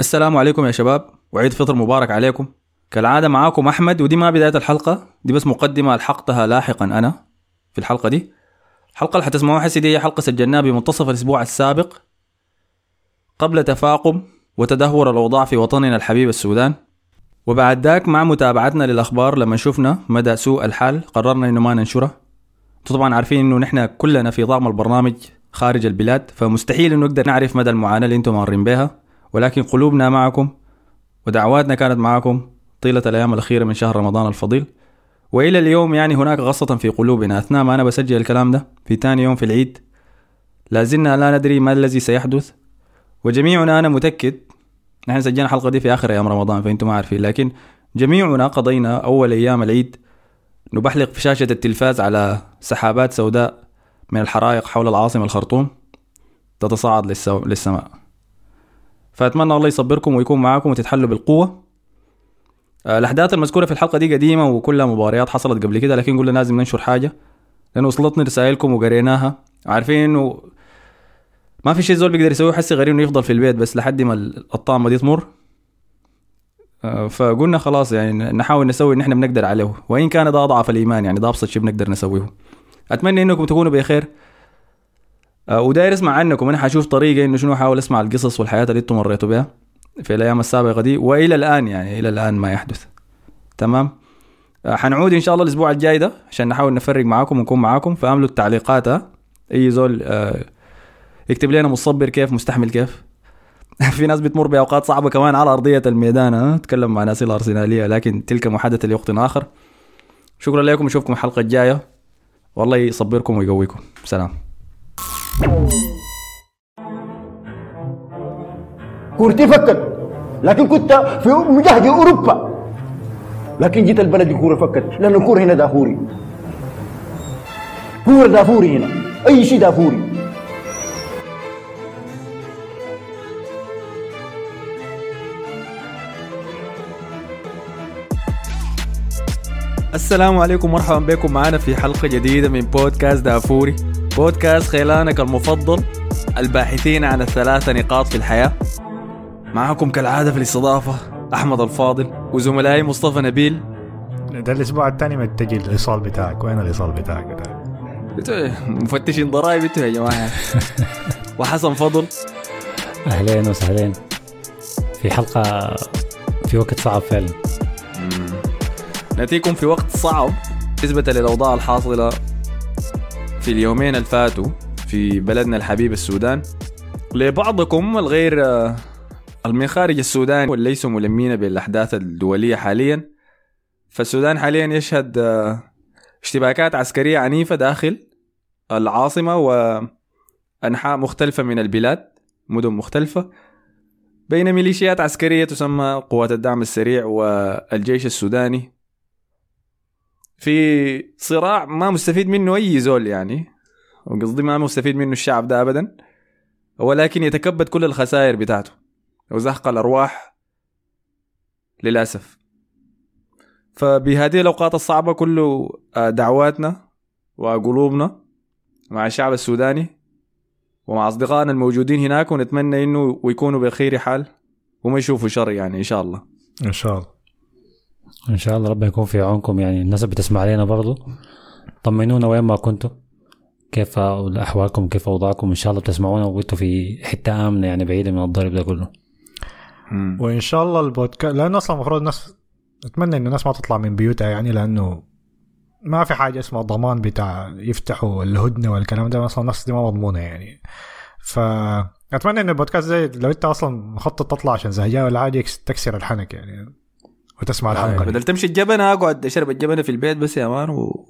السلام عليكم يا شباب. وعيد فطر مبارك عليكم. كالعادة معاكم أحمد ودي ما بداية الحلقة. دي بس مقدمة ألحقتها لاحقا أنا في الحلقة دي. الحلقة اللي حتسمعوها حسي دي هي حلقة سجلناها بمنتصف الأسبوع السابق قبل تفاقم وتدهور الأوضاع في وطننا الحبيب السودان. وبعد ذاك مع متابعتنا للأخبار لما شفنا مدى سوء الحال قررنا إنه ما ننشره. طبعا عارفين إنه نحن كلنا في طعم البرنامج خارج البلاد فمستحيل إنه نقدر نعرف مدى المعاناة اللي إنتم مارين بها ولكن قلوبنا معكم ودعواتنا كانت معكم طيلة الأيام الأخيرة من شهر رمضان الفضيل. وإلى اليوم يعني هناك غصة في قلوبنا. أثناء ما أنا بسجل الكلام ده في تاني يوم في العيد لا زلنا لا ندري ما الذي سيحدث. وجميعنا أنا متأكد نحن سجلنا الحلقة دي في آخر أيام رمضان فأنتم ما عارفين. لكن جميعنا قضينا أول أيام العيد نبحلق في شاشة التلفاز على سحابات سوداء من الحرائق حول العاصمة الخرطوم تتصاعد. للسماء. فأتمنى الله يصبركم ويكون معاكم وتتحلوا بالقوة. آه، الأحداث المذكورة في الحلقة دي قديمة وكلها مباريات حصلت قبل كده لكن قلنا لازم ننشر حاجة لأنه وصلتني رسائلكم وقريناها. عارفين إنه ما في شيء زول بيقدر يسويه حسي غير إنه يفضل في البيت بس لحد ما الطامة دي تمر. آه، فقلنا خلاص يعني نحاول نسوي اللي إحنا بنقدر عليه وإن كان ده أضعف الإيمان يعني ده أبسط شيء بنقدر نسويه. أتمنى إنكم تكونوا بخير. وداير اسمع عنكم. أنا حاشوف طريقة إنه شنو احاول اسمع القصص والحياة اللي أنتم مريتوا بها في الأيام السابقة دي وإلى الآن يعني إلى الآن ما يحدث. تمام؟ آه، حنعود إن شاء الله الأسبوع الجاي ده عشان نحاول نفرق معاكم ونكون معاكم. فأملوا التعليقات أي زول آه، يكتب لنا مصبر كيف مستحمل كيف. في ناس بتمر بأوقات صعبة كمان على أرضية الميدان ها. اتكلم مع ناس الارسناليه لكن تلك محادثة لوقت آخر. شكرا لكم اشوفكم الحلقة الجاية. والله يصبركم ويقويكم. سلام. كورتي فكت. لكن كنت في مجهد أوروبا. لكن جيت البلد الكوره فكت. لأن الكورة هنا دافوري. كورة دافوري هنا. أي شيء دافوري. السلام عليكم. مرحبا بكم. معنا في حلقة جديدة من بودكاست دافوري. بودكاست خيلانك المفضل الباحثين عن الثلاثة نقاط في الحياة. معكم كالعادة في الاستضافة أحمد الفاضل وزملائي مصطفى نبيل. ده الأسبوع الثاني ما تجي الإيصال بتاعك. وين الإيصال بتاعك مفتشين ضرائب أنتوا يا جماعة. وحسن فضل. أهلين وسهلين. في حلقة في وقت صعب فعلا. نأتيكم في وقت صعب نسبة للأوضاع الحاصلة في اليومين الفاتوا في بلدنا الحبيب السودان لبعضكم الغير آه، من خارج السودان واللي ليسوا ملمين بالأحداث الدولية حاليا. فالسودان حاليا يشهد آه، اشتباكات عسكرية عنيفة داخل العاصمة وأنحاء مختلفة من البلاد مدن مختلفة بين ميليشيات عسكرية تسمى قوات الدعم السريع والجيش السوداني. في صراع ما مستفيد منه أي زول يعني وقصدي ما مستفيد منه الشعب ده ابدا ولكن يتكبد كل الخسائر بتاعته وزهق الأرواح للأسف. فبهذه الأوقات الصعبة كل دعواتنا وقلوبنا مع الشعب السوداني ومع أصدقائنا الموجودين هناك ونتمنى إنه ويكونوا بخير حال وما يشوفوا شر يعني إن شاء الله. إن شاء الله. إن شاء الله ربنا يكون في عونكم. يعني الناس اللي بتسمع علينا برضو طمنونا وين ما كنتوا كيف أحوالكم كيف أوضاعكم. إن شاء الله بتسمعونا وانتوا في حتة آمنة يعني بعيدة من الضرب ده كله. وإن شاء الله البودكاست لأنه أصلا المفروض الناس أتمنى إنه الناس ما تطلع من بيوتها يعني لأنه ما في حاجة اسمها ضمان بتاع يفتحوا الهدنة والكلام ده أصلا الناس دي ما مضمونة يعني. فاتمنى ان البودكاست زي لو أنت أصلا مخطط تطلع عشان زهجان ولا حاجة تكسر الحنك يعني. وتسمع الحلقة. دي. بدل تمشي الجبنة أقعد أشرب الجبنة في البيت بس يا مان و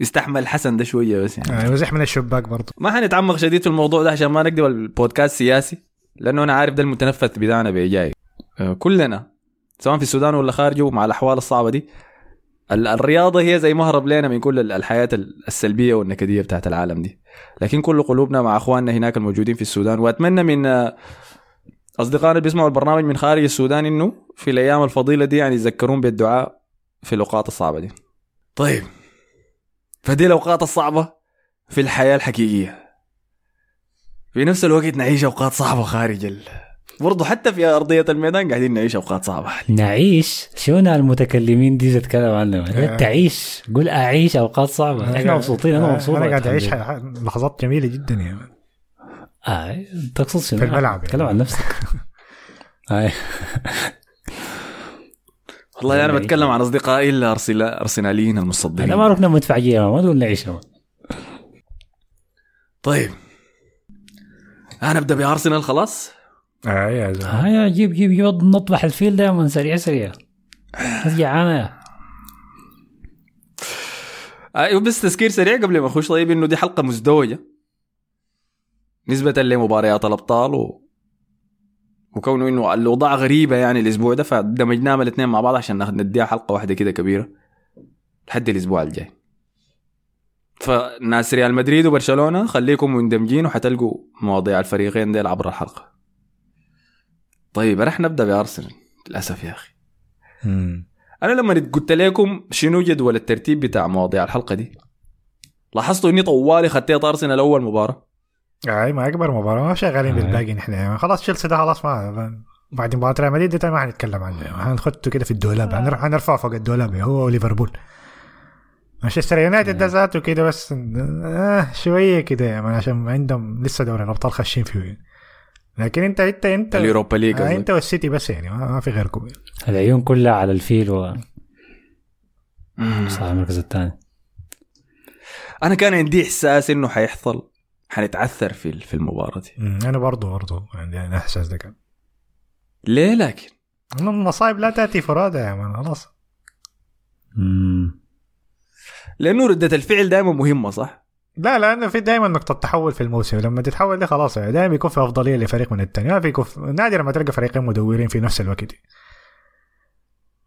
يستحمل حسن ده شوية بس يعني. وزح من الشباك برضه. ما حنتعمق شديد في الموضوع ده عشان ما نقدر البودكاست سياسي لأنه أنا عارف ده المتنفس بتاعنا بيجاي آه، كلنا سواء في السودان ولا خارجه مع الأحوال الصعبة دي ال- الرياضة هي زي مهرب لنا من كل ال- الحياة ال- السلبية والنكدية بتاعت العالم دي. لكن كل قلوبنا مع إخواننا هناك الموجودين في السودان وأتمنى من آه، أصدقائنا اللي بيسمعوا البرنامج من خارج السودان إنه في الأيام الفضيلة دي يعني يتذكرون بالدعاء في الأوقات الصعبة دي. طيب فدي الأوقات الصعبة في الحياة الحقيقية. في نفس الوقت نعيش أوقات صعبة خارج ال... برضه حتى في أرضية الميدان قاعدين نعيش أوقات صعبة. نعيش؟ شونا المتكلمين دي تتكلم عنهم آه. تعيش. قول أعيش أوقات صعبة. إحنا مبسوطين أنا مبسوط. أنا قاعد اعيش لحظات جميلة جدا يا مان. لله. آه تقصد شنو؟ في الملعب يعني. تكلم عن نفسك آه. والله أنا بتكلم عن أصدقائي الارسنال ارسناليين المصدقين أنا ما رحنا مدفعية ما تقول نعيش. طيب أنا أبدأ بأرسنال خلاص آه يا زلمة يا جيب جيب جيب نطبح الفيل دائما سريع سريع يا. أيوه بس تذكير سريع قبل ما أخش طيب إنه دي حلقة مزدوجة نسبة لمباريات الابطال و... وكونه إنه الاوضاع غريبة يعني الأسبوع ده فدمجناهم الاثنين مع بعض عشان نديها حلقة واحدة كده كبيرة لحد الأسبوع الجاي. فناس ريال مدريد وبرشلونة خليكم مندمجين وحتلقوا مواضيع الفريقين ديل عبر الحلقة. طيب رح نبدأ بأرسنال للأسف يا أخي. مم. أنا لما قلت لكم شنو جدول الترتيب بتاع مواضيع الحلقة دي لاحظتوا إني طوالي خطيت أرسنال أول مباراة؟ أي ما أكبر مباراة ما شغالين. بالباقي نحن. خلاص تشيلسي ده خلاص ما بعد مباراة ريال مدريد ده ما حنتكلم عنه. حنخطه كده في الدولاب. حنرفعه فوق الدولاب هو وليفربول. مانشستر يونايتد ده ذاته كده بس آه شوية كده يعني عشان عندهم لسه دوري الأبطال خاشين فيه. لكن أنت أنت أنت اليوروبا ليج آه. أنت والسيتي بس يعني ما في غيركم. العيون كلها على الفيل و. صح المركز الثاني. أنا كان عندي إحساس إنه حيحصل حنتعثر في في المباراة دي. أنا برضه برضه عندي يعني الاحساس ده كان. ليه لكن؟ المصايب لا تأتي فرادى يا man خلاص. لأنه ردة الفعل دائما مهمة صح؟ لا لأنه في دائما نقطة تحول في الموسم. لما تتحول دي خلاص يعني دائما بيكون في أفضلية لفريق من الثاني ما في... نادر ما تلقى فريقين مدورين في نفس الوقت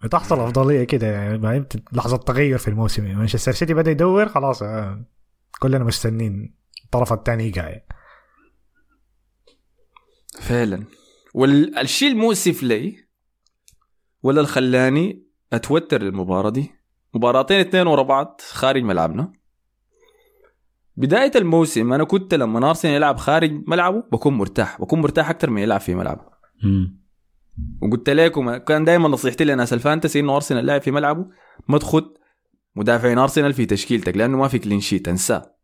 بتحصل أفضلية كده يعني لحظة تغير في الموسم. يعني مانشستر سيتي بدأ يدور خلاص آه، كلنا مستنين. الطرف الثاني يقع يعني. فعلا والشيء المؤسف لي ولا اللي خلاني أتوتر المباراه دي. مباراتين اثنين ورا بعض خارج ملعبنا. بداية الموسم أنا كنت لما ارسنال يلعب خارج ملعبه بكون مرتاح بكون مرتاح أكثر من يلعب في ملعبه. وقلت لكم كان دائما نصيحتي لناس ال fantasy إنه ارسنال لاعب في ملعبه ما تخد مدافعين أرسنال في تشكيلتك لأنه ما في clean sheet انساه.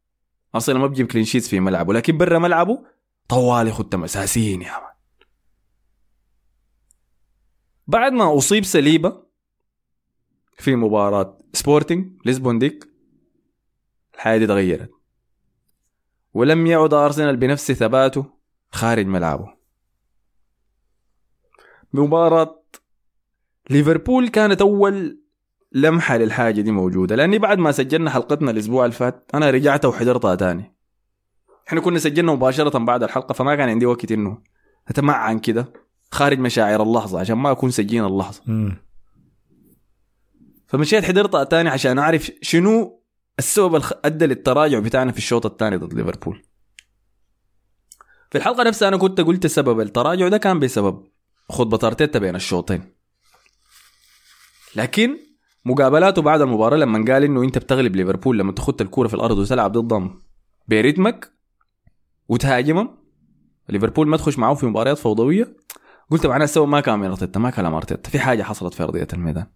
ارسنال ما بيجيب clean sheets في ملعبه لكن برا ملعبه طوالي خدتهم اساسيين يا man بعد ما أصيب سليبة في مباراة سبورتنج لشبون ديك الحياة دي تغيرت. ولم يعد أرسنال بنفس ثباته خارج ملعبه. بمباراة ليفربول كانت أول لمحة للحاجة دي موجودة. لأني بعد ما سجلنا حلقتنا الأسبوع اللي فات أنا رجعت وحضرتها تاني. إحنا كنا سجلنا مباشرة بعد الحلقة فما كان عندي وقت إنه أتمعن كده خارج مشاعر اللحظة عشان ما أكون سجين اللحظة. مم. فمشيت حضرتها تاني عشان أعرف شنو السبب اللي أدى للتراجع بتاعنا في الشوط الثاني ضد ليفربول. في الحلقة نفسها أنا كنت قلت سبب التراجع ده كان بسبب خطبة أرتيتا بين الشوطين. لكن مقابلاته بعد المباراة لما قال إنه أنت بتغلب ليفربول لما تخط الكورة في الأرض وتلعب ضدهم بريتمك وتهاجمهم ليفربول ما تخش معاه في مباريات فوضوية. قلت معناه السبب ما كان من أرتيتا ما كلام أرتيتا. في حاجة حصلت في أرضية الميدان.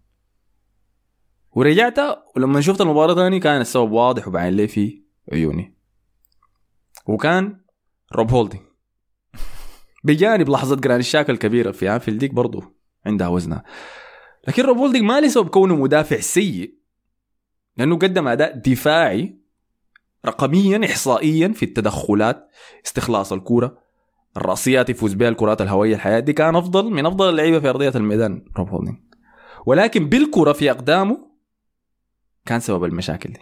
ورجعت ولما شفت المباراة تاني كان السبب واضح وباين لي في عيوني. وكان روب هولدنج بجانب لحظة جرانيت تشاكا الكبيرة في أنفيلد ديك برضه عندها وزنها. لكن روب هولدنج ما لسبب كونه مدافع سيء. لأنه قدم أداء دفاعي رقميا إحصائيا في التدخلات استخلاص الكورة الرأسيات يفوز بها الكرات الهوائية الحياة. دي كان أفضل من أفضل اللعيبة في أرضية الميدان روب هولدنج ولكن بالكرة في أقدامه كان سبب المشاكل دي.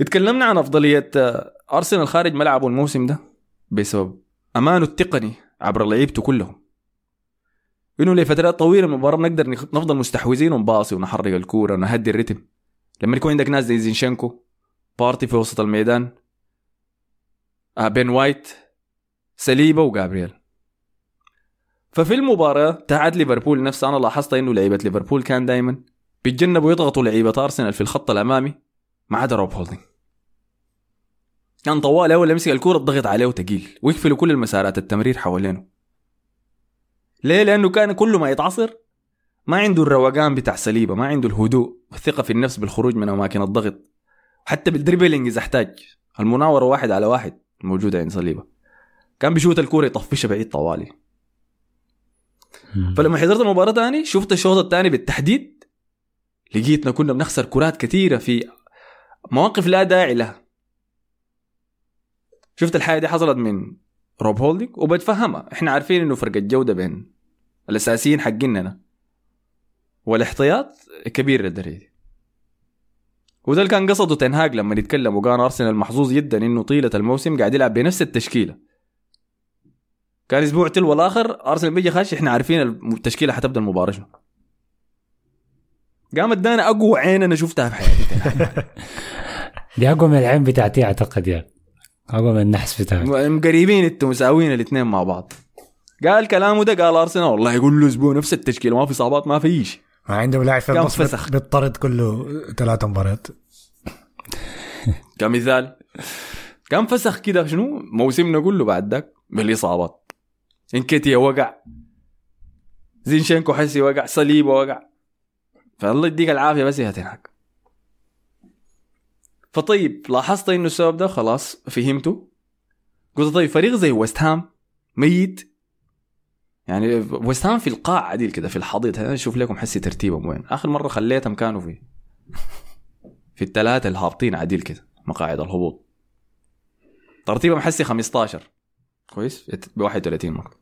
اتكلمنا عن أفضلية آه، أرسنال خارج ملعبه الموسم ده بسبب أمانه التقني عبر لعيبته كلهم. إنه لفترات طويلة من المباراه بنقدر نفضل مستحوذين ونباصي ونحرك الكورة ونهدي الريتم لما يكون عندك ناس زي زينشенكو بارتي في وسط الميدان آه بن وايت سليبه وجابرييل ففي المباراة بتاعت ليفربول نفسها أنا لاحظت إنه لعيبة ليفربول كان دائما بيتجنبوا يضغطوا لعيبة أرسنال في الخط الأمامي ما عدا روب هولدنج كان طوالي أول يمسك الكورة الضغط عليه وتقيل ويقفلوا كل المسارات التمرير حوالينه. ليه؟ لأنه كان كل ما يتعصر ما عنده الروقان بتاع سليبة ما عنده الهدوء والثقة في النفس بالخروج من أماكن الضغط. حتى بال dribbling إذا احتاج. المناورة واحد على واحد موجودة عند صليبه كان بيشوت الكورة يطفشها بعيد طوالي. فلما حضرت المباراه تاني شفت الشوط الثاني بالتحديد. لقيتنا كنا بنخسر كرات كثيرة في مواقف لا داعي لها. شفت الحاجة دي حصلت من روب هولدينج وبتفهمها. إحنا عارفين إنه فرق الجوده بين الأساسيين حقيننا والإحتياط كبير للدرجه دي وده اللي كان قصده تنهاج لما يتكلم وقال أرسنال محظوظ جدا إنه طيلة الموسم قاعد يلعب بنفس التشكيلة. كان أسبوع تلو الآخر أرسنال بيجي خش إحنا عارفين التشكيلة حتبدأ المباراة شنو. قام ادانا أقوى عين أنا شفتها في حياتي. دي اقوى من العين بتاعتي أعتقد يا اقوى من النحس بتاعتي قريبين أنتوا مساويين الاثنين مع بعض. قال كلامه ده قال أرسنال والله يقول له أسبوع نفس التشكيلة ما في إصابات ما في شيء ما عنده لاعب في النص فسخ. بيطرد كله ثلاث مباريات. كمثال. كان فسخ كده شنو؟ موسمنا كله بعد ذاك بالإصابات. إنكيتيا وقع. زينشينكو حسي وقع. صليبة وقع. فالله يديك العافية بس يا تنهاك فطيب لاحظت إنه السبب ده؟ خلاص فهمته. قلت طيب فريق زي ويست هام ميت؟ يعني ويست هام في القاع عديل كده في الحضيض. نشوف لكم حسي ترتيبهم وين. آخر مرة خليتهم كانوا في في الثلاثة الهابطين عديل كده مقاعد الهبوط. ترتيبهم حسي 15 كويس؟ ب 31 نقطه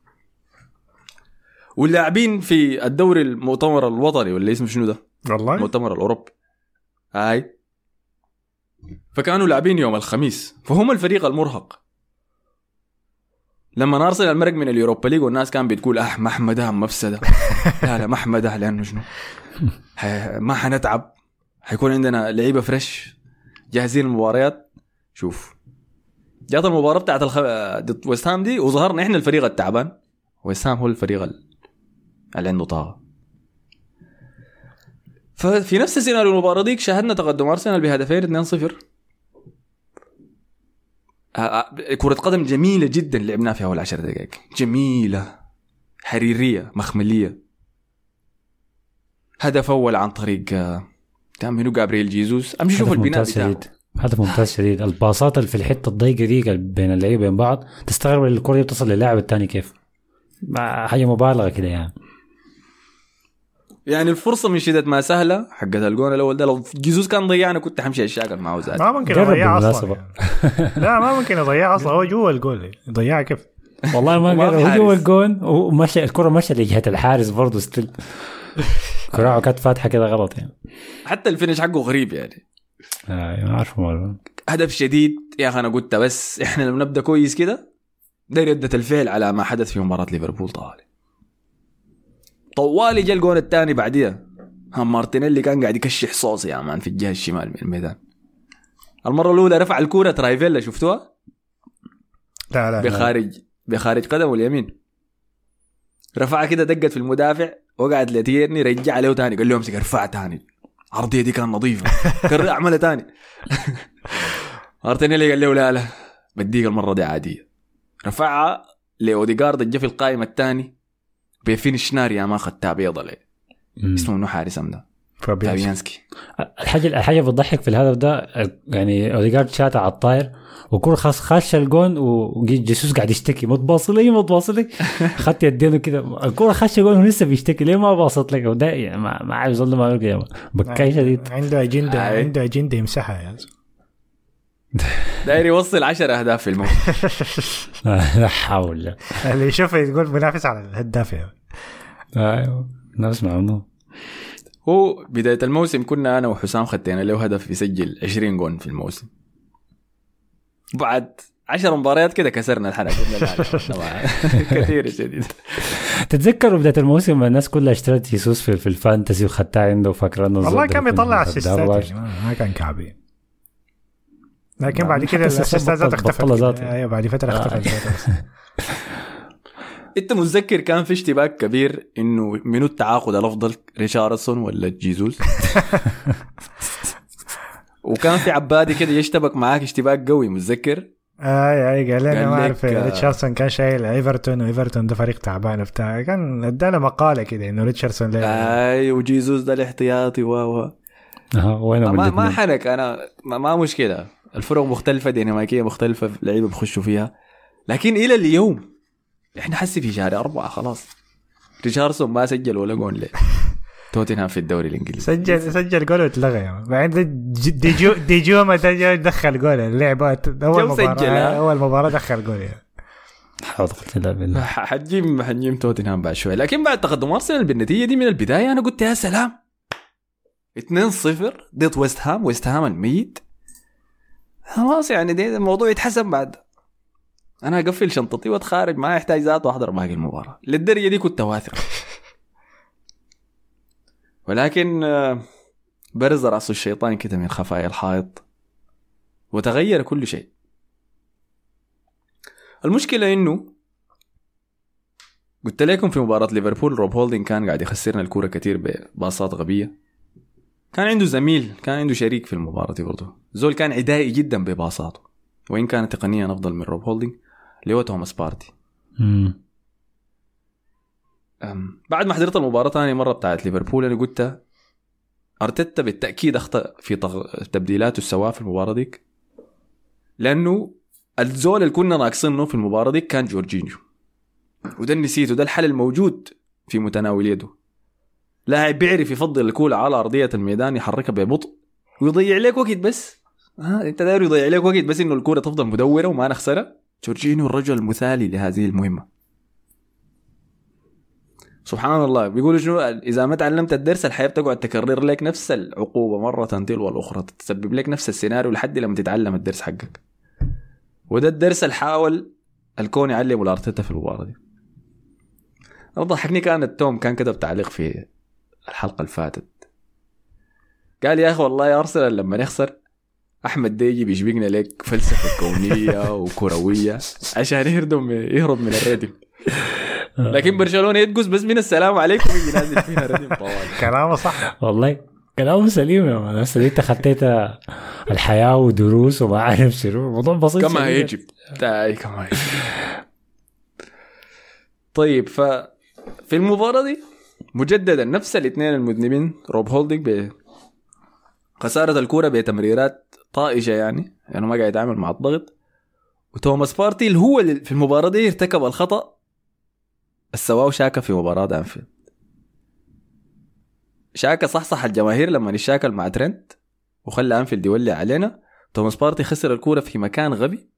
واللاعبين في الدوري المؤتمر الوطني ولا اسمه شنو ده؟ والله. المؤتمر الأوروبي. هاي فكانوا لاعبين يوم الخميس فهم الفريق المرهق. لما ارسنال مرق من اليوروبا ليج والناس كان بتقول أه ما احمدها مفسدة. لا لا ما احمدها لأنه شنو؟ ما حنتعب. حيكون عندنا لعيبة fresh جاهزين المباريات شوف جات المباراة بتاعت الخ... ضد ويست هام دي وظهرنا إحنا الفريق التعبان. ويست هام هو الفريق ال- اللي عنده طاقة. ففي نفس السيناريو المباراة ديك شاهدنا تقدم أرسنال بهدفين 2-0 آه، آه، كرة قدم جميلة جدا لعبناها في أول عشر دقائق. جميلة. حريرية. مخملية. هدف أول عن طريق آه، كان منو جابرييل جيزوس. أمشي شوف البناء بتاعه. شديد. هدف ممتاز شديد. الباصات اللي في الحتة الضيقة دي بين اللعيبة بين بعض تستغرب الكرة دي بتصل للاعب الثاني كيف. ما- حاجة مبالغة كده يعني. يعني الفرصة من شدة ما سهلة حقت الجون الأول ده. لو جيزوس كان ضيعنا كنت حمشي الشاكل معه زاد. ما ممكن بالمناسبة. أصلا لا ما ممكن يضيعها أصلا. هو جوا الجول. يضيعها كيف؟ والله ما هو جوا. الجون ومشى الكرة مشى لجهه الحارس برضه ستيل كراعه كانت فاتحة كده غلط يعني. حتى ال finish حقه غريب يعني. آه ما أعرف. هدف شديد. يا أخي أنا قلت بس إحنا لما نبدأ كويس كده ده ردة الفعل على ما حدث في مباراة ليفربول طوالي. طوالي جا الجون الثاني بعديها. هم مارتينيلي كان قاعد يكشح صوص يا man في الجهة الشمال من الميدان. المرة الأولى رفع الكورة trivela شفتوها؟ لا لا. بخارج بخارج قدمه اليمين. رفعها كده دقت في المدافع وقعد لتيرني رجع له تاني قال له امسك ارفعها تاني. عرضيه دي كان نظيفة. كرر اعملها تاني. مارتينيلي قال له لا لا بديك المرة دي عادية. رفعها لأوديجارد جا في القائمه الثاني. ب finish نار يا man بيضة ليه مم. اسمه منو حارس أم ده؟ فابيانسكي. الحاجة الحاجة بتضحك في الهدف ده يعني اوديجارد شات على الطاير وكرة خلاص خاش الجون وجيسوس قاعد يشتكي ما تباصي لي ما تباصي لي خدت يدينه كده الكرة خاش الجون ولسه بيشتكي. ليه ما باصت لك؟ وده يعني ما, ما عارف يظل ما يرجع بكاي شديد عنده اجنده أي. عنده أجندة يمسحها يا. داير يوصل 10 أهداف في الموسم. لا حول. اللي يشوف يقول منافس على الهداف يا أيوه. نفس ممنوع هو بداية الموسم كنا أنا وحسام خدينا له هدف يسجل 20 جون في الموسم. بعد 10 مباريات كده كسرنا لا كثير شديد. تتذكروا بداية الموسم الناس كلها اشترت جيسوس في, في الفانتسي وخدتها عنده وفاكر أنه والله كان بيطلع أسيستات. يعني ما كان كعبي لكن بعد كده الأسيستات اختفت. أيوه بعد فترة آه. اختفت بس. انت متذكر كان في اشتباك كبير انه منو التعاقد الافضل ريشاردسون ولا جيزوس؟ وكان في عبادي كده يشتبك معاك اشتباك قوي متذكر؟ آي آي قال لي أنا ما أعرف آه، ريتشاردسون كان شايل إيفرتون وإيفرتون ده فريق تعبان بتاع كان ادانا مقالة كده إنه ريتشاردسون ليه؟ آي وجيزوس ده الاحتياطي و و. أها وينهم ما, ما حنك أنا ما, ما مشكلة. الفرق مختلفة ديناميكية مختلفة لعيبة بيخشوا فيها. لكن إلى اليوم إحنا حسي في شهر أربعة خلاص. ريتشاردسون ما سجل ولا جول ليه؟ توتنهام في الدوري الإنجليزي. سجل سجل جول واتلغى. بعدين دي- دانجو دانجوما دخل جول. اللعبها أول مباراه؟ أول مباراة دخل جول يعني. حول ولا قوة الا بالله. ح- حتجيب حنجيب توتنهام بعد شوي. لكن بعد تقدم أرسنال بالنتيجة دي من البداية أنا قلت يا سلام. 2-0 ضد ويست هام. ويست هام الميت خلاص يعني دي الموضوع يتحسن بعد. أنا أقفل شنطتي وأتخارج ما يحتاج ذات وأحضر باقي المباراة. للدرجة دي كنت واثق ولكن آه، برز رأس الشيطان كده من خفايا الحائط وتغير كل شيء. المشكلة إنه قلت لكم في مباراة ليفربول روب هولدين كان قاعد يخسرنا الكورة كتير بباصات غبية. كان عنده زميل كان عنده شريك في المباراة برضه. زول كان عدائي جدا بباصاته. وإن كان تقنيا أفضل من روب هولدينج اللي هو توماس بارتي. بعد ما حضرت المباراة ثاني مرة بتاعت ليفربول أنا قلت أرتيتا بالتأكيد أخطأ في تغ... تبديلاته السواء في المباراة ديك لأنه الزول اللي كنا ناقصينه في المباراة ديك كان جورجينيو. وده نسيته ده الحل الموجود في متناول يده. لاعب بيعرف يفضل الكورة على أرضية الميدان يحركها ببطء ويضيع لك وقت بس. ها أنت داير يضيع لك وقت بس إنه الكورة تفضل مدورة وما نخسرها. جورجينيو الرجل المثالي لهذه المهمة. سبحان الله بيقولوا شنو؟ إذا ما تعلمت الدرس الحياة بتقعد تكرر لك نفس العقوبة مرة تلو الاخرى تسبب لك نفس السيناريو لحد لما تتعلم الدرس حقك. وده الدرس اللي حاول الكون يعلمه لارتيتا في المباراه دي. ضحكني كانت توم كان كتب تعليق في الحلقة اللي فاتت. قال يا أخي والله ارسنال لما نخسر أحمد ديجي بيشبقنا لك فلسفة كونية وكروية عشان يهرب يهرب من الردم لكن برشلونة يدقس بس من السلام عليكم يجي نازل فينا ردم طوال. كلامه صح. والله كلامه سليم يا man. هسه انت خطيت الحياة ودروس وما عارف شنو. الموضوع بسيط كما. يجب. كما يجب. طيب ف في المباراة دي مجددا نفس الاثنين المذنبين روب هولدنج بخساره الكورة بتمريرات طائشه يعني يعني ما قاعد يتعامل مع الضغط. وتوماس بارتي اللي هو في المباراة دي ارتكب الخطأ. السواو شاكا في مباراة أنفيلد. شاكا صحصح الجماهير لما يشاكل مع ترنت وخلى أنفيلد يولي علينا. توماس بارتي خسر الكورة في مكان غبي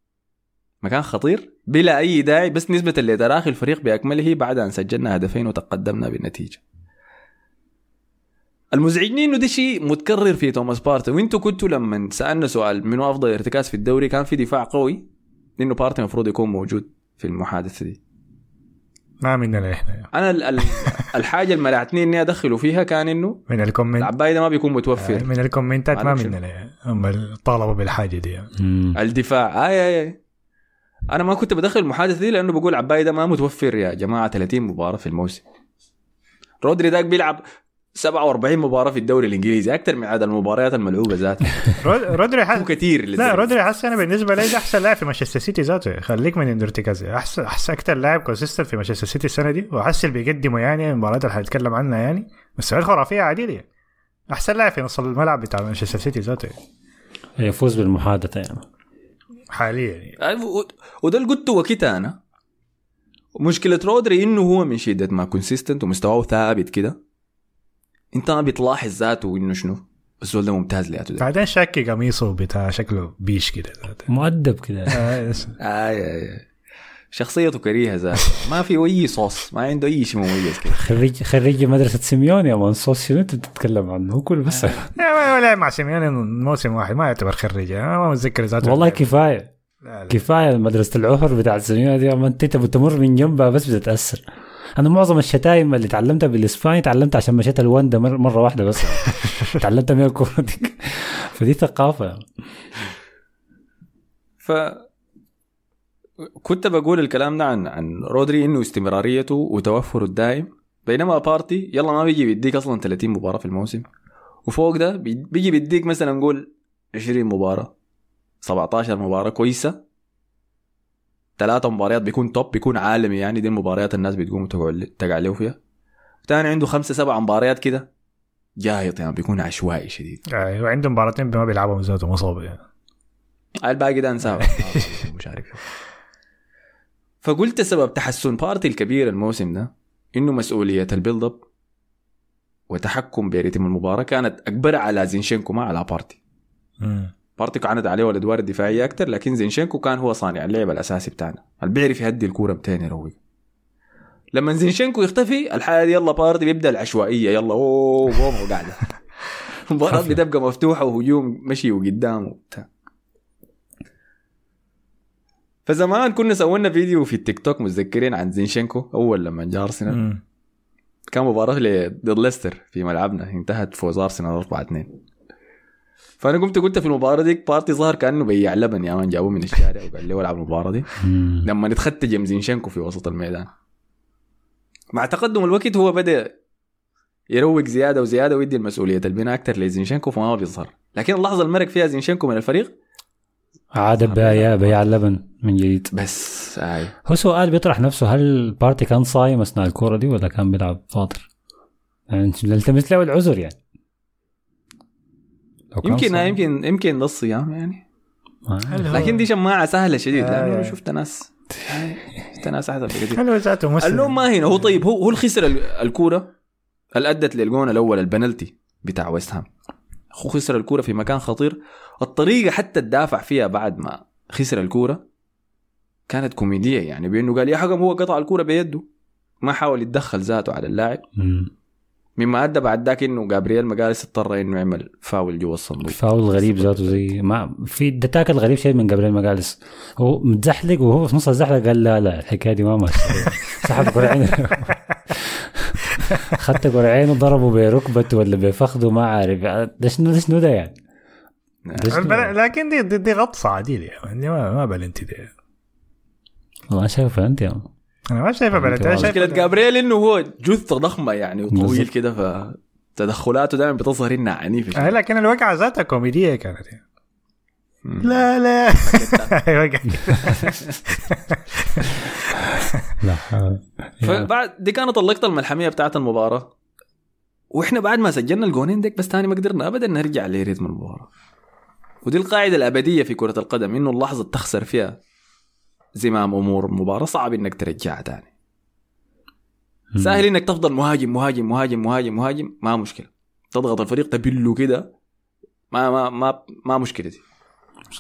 مكان خطير بلا أي داعي بس نسبة لتراخي الفريق بأكمله بعد أن سجلنا هدفين وتقدمنا بالنتيجة. المزعجني إنه ده شيء متكرر في توماس بارتي وإنتوا كنتوا لما سألنا سؤال منو أفضل ارتكاز في الدوري كان في دفاع قوي انه بارتي المفروض يكون موجود في المحادثة دي ما مننا إحنا يعني. أنا ال- ال- الحاجة اللي منعتني إني أدخله فيها كان إنه من ال comment العباية ده ما بيكون متوفر من الكومنتات ما. مننا يعني. هم طالبوا بالحاجة دي يعني. الدفاع آي آي آي أنا ما كنت بدخل المحادثة دي لأنه بقول عباية ده ما متوفر يا جماعة 30 مباراة في الموسم رودري داك بيلعب 47 مباراة في الدوري الإنجليزي أكثر من عدد المباريات الملعوبة ذاتها رود- رودري حس... كثير لا. رودري حس أنا بالنسبة لي أحسن لاعب في مانشستر سيتي ذاته. خليك من انه ارتكازي احسن احسن أكثر لاعب consistent في مانشستر سيتي السنة دي وحس اللي بيقدمه يعني المباريات اللي حنتكلم عنها يعني مستويات خرافيه عديده يعني. أحسن لاعب في نص الملعب بتاع مانشستر سيتي ذاته. يفوز بالمحادثة يعني. حاليا. يعني. وده اللي قلته وقتها أنا. مشكلة رودري إنه هو من شدة ما consistent ومستواه ثابت كده. انت ما بتلاحظ ذاته انه شنو؟ الزول ده ممتاز ذاته ده بعدين شاكي قميصه بتاع شكله بيش كده. مؤدب كده. آه، آي. شخصيته كريهة ذاته. ما في أي صوص ما عنده أي شيء مميز كده. خريج خريج مدرسة سيميون يا man. sauce شنو أنت بتتكلم عنه؟ هو كل بس. ما هو لعب مع سيميوني موسم واحد ما يعتبر خريج. أنا ما متذكر ذاته. والله كفاية. لا، لا. كفاية مدرسة العهر بتاع سيميون دي أنت بتمر من جنبها بس بتتأثر. أنا معظم الشتايم اللي تعلمتها بالإسباني تعلمتها عشان مشيت الوندا مر- مرة واحدة بس. تعلمتها من الكوره دي فدي ثقافة. ف كنت بقول الكلام ده عن عن رودري إنه استمراريته وتوفره الدائم بينما بارتي يلا ما بيجي بيديك أصلا 30 مباراة في الموسم. وفوق ده بي- بيجي بيديك مثلا نقول 20 مباراة 17 مباراة كويسة. ثلاثة مباريات بيكون top بيكون عالمي يعني. دي المباريات الناس بتقوم تقعد تقع له فيها. تاني عنده خمسة سبع مباريات كده جاهط يعني بيكون عشوائي شديد. يعني وعنده مباراتين ما بيلعبهم ذاته مصاب يعني. الباقي ده انساه. مش عارف. فقلت سبب تحسن بارتي الكبير الموسم ده إنه مسؤولية ال build up وتحكم برتم المباراة كانت أكبر على زينشينكو ما على بارتي مم. بارتي كانت عليه الادوار الدفاعيه أكثر لكن زينشينكو كان هو صانع اللعب الأساسي بتاعنا. اللي بيعرف يهدي الكورة متين يروق لما زينشينكو يختفي الحاله دي يلا بارتي بيبدأ العشوائية يلا أوه أوه قاعدة. المباراه بتبقى مفتوحة وهجوم مشي وقدام وبتاع. فزمان كنا سوينا فيديو في التيك توك متذكرين عن زينشينكو أول لما جاء أرسنال. كان مباراة ل- ضد ليستر في ملعبنا انتهت فوز أرسنال 4 2 فأنا قمت قلت في المباراة ديك بارتي ظهر كأنه بياع لبن يا man جابوه من الشارع وقال لي العب المباراة دي. لما نتختجم زينشينكو في وسط الميدان. مع تقدم الوقت هو بدأ يروق زيادة وزيادة ويدي المسؤولية. البناء أكثر لزينشينكو فما بيظهر. لكن اللحظة اللي مرق فيها زينشينكو من الفريق؟ عاد بياع بياع اللبن من جديد. بس هاي هو سؤال بيطرح نفسه هل بارتي كان صايم أثناء الكورة دي ولا كان بيلعب فاطر؟ يعني نلتمس له العذر يعني. يمكن. يمكن يمكن ده الصيام يعني. لكن دي شماعه سهلة شديد آه. لأنه شفت ناس شفت ناس أحسن ذاته مسلم اللوم ما هنا هو طيب هو هو اللي خسر ال- الكورة اللي أدت للجون الأول البنالتي بتاع ويست هام هو خسر الكورة في مكان خطير الطريقة حتى تدافع فيها بعد ما خسر الكورة كانت كوميدية يعني بأنه قال يا حكم هو قطع الكورة بيده ما حاول يتدخل ذاته على اللاعب. مما أدى بعد ذاك إنه جابرييل مجالس اضطر إنه يعمل فاول جوا الصندوق. فاول غريب ذاته زي ما في ده تاكل غريب شيء من جابريل مجالس هو متزحلق وهو في نص الزحلقة قال لا لا الحكاية دي ما ماشية. سحب قرعين خدت قرعين وضربه بركبته ولا بفخذه ما عارف. ده شنو ده شنو ده يعني؟ شنو البلا- لكن دي دي, دي غطسه عديله يعني ما ما بلنتي دي. والله شايفه أنت يا أنا ما شايفها مشكلة شايفها جابرييل إنه هو جثة ضخمة يعني وطويل. كده ف تدخلاته دائما بتظهر إنها عنيفة آه،. لكن الوقعه ذاتها كوميدية كانت يعني. لا لا. لا حول. فبعد دي كانت اللقطة الملحمية بتاعت المباراة وإحنا بعد ما سجلنا الجونين ديك بس تاني ما قدرنا ابدا نرجع لريتم المباراة ودي القاعدة الأبدية في كرة القدم إنه اللحظة تخسر فيها زمام أمور المباراة صعب إنك ترجعها تاني. سهل إنك تفضل مهاجم مهاجم مهاجم مهاجم مهاجم ما مشكلة. تضغط الفريق تبله كده ما ما ما ما مشكلة دي.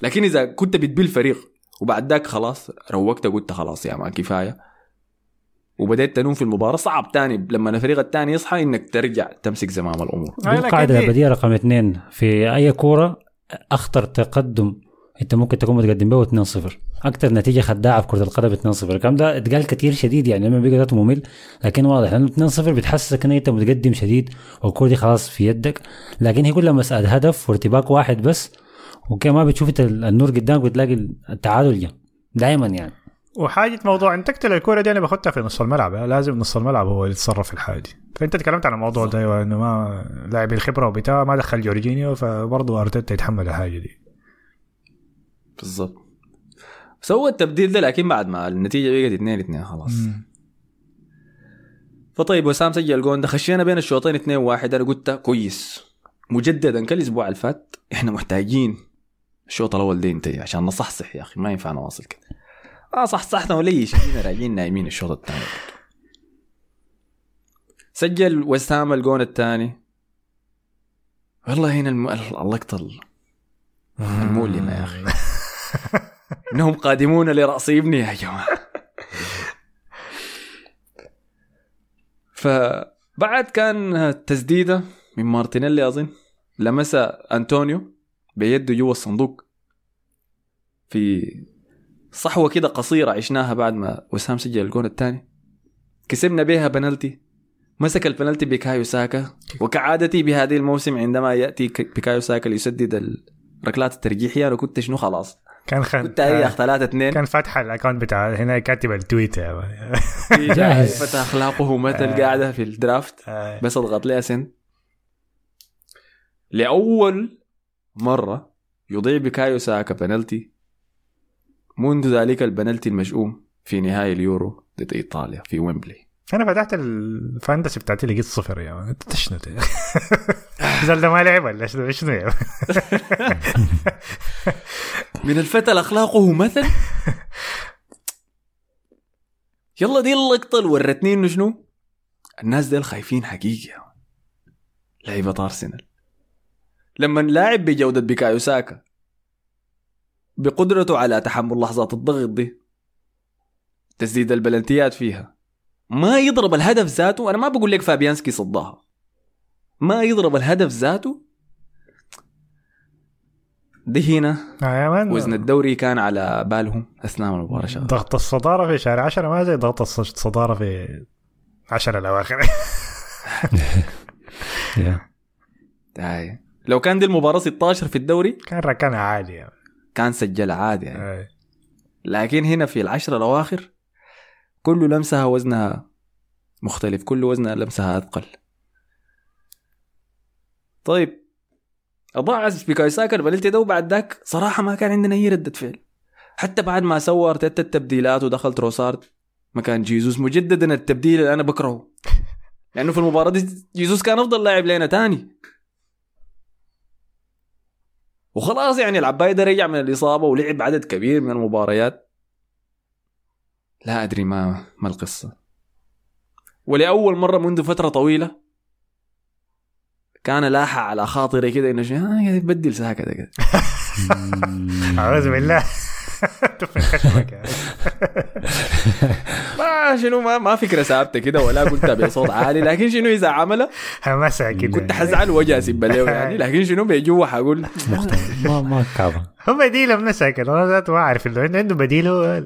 لكن إذا كنت بتبل فريق وبعد ذاك خلاص روقت قلت خلاص يا مان كفاية. وبدأت تنوم في المباراة صعب تاني. لما الفريق الثاني يصحى إنك ترجع تمسك زمام دي لكن القاعدة دي- الابديه رقم اثنين. في أي كورة أخطر تقدم أنت ممكن تكون متقدم به 2-0 أكثر نتيجة خداعه في كرة القدم 2-0 الكلام ده اتقال كثير شديد يعني لما بيجي ذاته ممل لكن واضح لأنه 2-0 بتحسسك إن أنت متقدم شديد والكوره دي خلاص في يدك. لكن هي كلها مسألة هدف وارتباك واحد بس وكمان ما بتشوف أنت النور قدامك بتلاقي التعادل جا دائما يعني. وحاجة موضوع ان تقتل الكوره دي أنا باخدها في نص الملعب لازم نص الملعب هو اللي يتصرف في الحاجة دي. فأنت تكلمت عن الموضوع ده أيوة، انه ما لاعب الخبرة وبتاع ما دخل جورجينيو فبرضه أرتيتا يتحمل الحاجة دي. بالضبط. سوى التبديل ده لكن بعد ما النتيجة بقت 2 2 خلاص. فطيب وسام سجل جون ده خشينا بين الشوطين 2 1 أنا قلت كويس. مجددا كالاسبوع اللي فات إحنا محتاجين الشوط الأول ده ينتهي عشان نصحصح يا أخي. ما ينفع نواصل كده. آه صحصحنا وليش؟ جينا راجعين نايمين الشوط الثاني. سجل وسام الجون الثاني. والله هنا الم... اللقطة ال- المؤلمة يا أخي. انهم قادمون لرأس ابني يا جماعة. فبعد كان تسديدة من مارتينيلي أظن لمسها انطونيو بيده جوا الصندوق. في صحوة كده قصيرة عشناها بعد ما وسام سجل الجون الثاني. كسبنا بيها بنالتي. مسك البنالتي بيكايو ساكا. وكعادتي بهذه الموسم عندما يأتي بيكايو ساكا ليسدد الركلات الترجيحية. أنا كنت شنو خلاص. كان خ... كنت اريح 3 2 كان فاتح ال account بتاع هنا كاتب ال tweet يا man. جاهز. فتح أخلاقه مثل قاعدة في ال draft آه. بس اضغط لها send لأول مرة يضيع بكايو ساكا بنالتي منذ ذلك البنالتي المشؤوم في نهائي اليورو ضد إيطاليا في ويمبلي أنا فتحت ال fantasy بتاعتي لقيت صفر يا man. أنت شنو ده ما لعب ولا شنو شنو يا؟ من الفتى اخلاقه مثل يلا دي اللقطة اللي ورتني إنه شنو الناس ديل خايفين مان. لعيبة ارسنال لما لاعب بجودة بيكايو ساكا بقدرته على تحمل لحظات الضغط دي تسديد البلنتيات فيها ما يضرب الهدف ذاته أنا ما بقول لك فابيانسكي صدها ما يضرب الهدف ذاته دي هنا آه وزن الدوري كان على بالهم أثناء المباراة. ضغط الصدارة في شهر 10 ما زي ضغط الص- الصدارة في 10 الأواخر يا. هاي. لو كان دي المباراة 16 في الدوري كان ركنها عادي يعني. كان سجل عادي يعني. لكن هنا في العشرة الأواخر كل لمسها وزنها مختلف كل وزنها لمسها أثقل. طيب أضاع بيكايو ساكا البلنتي ده وبعد ذاك صراحة ما كان عندنا أي ردة فعل. حتى بعد ما سوى ارتيتا التبديلات ودخل تروسارد مكان جيزوس مجددا التبديل اللي أنا بكرهه. لأنه في المباراة دي جيزوس كان أفضل لاعب لنا تاني. وخلاص يعني العباية ده رجع من الإصابة ولعب عدد كبير من المباريات. لا أدري ما ما القصة. ولأول مرة منذ فترة طويلة كان لاحق على خاطري كده إنه آه ساكة ده كده أعوذ بالله. تفن خشمك يعني. ما شنو ما, ما فكرة ثابتة كده ولا قلتها بصوت عالي لكن شنو إذا عملها؟ همسها كده. كنت حزعل وجه أسيب له يعني لكن شنو بيجوا حقول ما ما كعبه هو بديله من ساكن أنا ذاته ما أعرف إنه عنده بديله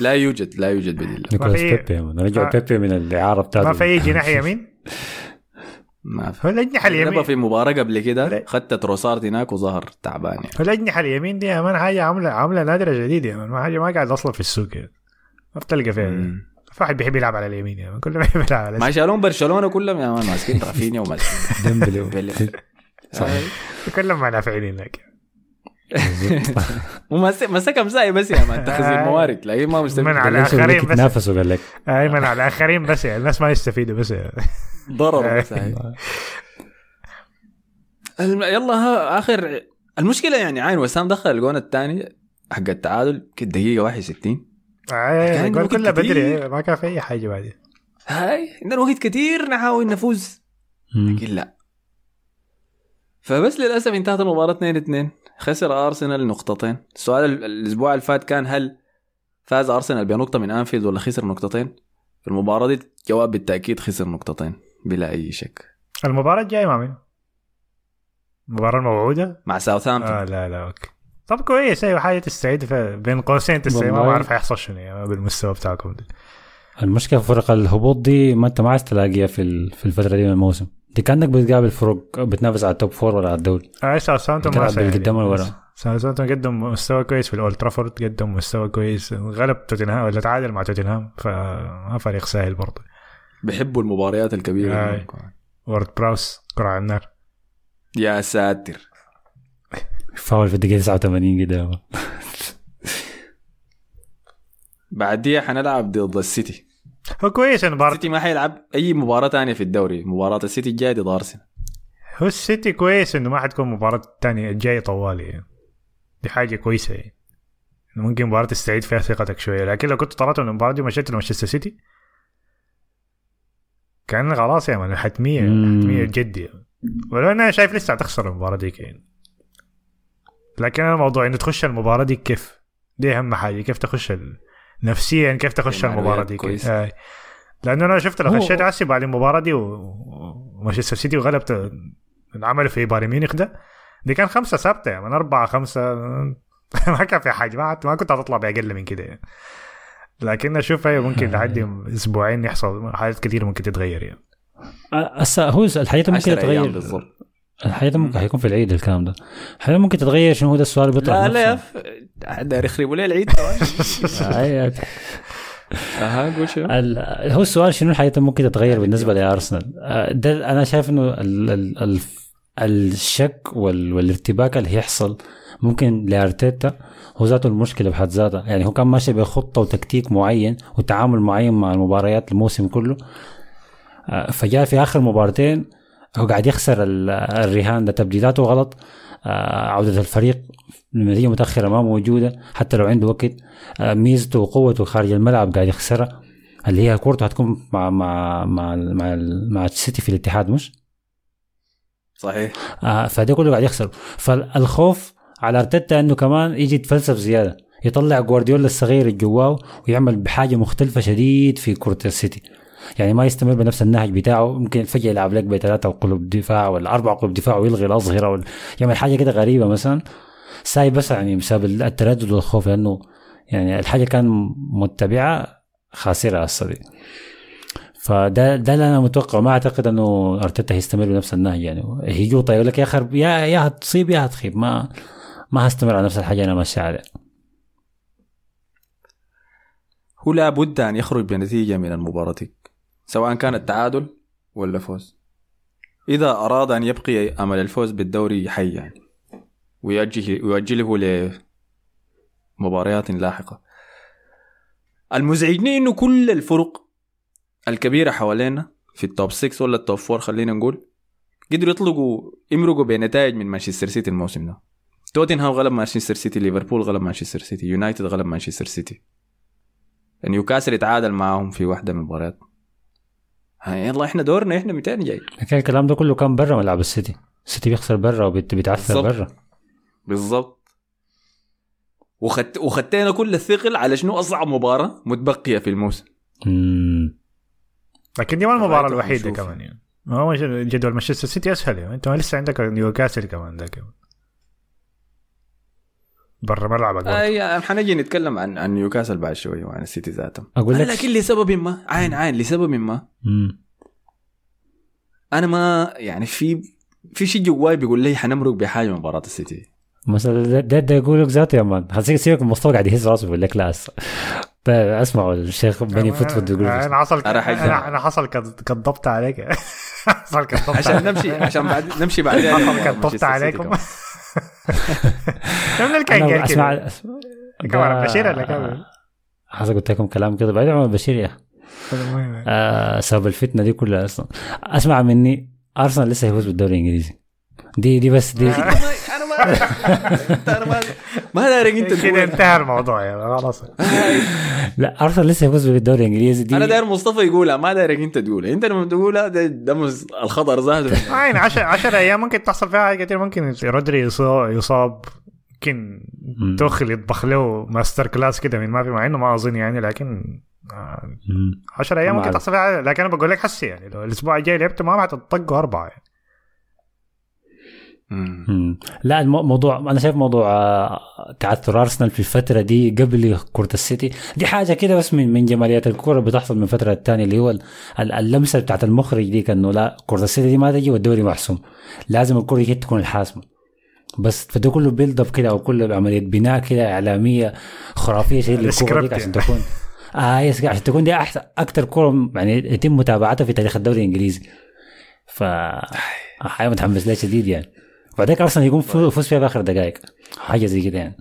لا يوجد لا يوجد بديل. نيكولاس في- بيبي. رجع بيبي من الاعاره بتاعته ما في اي جناح يمين؟ ما في. هو الاجنحه اليمين. في مباراة قبل كده. خدت تروسارد هناك وظهر تعبان يعني. هو الاجنحه اليمين دي يا مان حاجة عامله عاملة نادرة جديد يا مان. ما حاجة ما قاعد أصلا في السوق يعني. ما بتلقى فيها. مم. في واحد بيحب يلعب على اليمين يا مان. كله بيحب يلعب على ما اليمين. شالون برشلونة كلهم يا مان ماسكين رافينيا وماسكين. ديمبلي. بيلي. كلهم ما نافعين هناك. ومسك مسك مساي بس يا مان تخزين آه. موارد. لكن ما مستفيد من على بدك بس. تنافسوا قال لك ايمن على الاخرين بس يعني. الناس ما يستفيدوا بس يعني. ضرر. بس. الم- يلا ها آخر. المشكلة يعني عين وسام دخل الجون الثاني حق التعادل. كده دقيقة 61 آه، كان الجول وقت كلها بدري. ما كان في أي حاجة بعدين هاي عندنا وقت كثير نحاول نفوز. لكن لا. فبس للأسف انتهت المباراة 2 2 خسر أرسنال نقطتين. السؤال ال- الأسبوع اللي فات كان هل فاز أرسنال بنقطة من أنفيلد ولا خسر نقطتين؟ في المباراة دي جواب بالتأكيد خسر نقطتين بلا أي شك. المباراة الجاية مع مين؟ المباراة الموعودة؟ مع ساوثهامبتون. آه لا لا okay. طب كويس أيوه حاجة تستعيد بين قوسين تستعيد. ما. بعرف حيحصل شنو يعني بالمستوى بتاعكم ده المشكلة في فرق الهبوط دي ما أنت ما عايز تلاقيها في ال- في الفترة دي من الموسم. دي كانك بتقابل فرق بتنافس على ال top four ولا على الدوري؟ آه ساوثهامبتون ما بالقدام يعني. والورا. ساوثهامبتون قدم مستوى كويس في الاولد ترافورد قدم مستوى كويس. غلب توتنهام ولا تعادل مع توتنهام فما فريق سهل برضه. بيحبوا المباريات الكبيرة. وورد براوس كرة على النار. يا ساتر. فاول في الدقيقة 89 كده. بعديها حنلعب ضد السيتي. هو كويس المباراة السيتي ما حيلعب أي مباراة تانية في الدوري. مباراة السيتي الجاية ضد أرسنال. هو السيتي كويس إنه ما حتكون مباراة تانية الجاية طوالي. يعني. دي حاجة كويسة يعني. ممكن مباراة تستعيد فيها ثقتك شوية. لكن لو كنت طلعت من المباراة دي ومشيت لمانشستر سيتي كان خلاص يا مان حتمية مم. حتمية جد يعني. ولو أنا شايف لسه هتخسر المباراة دي يعني. لكن الموضوع إنه تخش المباراة دي كيف؟ دي أهم حاجة. كيف تخش ال... نفسيا كيف تخش المباراة دي. آه. لأنه أنا شفت لو خشيت عسي بعد المباراة دي ومانشستر سيتي وغلبت العمل في بايرن ميونخ ده دي كان خمسة ثابتة يعني من أربعة خمسة ما كان في حاجة ما, ما كنت هتطلع بأقل من كده يعني. لكن أشوف هي ممكن لحد أسبوعين يحصل حاجات كتير ممكن تتغير يعني هسه هو الحياة ممكن 10 أيام تتغير بالضبط الحياة ممكن حيكون في العيد الكلام ده. الحياة ممكن تتغير شنو هو ده السؤال اللي بيطرح لا لا داير يخربوا لي العيد أها قول شنو؟ هو السؤال شنو الحياة ممكن تتغير بالنسبة لأرسنال؟ آه، ده أنا شايف إنه ال- ال- ال- الشك وال... والارتباك اللي هيحصل ممكن لأرتيتا هو ذاته المشكلة بحد ذاتها. يعني هو كان ماشي بخطة وتكتيك معين وتعامل معين مع المباريات الموسم كله. آه، فجاء في آخر مباراتين هو قاعد يخسر ال- الرهان ده تبديلاته غلط. آه، عودة الفريق النتيجة متأخرة ما موجودة حتى لو عنده وقت. آه، ميزته وقوته خارج الملعب قاعد يخسرها اللي هي كورته هتكون مع مع مع مع, مع السيتي في الاتحاد مش؟ صحيح. آه فده كله قاعد يخسر فالخوف على أرتيتا إنه كمان يجي يتفلسف زيادة. يطلع جوارديولا الصغير الجواو ويعمل بحاجة مختلفة شديد في كرة السيتي. يعني ما يستمر بنفس النهج بتاعه ممكن فجأة يلعب لك بثلاثه قلوب دفاع ولا أربع قلوب دفاع ويلغي الأظهرة ولا يعمل حاجة كده غريبة مثلا. ساي بس يعني بسبب التردد والخوف لأنه يعني الحاجة كان متبعة خاسرة هسه فده ده اللي أنا متوقع ما أعتقد إنه أرتيتا هيستمر بنفس النهج يعني. هيجوطه يقول لك يا أخي يا يا هتصيب يا هتخيب. ما ما هستمر على نفس الحاجة أنا ماشي عليها. هو لابد أن يخرج بنتيجة من المباراة. دي سواء كان التعادل ولا فوز. إذا أراد أن يبقي أمل الفوز بالدوري حي يعني ويؤجله ويؤجله لمباريات لاحقة. المزعجني انه كل الفرق الكبيرة حوالينا في ال top 6 ولا ال top 4 خلينا نقول قدروا يطلقوا يمرقوا بنتائج من مانشستر سيتي الموسم ده. توتنهام غلب مانشستر سيتي ليفربول غلب مانشستر سيتي يونايتد غلب مانشستر سيتي نيوكاسل يتعادل معاهم في واحدة من المباريات. يلا إحنا دورنا إحنا 200 جاي. لكن الكلام ده كله كان برا ملعب السيتي. السيتي بيخسر برا وبيتعثر. برا. بالضبط. وخدت وخدتنا كل الثقل على شنو أصعب مباراة متبقية في الموسم. مم. لكن دي ما المباراه الوحيدة. كمان يعني. ما هو جدول مانشستر سيتي أسهل يعني. أنت ما لسه عندك نيوكاسل كمان ده كمان برا ملعبك برضه. آه حنجي نتكلم عن عن نيوكاسل بعد شوية وعن السيتي ذاتهم أقول لك. لكن لسبب ما عين عين لسبب ما. مم. أنا ما يعني في في شيء جواي بيقول لي حنمرق بحاجه من مباراة السيتي. مثلا ده ده, يقول لك ذاته يا مان. سيبك من مصطفى قاعد يهز راسه بيقول لك لا أسمعوا الشيخ بني فضفض يقول أنا حصل أنا حصل عليك. حصل كضبط عشان. نمشي عشان بعد نمشي بعدين. حصل كضبط عليكم. من قال اسمع كمان ده- بشير ولا كمان؟ حسب قلت لكم كلام كده. بعيد عن بشير يا. آه سبب الفتنة دي كلها أصلا. أسمع مني. أرسنال لسه هيفوز بالدوري الإنجليزي. دي دي بس دي أنا ما ما ما دايرك انت كده انتهى الموضوع يا خلاص لا ارسنال لسه هيفوز بالدوري الإنجليزي دي أنا داير مصطفى يقولها ما دايرك أنت تقولها أنت لما تقولها ده, الخطر ذاته عين 10 10 أيام ممكن تحصل فيها حاجات كتير ممكن رودري يصاب مم. توخل يطبخ له master class كده من ما في مع إنه ما أظن يعني لكن آه، مم. 10 أيام ما ممكن. تحصل فيها. لكن أنا بقول لك حسي يعني لو الأسبوع الجاي لعبت معاهم حتطقوا أربعة يعني. مم. لا الموضوع أنا شايف موضوع آه، تعثر أرسنال في الفترة دي قبل كرة السيتي. دي حاجة كده بس من من جماليات الكوره بتحصل من فترة الثانية اللي هو ال- ال- اللمسة بتاعت المخرج دي انه لا كرة السيتي دي ما تجي والدوري محسوم لازم الكرة دي تكون الحاسمة. بس فده كله build up كده أو كله عمليه بناء كده إعلامية خرافية شديد للكوره عشان. تكون. يس عشان تكون دي احسن أكثر كوره يعني يتم متابعتها في تاريخ الدوري الإنجليزي. ف حاجة متحمس لها شديد يعني. وبعدين ارسنال يقوم فو- يفوز فيها بآخر دقائق. حاجة زي كده يعني.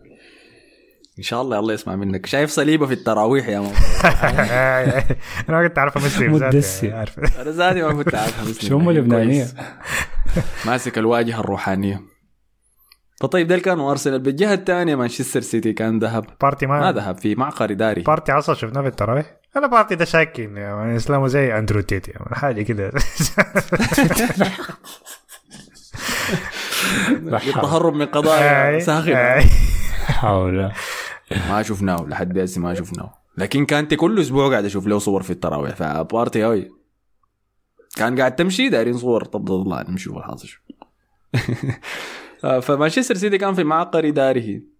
إن شاء الله الله يسمع منك. شايف صليبة في التراويح يا ماما. أنا ما كنت اعرف امثل مدسي. ذاتي، عارف. أنا ذاتي ما كنت عارف شو هم اللبنانيه ماسك الواجهة الروحانية. فطيب ده كانوا أرسنال. بالجهة الثانية مانشستر سيتي كان ذهب. بارتي ما ما ذهب في معقر إداري. بارتي أصلا شفناه في التراويح. أنا بارتي ده شاكين يعني إسلامه زي أندرو تيتي يعني حاجة كده. التهرب من قضايا ساخنة. حول. ما شفناه لحد هسه ما شفناه. لكن كانت كل أسبوع قاعد أشوف له صور في التراويح. فبارتي هاي. كان قاعد تمشي دايرين صور طب الله نمشي شوف الحاصل شو. فمانشستر سيتي كان في معقر إداري.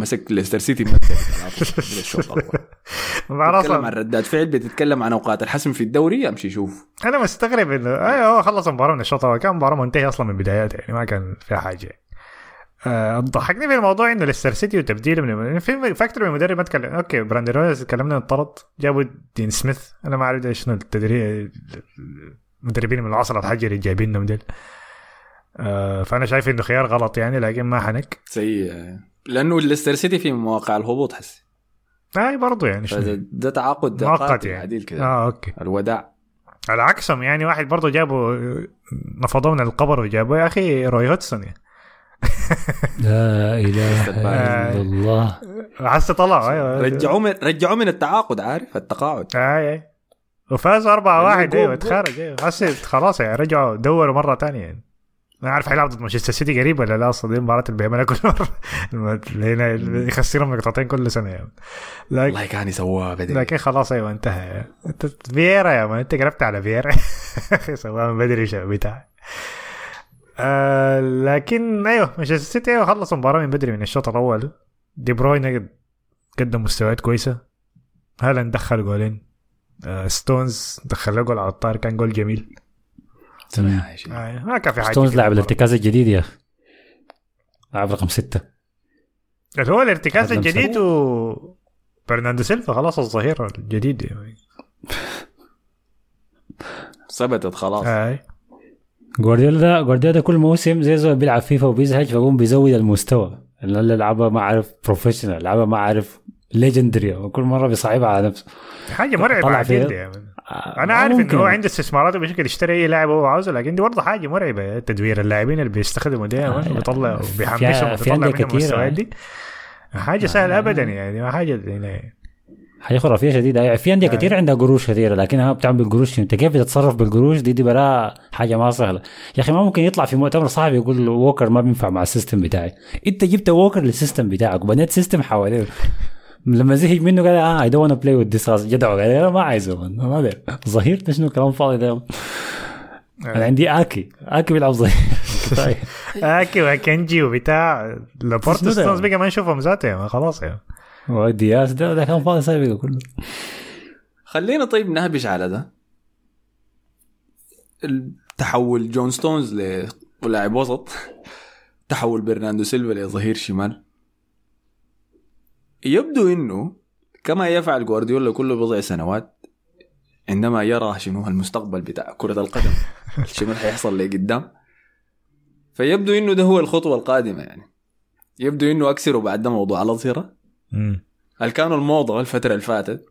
مسك ليستر سيتي مسك الشوط الأول. بعد بتتكلم عن ردات فعل بتتكلم عن أوقات. الحسم في الدوري أمشي شوف أنا مستغرب إنه أيوه هو خلص المباراة من الشوط الأول. كان مباراة منتهية أصلا من بداياتها يعني ما كان فيها حاجة. آه، ضحكني في الموضوع إنه ليستر سيتي وتبديله من في factor من المدرب ما تكلم okay بريندان رودجرز تكلمنا عن الطرد. جابوا دين سميث. أنا ما أعرف شنو التدريب المدربين من العصر الحجري جايبينهم ديل آه فأنا شايف إنه خيار غلط يعني لكن ما حنك. سيء. لأنه ليستر سيتي في مواقع الهبوط حسي. هاي برضه يعني ده تعاقد مؤقت يعني. عديل كده. آه okay. الوداع. على عكسهم يعني واحد برضه جابوا نفضوه من القبر وجابوا يا أخي روي هودسون يعني. لا إله الا الله. حس طلع. أيوه رجعوه من رجعوه من التعاقد عارف؟ التقاعد. آي آي. وفازوا 4 1 جول- أيوه. تخرج أيوه. حسيت خلاص يعني رجعوا دوروا مرة ثانية يعني. ما عارف حيلعب ضد مانشستر سيتي قريب ولا لا أصلا دي المباراه اللي بيعملها كل مرة. هنا يخسرهم نقطتين كل سنة يعني. لكن والله كان يسووها بدري. لكن خلاص أيوه انتهى. أنت فييرا يا ما أنت قربت على فييرا. سواها من بدري بتاع. آه لكن أيوه مانشستر سيتي أيوه خلصوا المباراه من بدري من الشوط الأول. دي بروين قد- قدم مستويات كويسة. هالاند دخل جولين. آه ستونز دخل له جول على الطاير كان جول جميل. شيخ. آه ما كان في حاجة ستونز المباراة. الارتكاز الجديد يا أخي لاعب رقم ستة اللي هو الارتكاز الجديد و برناردو سيلفا خلاص الظهير الجديد يعني ثبتت خلاص آه. جوارديولا ده جوارديولا ده كل موسم زي زول بيلعب فيفا وبيزهج فيقوم بيزود المستوى اللي لعبها ما عارف professional لعبها ما عارف legendary وكل مرة بيصعبها على نفسه حاجة مرعبة. جد يعني أنا عارف إنه هو عنده استثمارات بشكل يشتري أي لاعب هو عاوزه لكن دي برضه حاجة مرعبة. تدوير اللاعبين اللي بيستخدموا دائما آه، بيطلع في- وبيحمسهم وبيطلع منهم. المستويات دي. حاجة سهلة ابدا يعني ما حاجة يعني حاجة خرافية شديدة. يعني في انديه آه. كثير عندها قروش كثيره لكنها بتعمل بالقروش. أنت كيف بتتصرف بالقروش؟ دي دي براها حاجة ما سهلة. يا أخي ما ممكن يطلع في مؤتمر صحفي يقول ووكر ما بينفع مع ال system بتاعي. أنت جبت ووكر لل system بتاعك وبنيت system حواليه. لما زهق منه قال آه I don't play with this جدعه قال أنا ما عايزه. ما داير ظهير ده شنو؟ كلام فاضي ده. أنا عندي آكي. آكي بيلعب ظهير. آكي واكانجي وبتاع. لابورت؟ ستونز بقى ما نشوفهم ذاته يعني. خلاص يعني ودياس ده ده كلام فاضي سايبه كله. خلينا طيب نهبش على ده. التحول جون ستونز للاعب وسط. تحول برناردو سيلفا لظهير شمال. يبدو إنه كما يفعل جوارديولا كل بضع سنوات عندما يرى شنو المستقبل بتاع كرة القدم شنو حيحصل لقدام فيبدو إنه ده هو الخطوة القادمة يعني. يبدو إنه اكسروا بعد ده موضوع الأظهرة. اللي كانوا الموضة الفترة اللي فاتت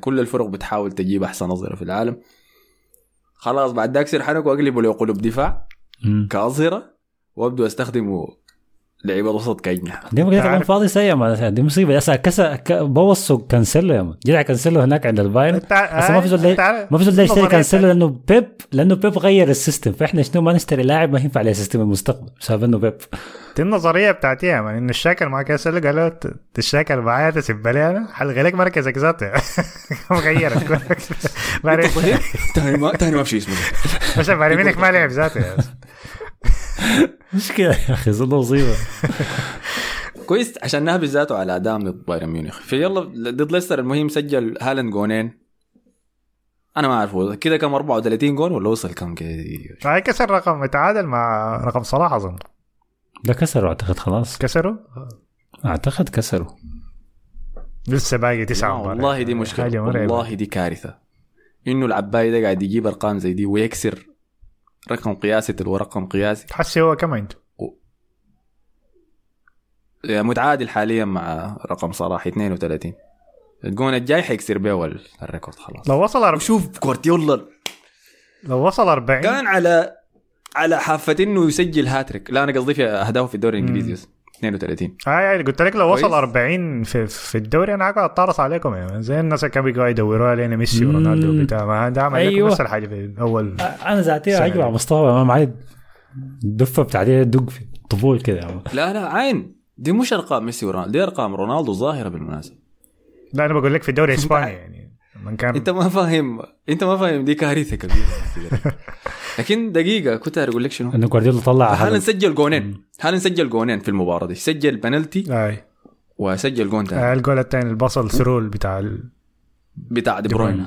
كل الفرق بتحاول تجيب أحسن أظهرة في العالم. خلاص بعد ده أكسر حنك وأقلبه له قلوب دفاع. كأظهرة وأبدو أستخدمه لعيبة وسط كاجنحة دي ما عارف- فاضي سيء ما دي مصيبة. يا كسر ك- بوظوا كانسيلو يا man جدع كانسيلو هناك عند البايرن. بس ما في زول ما في زول يشتري كانسيلو لأنه بيب لأنه بيب غير ال system. فإحنا شنو ما نشتري لاعب ما ينفع عليه system المستقبل بسبب إنه بيب. دي النظرية بتاعتي يا man. انه الشاكل مع اللي قال له تشاكل معايا تسب لي أنا حلغي لك مركزك ذاته مغيرك ما ظهير تاني ما تاني ما في شيء اسمه. ده. بس بعد منك ما لعب ذاته. مشكله يا أخي زول مصيبة. كويس عشان نهبش ذاته على أداء ضد بايرن ميونخ. في يلا ضد ليستر المهم سجل هالاند جونين. أنا ما اعرف كده كم؟ 34 جون ولا وصل كم؟ كده هاي كسر رقم تعادل مع رقم صلاح أظن. ده كسروا أعتقد خلاص. كسروا؟ أعتقد كسروا. لسه باقي تسعة. والله دي مرعبة. والله دي كارثة. إنه العباية ده قاعد يجيب أرقام زي دي ويكسر رقم قياسي تلو رقم قياسي. تحسي هو كم عنده متعادل حاليا مع رقم صلاح 32 الجون الجاي حيكسر بيه ال- الريكورد خلاص. لو وصل أرب... شوف جوارديولا لو وصل 40 كان على على حافة إنه يسجل هاتريك. لا أنا قصدي في اهدافه في الدوري الإنجليزي. بس 32 هاي هاي قلت لك لو وصل كويس. 40 في, في الدوري أنا قاعد اتطرس عليكم يعني زي الناس اللي كانوا بيقعدوا يدوروا علينا ميسي ورونالدو. وبتاع ما ده عمل لكم أيوة. نفس الحاجة في أول أنا ذاتي. عجبه على مصطفى امام علي الدفه بتاعتي دق في طبول كده. لا لا عين دي مش أرقام ميسي ورونالدو دي أرقام رونالدو ظاهرة بالمناسبة لا أنا بقول لك في الدوري الإسباني يعني من كان أنت ما فاهم أنت ما فاهم دي كارثة كبيرة لكن دقيقة كنت أقول لك شنو؟ انه جوارديولا طلع هالاند هذا. سجل جونين؟ هالاند سجل جونين في المباراة دي؟ سجل بنالتي أي. وسجل جون ثاني آه الجول الثاني الباص ال through بتاع ال... بتاع دي بروين.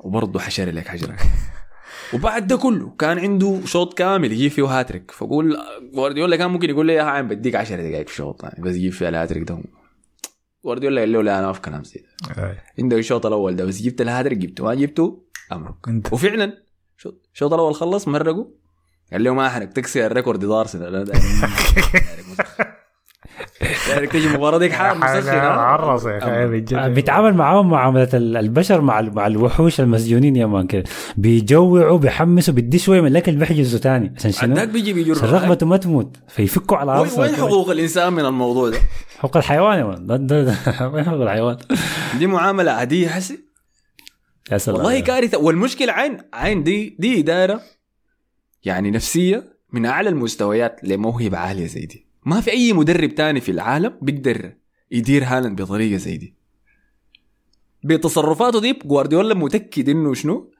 وبرضه حشر لك حجره وبعد ده كله كان عنده شوط كامل يجيب فيه هاتريك فقول جوارديولا كان ممكن يقول لي يا عم بديك 10 دقائق في الشوط يعني بس يجيب فيها الهاتريك ده. جوارديولا قال له لا أنا ما في كلام زي ده. عندك الشوط الأول ده بس جبت الهاتريك جبته. ما جبته أمرك. أنت. وفعلا الشوط الأول خلص مرقوا قال له ما حنك تكسر الريكورد لا ده دايرك تجي المباراه ديك حال؟ عرص يا بيتعامل معاهم معامله ال- البشر مع مع الوحوش المسجونين يا مان كده بيجوعوا بيحمسوا بدي شوية من الاكل بيحجزوا تاني عشان شنو؟ عندك بيجي بيجر رغبته ما تموت فيفكوا على عرصه وين حقوق الانسان من الموضوع ده؟ حقوق الحيوان يا مان وين حقوق الحيوان؟ دي معامله عاديه حسي يا سلام والله كارثة. والمشكلة عين عين دي دي إدارة يعني نفسية من أعلى المستويات لموهبة عالية زي دي. ما في أي مدرب تاني في العالم بيقدر يدير هالاند بطريقة زي دي. بتصرفاته دي جوارديولا متأكد إنه شنو؟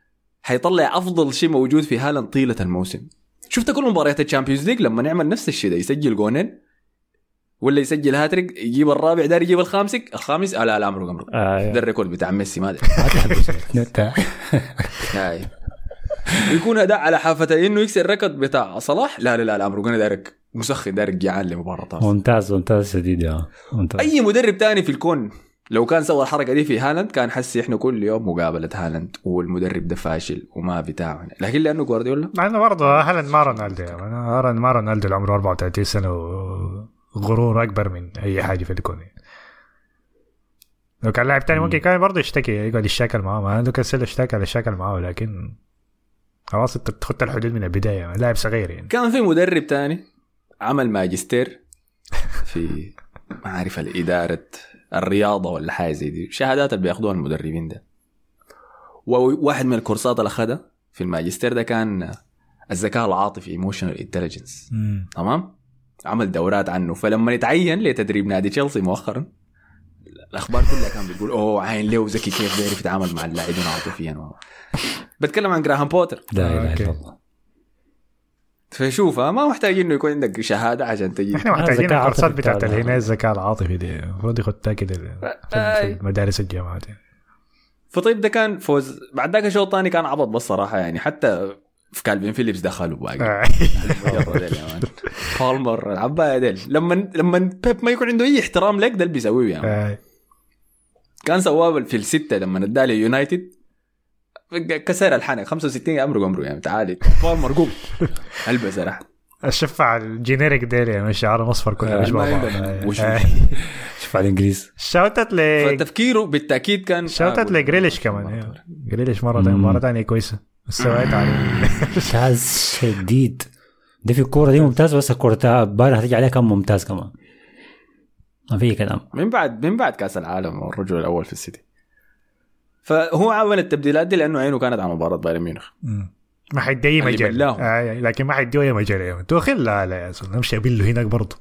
حيطلع أفضل شيء موجود في هالاند طيلة الموسم. شفت كل مباريات ال Champions League لما نعمل نفس الشيء ده يسجل جونين؟ ولا يسجل هاتريك يجيب الرابع دار يجيب الخامسك الخامس آه لا لا امرق امرق آه، ده ال record بتاع ميسي ما أدري. يكون أداء على حافه إنه يكسر ال record بتاع صلاح؟ لا لا لا, لا امرق أنا دارك مسخن دارك جيعان لمباراه. ممتاز ممتاز شديد يا. ممتاز. أي مدرب تاني في الكون؟ لو كان سوى الحركة دي في هالاند كان حس إحنا كل يوم مقابلة هالاند والمدرب ده فاشل وما بتاع لكن لأنه جوارديولا؟ مع إنه برضه هالاند ما رونالدو. هالاند ما رونالدو اللي عمره 34 سنة وغرور أكبر من أي حاجة في الكون. لو كان لاعب تاني ممكن كان برضه يشتكي يقعد يشتكل معاه. ما عنده كسل اشتكى اشتكل معاه لكن خلاص أنت تخط الحدود من البداية. يعني. لاعب صغير يعني. كان في مدرب تاني عمل ماجستير في ما عارف الإدارة الرياضة ولا حاجة زي دي. شهادات اللي بياخدوها المدربين ده. وواحد من الكورسات اللي أخدها في الماجستير ده كان الذكاء العاطفي emotional intelligence تمام؟ عمل دورات عنه. فلما يتعين لتدريب نادي تشيلسي مؤخرا الأخبار كلها كان بتقول أوه عين له ذكي كيف بيعرف يتعامل مع اللاعبين عاطفيا؟ بتكلم عن جراهام بوتر. لا إله. إلا الله. فشوف ما محتاج إنه يكون عندك شهادة عشان تجي. إحنا محتاجين الكورسات بتاعت بتاع الهنا الذكاء العاطفي دي. المفروض يخدها كده في- آي. مدارس الجامعات يعني. فطيب ده كان فوز. بعد ذاك الشوط الثاني كان عبط بس صراحة يعني. حتى في كالفين فيليبس دخلوا باقي. بالمر العبايه ديل لما لما بيب ما يكون عنده أي احترام لك ده اللي بيسويه يعني. آه. كان سواه في الستة لما اداه ليونايتد. كسر الحنك. 65 امره امره يعني. تعالي. بالمر قوم. ألبس راح. الشفع ال generic ديل يعني شعره اصفر كله آه، بيشبه ما بعض. آه. على الإنجليز. شوتت ل فتفكيره بالتأكيد كان شوتت لجريليش كمان. جريليش مرة ثانية. مرة ثانية كويسة. استوعبت عليه ممتاز شديد. ده في الكورة دي ممتاز. بس الكوره بتاع بايرن هتيجي عليها كم ممتاز كمان. ما في كلام. من بعد من بعد كأس العالم والرجل الأول في السيتي. فهو عمل التبديلات دي لأنه عينه كانت على مباراة بايرن ميونخ. ما حيدي اي مجال. آه يعني لكن ما حيدي اي مجال. يعني توخيل لا لا يا زلمه نمشي ابيلو هناك برضه.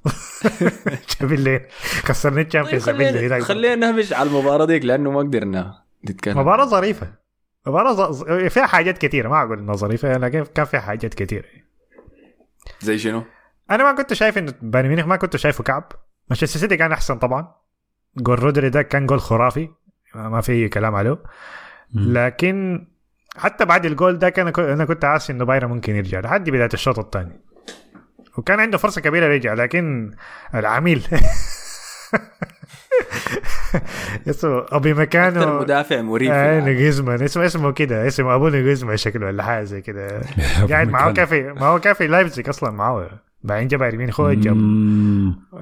ابيلو خسرنا طيب ال Champions ابيلو خلينا هناك برضه. خلينا نهبش على المباراة ديك لأنه ما قدرنا نتكلم. مباراة ظريفة. مباراة ظ... فيها حاجات كثيرة ما أقول انها ظريفة لكن كان فيها حاجات كثيرة زي شنو؟ أنا ما كنت شايف انه بايرن ميونخ ما كنت شايفه كعب. مانشستر سيتي كان أحسن طبعا. جول رودري ده كان جول خرافي. ما ما في أي كلام عليه. لكن حتى بعد الجول ده كان أنا كنت حاسس إنه بايرن ممكن يرجع لحد بداية الشوط الثاني. وكان عنده فرصة كبيرة يرجع لكن العميل اسمه أبي أكثر مكانه مدافع مريب آه. نجيزمان اسمه اسمه كده اسمه أبو نجيزمان شكله ولا حاجة زي كده قاعد معاه كافي ما هو كافي لايبزيج أصلا معاه بعدين جاب ميونخ هو جاب.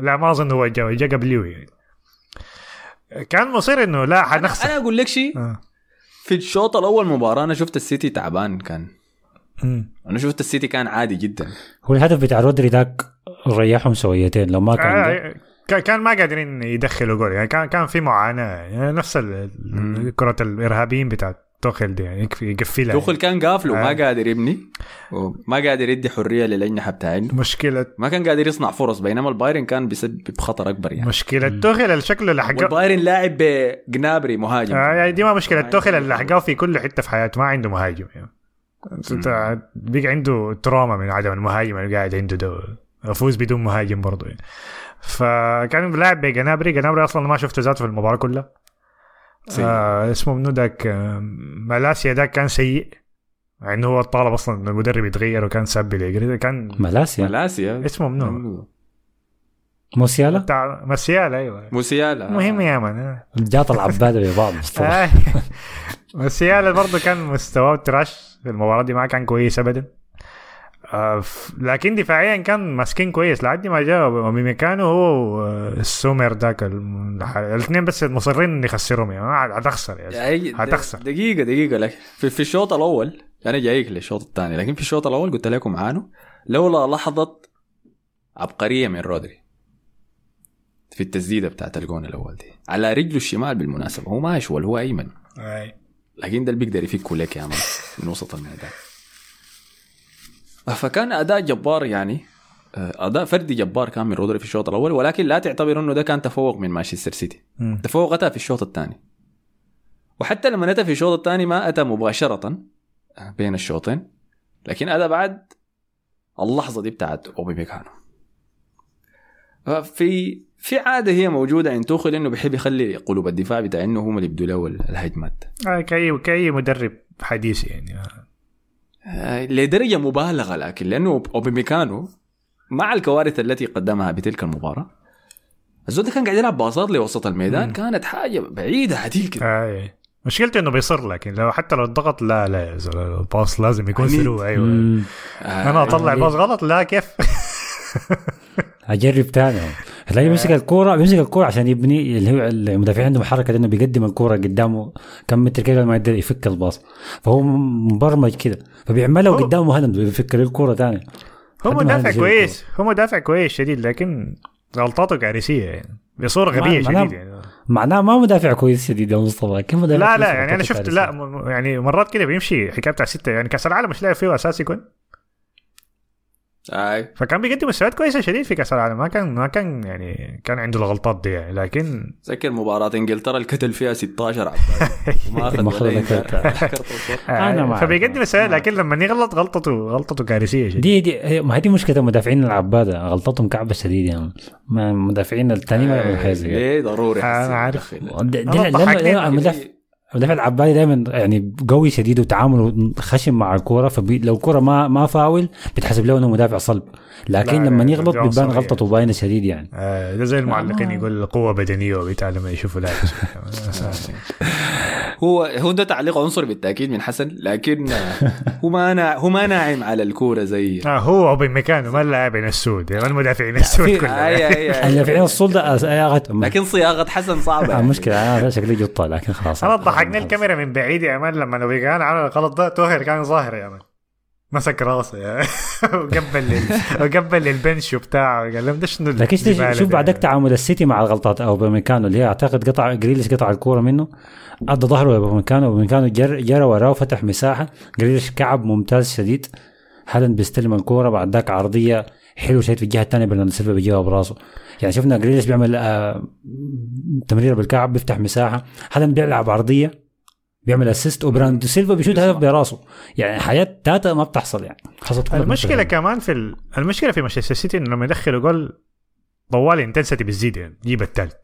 لا ما أظن هو جاب جا قبليه يعني كان مصير إنه لا حنخسر أنا أقول لك شيء آه. في الشوط الأول مباراة أنا شفت السيتي تعبان كان مم. أنا شفت السيتي كان عادي جدا هو الهدف بتاع رودري ذاك ريحهم شويتين لو ما كان. آه، كان كان ما قادرين يدخلوا جول. يعني كان كان في معاناة. يعني نفس كرة الإرهابيين بتاعت توخيل دي. يعني يكفي يقفلها. توخل كان قافل وما آه. قادر يبني. وما قادر يدي حرية للأجنحة بتاعته مشكلة ما كان قادر يصنع فرص. بينما البايرن كان بيسبب خطر أكبر يعني. مشكلة توخيل اللي شكله لحقه والبايرن لاعب بجنابري مهاجم. آه يعني دي ما مشكلة. توخيل اللي لحقه في كل حتة في حياته. ما عنده مهاجم يعني. بيجي عنده تروما من عدم المهاجم اللي قاعد عنده ده. افوز بدون مهاجم برضه يعني. فكان لاعب بجنابري جنابري أصلا ما شفته ذاته في المباراة كلها. آه اسمه منو ذاك آه، مالاسيا ذاك كان سيء. مع إنه هو الطالب أصلا المدرب يتغير وكان سب لي كان مالاسيا؟ ملاسيا اسمه منو؟ موسيالا؟ بتاع مسيالا أيوه. موسيالا. مهم يا مان جات العباده ببعض آه. مسيالا برضه كان مستواه تراش في المباراة دي ما كان كويس ابدا. آه، لكن دفاعيا كان ماسكين كويس لحد ما جاء وبمكانه هو آه، السومر ذاك الاثنين بس مصرين ان يخسرهم يعني. هتخسر زلمة. يعني. هتخسر دقيقة دقيقة لك في, في الشوط الأول أنا جايك للشوط الثاني لكن في الشوط الأول قلت لكم عنه لولا لحظة عبقرية من رودري في التسديدة بتاعت الجون الأول دي. على رجله الشمال بالمناسبة هو ما أشول هو أيمن. لكن ده اللي بيقدر يفكه لك يا مان من وسط الميدان. فكان أداء جبار يعني آه، أداء فردي جبار كان من رودري في الشوط الأول ولكن لا تعتبر إنه ده كان تفوق من مانشستر سيتي. تفوق اتى في الشوط الثاني. وحتى لما اتى في الشوط الثاني ما أتى مباشرة بين الشوطين. لكن اتى بعد اللحظة دي بتاعت أوباميكانو في في عادة هي موجودة عند توخل إنه بيحب يخلي قلوب الدفاع بتاع إنه هم اللي يبدوا له الهجمات. آه، كأي كأي مدرب حديث يعني. آه، لدرجة مبالغة لكن لأنه أوباميكانو مع الكوارث التي قدمها بتلك المباراة الزول ده كان قاعد يلعب باصات لوسط الميدان كانت حاجة بعيدة عديل كده آه. مشكلته إنه بيصر لكن لو حتى لو الضغط لا لا الباص لازم يكون. سلو أيوه مم. أنا أطلع الباص غلط لا كيف أجرب تاني. هتلاقيه بيمسك الكورة بيمسك الكورة عشان يبني اللي هو المدافعين عندهم حركه انه بيقدم الكورة قدامه كم متر كده ما يقدر يفك الباص. فهو مبرمج كده. فبيعملها قدامه هدم بيفك له الكورة تاني. هو مدافع كويس هو مدافع كويس شديد لكن غلطاته كارثية يعني. بصورة غبية معناه- شديد يعني. معناه ما مدافع كويس شديد يا مصطفى. كيف مدافع لا لا يعني أنا شفت؟ لا يعني مرات كده بيمشي حكاية بتاع ستة. يعني كأس العالم مش لاعب فيه اساسي يكون أي. فكان بيقدم مستويات كويسة شديد في كأس العالم. ما كان ما كان يعني كان عنده الغلطات دي يعني لكن تذكر مباراة إنجلترا الكتل فيها 16 عباد وما أخذ ما أصفر. أنا معك. فبيقدم مستويات لكن لما يغلط غلطته غلطته كارثية شديد دي دي هي- ما هي دي مشكلة المدافعين العباده غلطتهم كعبة شديد يعني. ما المدافعين الثانيين ما يعملوا حاجة زي كده. ليه ضروري. أنا حسين عارف. المدافع المدافع العبالي دائما يعني قوي شديد وتعامله خشن مع الكورة فلو الكورة ما ما فاول بتحسب له إنه مدافع صلب لكن لا، لما لا، يغلط صريح. غلطته باينه شديد يعني آه ده زي المعلقين آه. يقول قوة بدنية وبتاع لما يشوفوا لاعب هو هو ده تعليق عنصري بالتأكيد من حسن لكن آه، هو ما نا هو ما ناعم على الكورة زي آه هو بمكانه ما اللاعبين السود ما المدافعين السود في- كلهم المدافعين يا أخي، لكن صياغة حسن صعبة يعني. المشكلة أنا شكلي جطة لكن خلاص ضحكني الكاميرا من بعيد يا مان لما لو كان عمل الغلط ده توهر كان ظاهر يا مان مسك راسه يا وقبل وقبل للبنش وبتاع قال لهم ده شنو لكن شوف-؟ بعدك تعامل السيتي مع الغلطات أو بمكانه اللي هي أعتقد قطع جريليش قطع الكورة منه أدى ظهره بمكانه وبمكانه جر جرى وراه وفتح مساحة. جريليش كعب ممتاز شديد. هالاند بيستلم الكورة بعد ذاك عرضية حلو شديد في الجهه الثانية برناردو سيلفا بيجيبها براسه يعني شفنا جريليش بيعمل آه تمريرة بالكعب بيفتح مساحة. هالاند بيلعب عرضية بيعمل assist وبرناردو سيلفا بيشوت هدف براسه. يعني حياه تاتا ما بتحصل يعني. حصلت كلها المشكلة مثلاً. كمان في ال... المشكلة في مانشستر سيتي إنه لما يدخلوا جول طوالي intensity بتزيد يعني. يجيب الثالث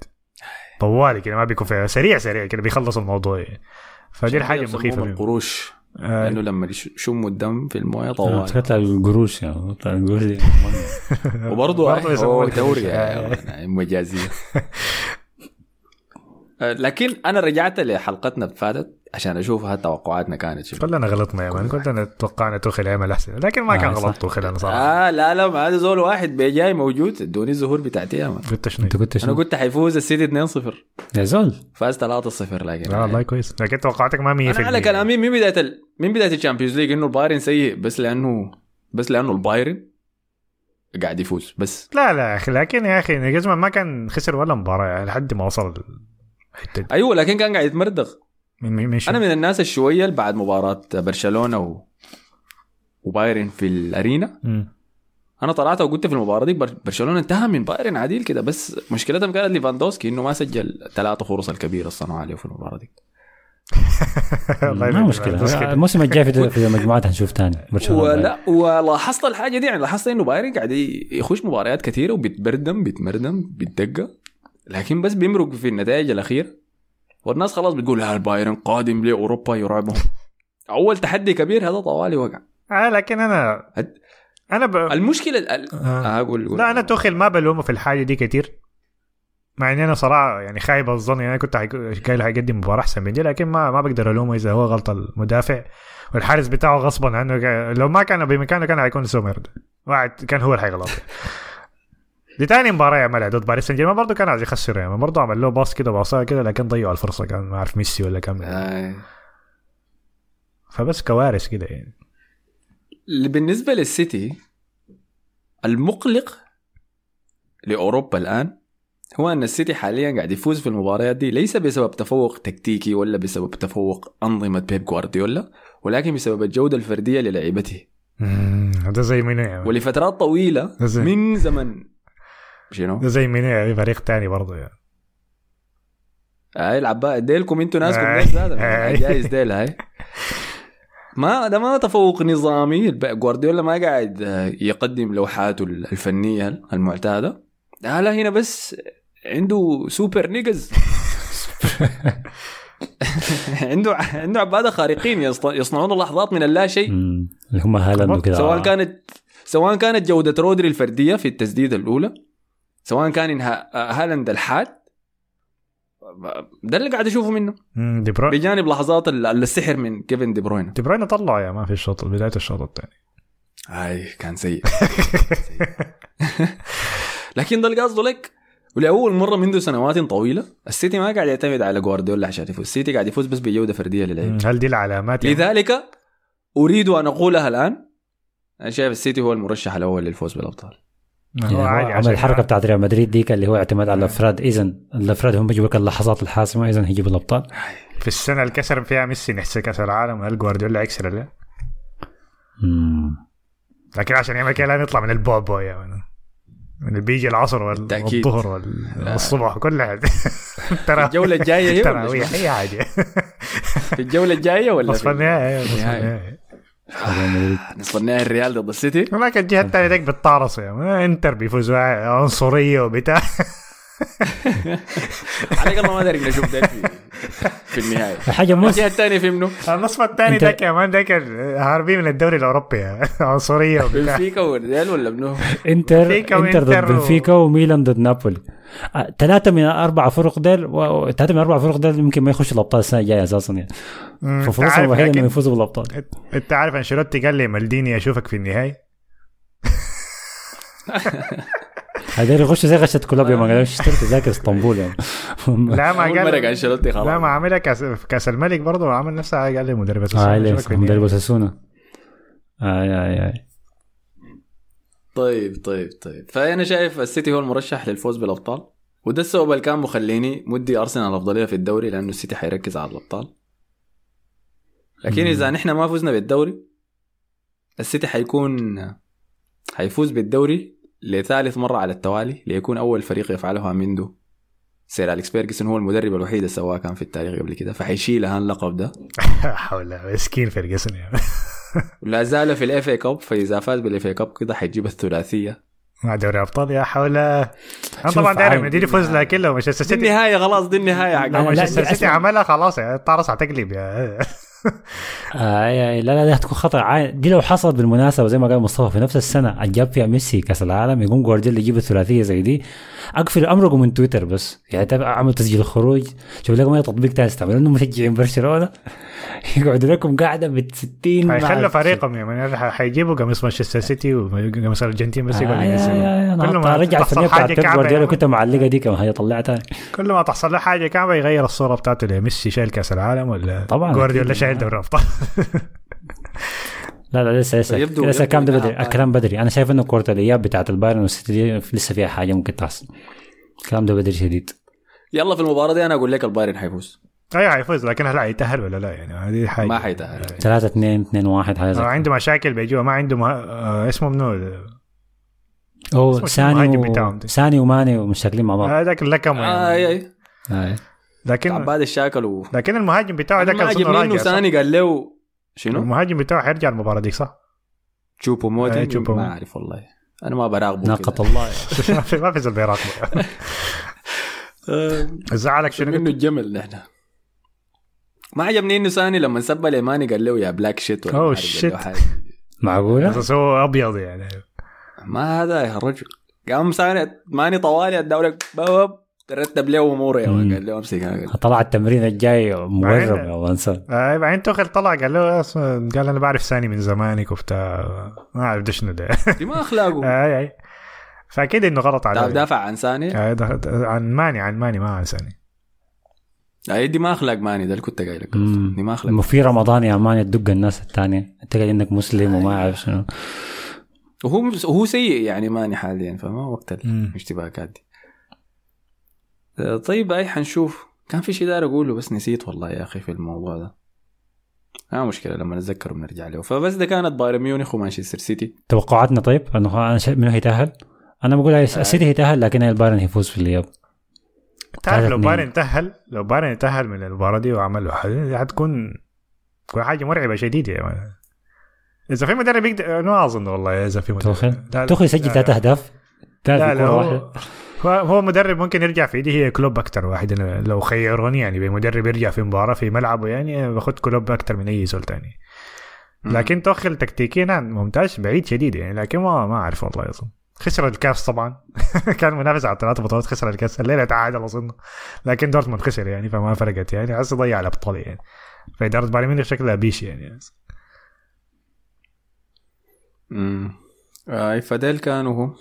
طوالي كده ما بيكون فيها سريع سريع كده بيخلص الموضوع يعني. فدي الحاجة المخيفة القروش آه، لأنه لما يشموا الدم في الموية آه، طوال تطلع القروش يعني تطلع القروش. وبرضه هو دوري القروش. يعني مجازية آه، لكن أنا رجعت لحلقتنا فاتت عشان أشوف هل توقعاتنا كانت شنو. كلنا غلطنا يا مان كلنا توقعنا توخيل يعمل أحسن لكن ما آه، كان. غلط توخيل أنا صراحة. آه لا لا ما هذا زول واحد بيجاي موجود ادوني الظهور بتاعتي يا مان. قلت شنو؟ أنت قلت أنا شنو؟ قلت حيفوز السيتي 2-0 يا زول. فاز 3-0 لكن لا والله كويس. لكن توقعاتك ما 100% أنا على كلامي من بداية ال... من بداية ال Champions League إنه البايرن سيء بس لأنه بس لأنه البايرن قاعد يفوز بس. لا لا يا أخي لكن يا أخي ناجلزمان ما كان خسر ولا مباراة يعني لحد ما وصل الحته دي أيوه لكن كان قاعد يتمردغ من أنا من الناس الشوية اللي بعد مباراة برشلونة و... وبايرن في الأرينا. مم. أنا طلعت وقلت في المباراة دي بر- برشلونة انتهى من بايرن عديل كده بس مشكلتهم كانت ليفاندوسكي إنه ما سجل ثلاثة فرص الكبيرة صنعوا عليه في المباراة دي. ما مشكلة. الموسم الجاي في المجموعات هنشوف ثاني برشلونة ولا ولاحظت الحاجة دي يعني لاحظت إنه بايرن قاعد يخش مباريات كثيره وبيتبردم بيتمردم بيتدقى لكن بس بيمرق في النتائج الأخيرة. والناس خلاص بتقول ها البايرن قادم لاوروبا يرعبهم. أول تحدي كبير هذا طوالي وقع. آه لكن أنا هد- أنا ب... المشكلة ال- آه. آه، قول لا أنا توخيل ما بلومه في الحاجة دي كتير. مع إني أنا صراحة يعني خايب الظن يعني أنا كنت قايل حيقدم مباراة أحسن من دي لكن ما ما بقدر ألومه إذا هو غلط المدافع والحارس بتاعه غصبا عنه. لو ما كان بمكانه كان حيكون سومر واحد كان هو اللي حيغلط دي تاني مباراة يعملها ضد باريس سان جيرمان. برضه كان عايز يخسر يعني برضه عمل له باص كده باصاه كده لكن ضيعوا الفرصة. كان ما أعرف ميسي ولا كان آه. فبس كوارث كده يعني. اللي بالنسبة للسيتي المقلق لأوروبا الآن هو أن السيتي حاليا قاعد يفوز في المباريات دي ليس بسبب تفوق تكتيكي ولا بسبب تفوق أنظمة بيب جوارديولا ولكن بسبب الجودة الفردية للاعيبته مم، ده زي منو يعني؟ ولفترات طويلة زي- من زمن شنو؟ ده زي منو يعني فريق تاني برضه يعني. هاي العباء ديلكم أنتوا ناسكم. ناس هذا آي. جايز ديل هاي. ما ده ما تفوق نظامي. جوارديولا ما قاعد آه، يقدم لوحاته الفنية المعتادة. لا لا هنا بس عنده سوبر نيجز عنده عنده عباده خارقين يصنعون لحظات من اللا شيء. اللي هم هالاند وكذا سواء كانت سواء كانت جودة رودري الفردية في التسديدة الأولى سواء كان انهاء آه، هالاند الحاد ده اللي قاعد أشوفه منه. دي بروين بجانب لحظات ال- السحر من كيفن دي بروين دي بروين طلعه يا ما في الشوط بداية الشوط الثاني. هاي كان سيء. لكن ده اللي قصده لك. ولأول مرة منذ سنوات طويلة السيتي ما قاعد يعتمد على جوارديولا عشان يفوز. السيتي قاعد يفوز بس بجودة فردية للعيبة هل دي العلامات يعني؟ لذلك أريد أن أقولها الآن. أنا شايف السيتي هو المرشح الأول للفوز بالأبطال. يعني هو عادي عمل عشان الحركة بتاعت ريال مدريد ديك اللي هو اعتماد على الافراد اذا الأفراد هم بيجيبوا لك اللحظات الحاسمة اذا هيجيبوا الأبطال. في السنة اللي كسر فيها ميسي نحس كأس العالم هل جوارديولا يكسر له مم. لكن عشان يعمل كده لازم يطلع من البوبو يعني من بيجي العصر. والظهر وال- والصبح كلها ترى الجولة الجاية هي حاجة في الجولة الجاية ولا نصف في النهائي. نصف النهائي. الريال ضد السيتي. ولكن الجهه الثانية ديك بتطارص يعني انتر بيفوزوا عنصرية وبتاع. على الأقل ما دارك نشوف ده في النهاية. حاجة مو الجهة الثانية في منه النصف الثاني ده كمان ده كان هاربين من الدوري الأوروبي يعني. عنصرية وبتاع. بنفيكا والريال ولا منو؟ انتر إنتر ضد بنفيكا وميلان ضد نابولي. آه، ثلاثة من أربع فرق ديل و- ثلاثة من أربع فرق ديل يمكن ما يخشوا الأبطال السنة الجاية أساسا يعني. ففرصهم الوحيدة إنهم لكن- يفوزوا بالأبطال. أنت عارف أنشيلوتي قال لي مالديني أشوفك في النهائي. هذول يخشوا زي غشة كلوب يوم ما اشتري تذاكر إسطنبول يعني. لا ما قال مرة انشيلوتي خلاص. لا ما عاملها كاس كاس الملك برضه عمل نفسها قال لي مدرب آه في النهائي. مدرب ساسونا آي آي آي. طيب طيب طيب. فأنا شايف السيتي هو المرشح للفوز بالأبطال وده السبب اللي كان مخليني مدي أرسنال الافضليه في الدوري لأنه السيتي حيركز على الأبطال. لكن إذا نحن ما فزنا بالدوري السيتي حيكون حيفوز بالدوري لثالث مرة على التوالي ليكون أول فريق يفعلها منذ سير أليكس فيرجسون هو المدرب الوحيد اللي سواه كان في التاريخ قبل كده فحيشيل هان اللقب ده. حول مسكين فيرجسون ولا زال في ال FA Cup فإذا فاز بال FA Cup كده حيجيب الثلاثية. مع دوري أبطال يا حول أنا طبعا داير عايز- مدريد يفوز لها كله مانشستر سيتي النهايه خلاص دي النهايه حق مانشستر سيتي. عملها خلاص يعني الطارس هتقلب يا اي اي لا لا دي هتكون خطر. دي لو حصلت بالمناسبة زي ما قال مصطفى في نفس السنة جاب فيها ميسي كأس العالم يقوم جوارديولا يجيب الثلاثية زي دي. أقفل امرقه من تويتر بس. يعني أعمل تسجيل الخروج. شوف لكم اي تطبيق ثاني استعملوا انهم مشجعين برشلونة. يقعدوا لكم قاعدة ب 60 مع- هيخلوا فريقهم يعني حيجيبوا قميص مانشستر سيتي وقميص الأرجنتين بس يقعدوا آه، ينزلوا. آه، آه، كل ما حاجة بيب كعبة جوارديولا يعني. كنت معلقه دي كمان هي طلعها تاني كل ما تحصل له حاجة كعبة يغير الصورة بتاعته لميسي شايل كأس العالم ولا طبعاً. جوارديولا شايل دوري الأبطال؟ لا لا لسه لسه. يبدو- لسه الكلام ده بدري. الكلام بدري. أنا شايف إنه كره الإياب بتاعت البايرن والسيتي دي لسه فيها حاجة ممكن تحصل. الكلام ده بدري شديد. يلا في المباراة دي أنا أقول لك البايرن حيفوز. أيوه حيفوز لكن هل حيتاهل ولا لا يعني هذه حاجة ما حيتأهل 3 2 2 1 حاجة زي آه،. عنده مشاكل بيجوا ما عنده مه... آه اسمه منو هو ساني و... ساني وماني ومشاكلين مع بعض هذاك اللكم آه اي يعني. اي آه. لكن عباد الشاكل و لكن المهاجم بتاعه ده ما كان راجع صح؟ ثاني قال له شنو؟ المهاجم بتاعه حيرجع المباراة دي صح؟ تشوبو آه، موتين تشوبو. ما أعرف والله أنا ما براقبه ناقة. الله ما في ما في زول بيراقبه آه، زعلك شنو منه؟ الجمل نحن ما عجبني إنه ثاني لما سب اليماني قال له يا بلاك شيت ولا shit. حاجة. معقولة؟ بس هو أبيض يعني. ما هذا يا رجل. قام ثاني ماني طوالي الدوري بوب ترتب له اموره يا قال له أمسك طلع التمرين الجاي بعدين- يا وانسان آه بعدين توخل طلع قال له قال أنا بعرف ثاني من زمانك وبتاع. ما أعرف شنو ده دي ما اخلاقه أي أي. فأكيد إنه غلط عليه دافع عن ثاني آه، عن ماني عن ماني ما عن ثاني هاي دي ما أخلاق ماني ده اللي كنت قايل لك. دي ما أخلاق. في رمضان يا man تدق الناس الثانية. أنت قايل انك مسلم وما أعرف شنو. وهو وهو سيء يعني ماني حاليا فما وقت. الاشتباكات دي آه، طيب أي حنشوف. كان في شيء داير أقوله بس نسيت والله يا أخي في الموضوع ده. ما مشكلة لما نتذكر بنرجع له. فبس ده كانت بايرن ميونخ ومانشستر سيتي. توقعاتنا طيب؟ إنه أنا منو هيتاهل أنا بقول السيتي هيتاهل لكن البايرن هيفوز في الإياب. تعرف لو. بايرن تأهل لو بايرن تأهل من المباراة دي وعمل حتكون تكون حاجة مرعبة شديدة يا man. إذا في مدرب يقدر ما أظن والله إذا في مدرب. توخل يسجل لا- ثلاث أهداف؟ لا ثلاث لا هو هو- مدرب ممكن يرجع في ايدي هي كلوب أكثر واحد. أنا لو خيروني يعني بمدرب يرجع في مباراة في ملعبه يعني باخذ كلوب أكثر من أي زول تاني. لكن توخل تكتيكيا نعم ممتاز بعيد شديد يعني لكن ما ما أعرف والله اظن خسر الكاس طبعا. كان منافس على ثلاث بطولات خسر الكاس. الليلة تعادل أظن. لكن دورتموند خسر يعني فما فرقت يعني. هسه ضيع الأبطال يعني. فاداره بايرن ميونخ شكلها بيش يعني. امم آه فديل كانوا هم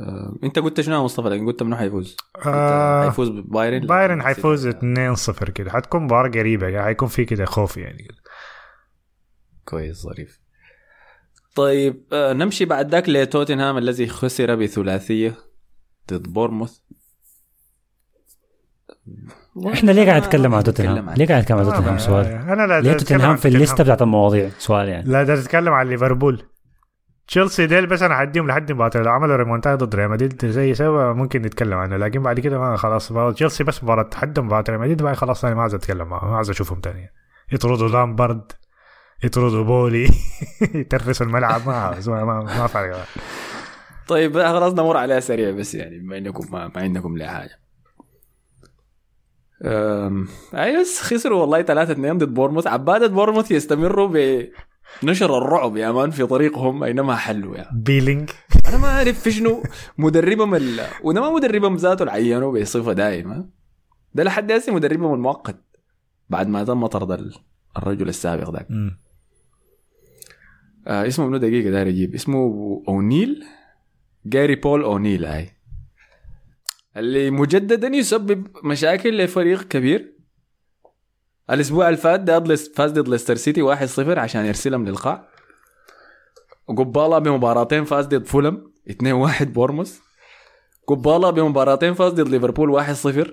آه أنت قلت شنو مصطفى؟ لكن قلت منو حيفوز؟ آه حيفوز بايرن بايرن حيفوز 2-0 كده. حتكون مباراه قريبة يعني. حيكون في كده خوف يعني. كويس ظريف. طيب آه نمشي بعد ذاك لتوتنهام الذي خسر بثلاثية ضد بورنموث إحنا ليه قاعد نتكلم عن توتنهام؟ ليه قاعد نتكلم عن آه، توتنهام ما- سؤال؟ أنا لا ليه توتنهام في الليستة. بتاعت المواضيع؟ سؤال يعني لا ده تتكلم عن ليفربول تشيلسي ديل بس أنا حديهم لحد مباراة لو عملوا ريمونتادا ضد ريال مدريد زي سوا ممكن نتكلم عنه لكن بعد كده ما خلاص تشيلسي بس مباراة تحدى مباراة ريال مدريد بعد خلاص أنا ما عايز أتكلم معهم ما عايز أشوفهم تاني يطردوا لامبارد يطردوا بولي يترسوا الملعب. ما ما ما, فارق طيب آه، خلاص نمر عليها سريع بس يعني بما انكم ما, ما عندكم لا حاجة. أي بس خسروا والله 3 2 ضد بورنموث. عبادة بورنموث يستمروا بنشر الرعب يا man في طريقهم اينما حلوا يعني. بيلينج أنا ما أعرف في شنو مدربهم ال... وده ما مدربهم ذاته اللي عينوه بصفة دائمة. ده لحد هسه مدربهم المؤقت بعد ما تم طرد ال- الرجل السابق ذاك. آه اسمه منو دقيقة داير أجيب. اسمه أونيل؟ جاري بول أونيل هاي. اللي مجددا يسبب مشاكل لفريق كبير. الأسبوع اللي فات ده فاز ضد ليستر سيتي 1-0 عشان يرسلهم للقاع. قبالة بمباراتين فاز ضد فولهام 2-1 بورنموث قبالة بمباراتين فاز ضد ليفربول 1-0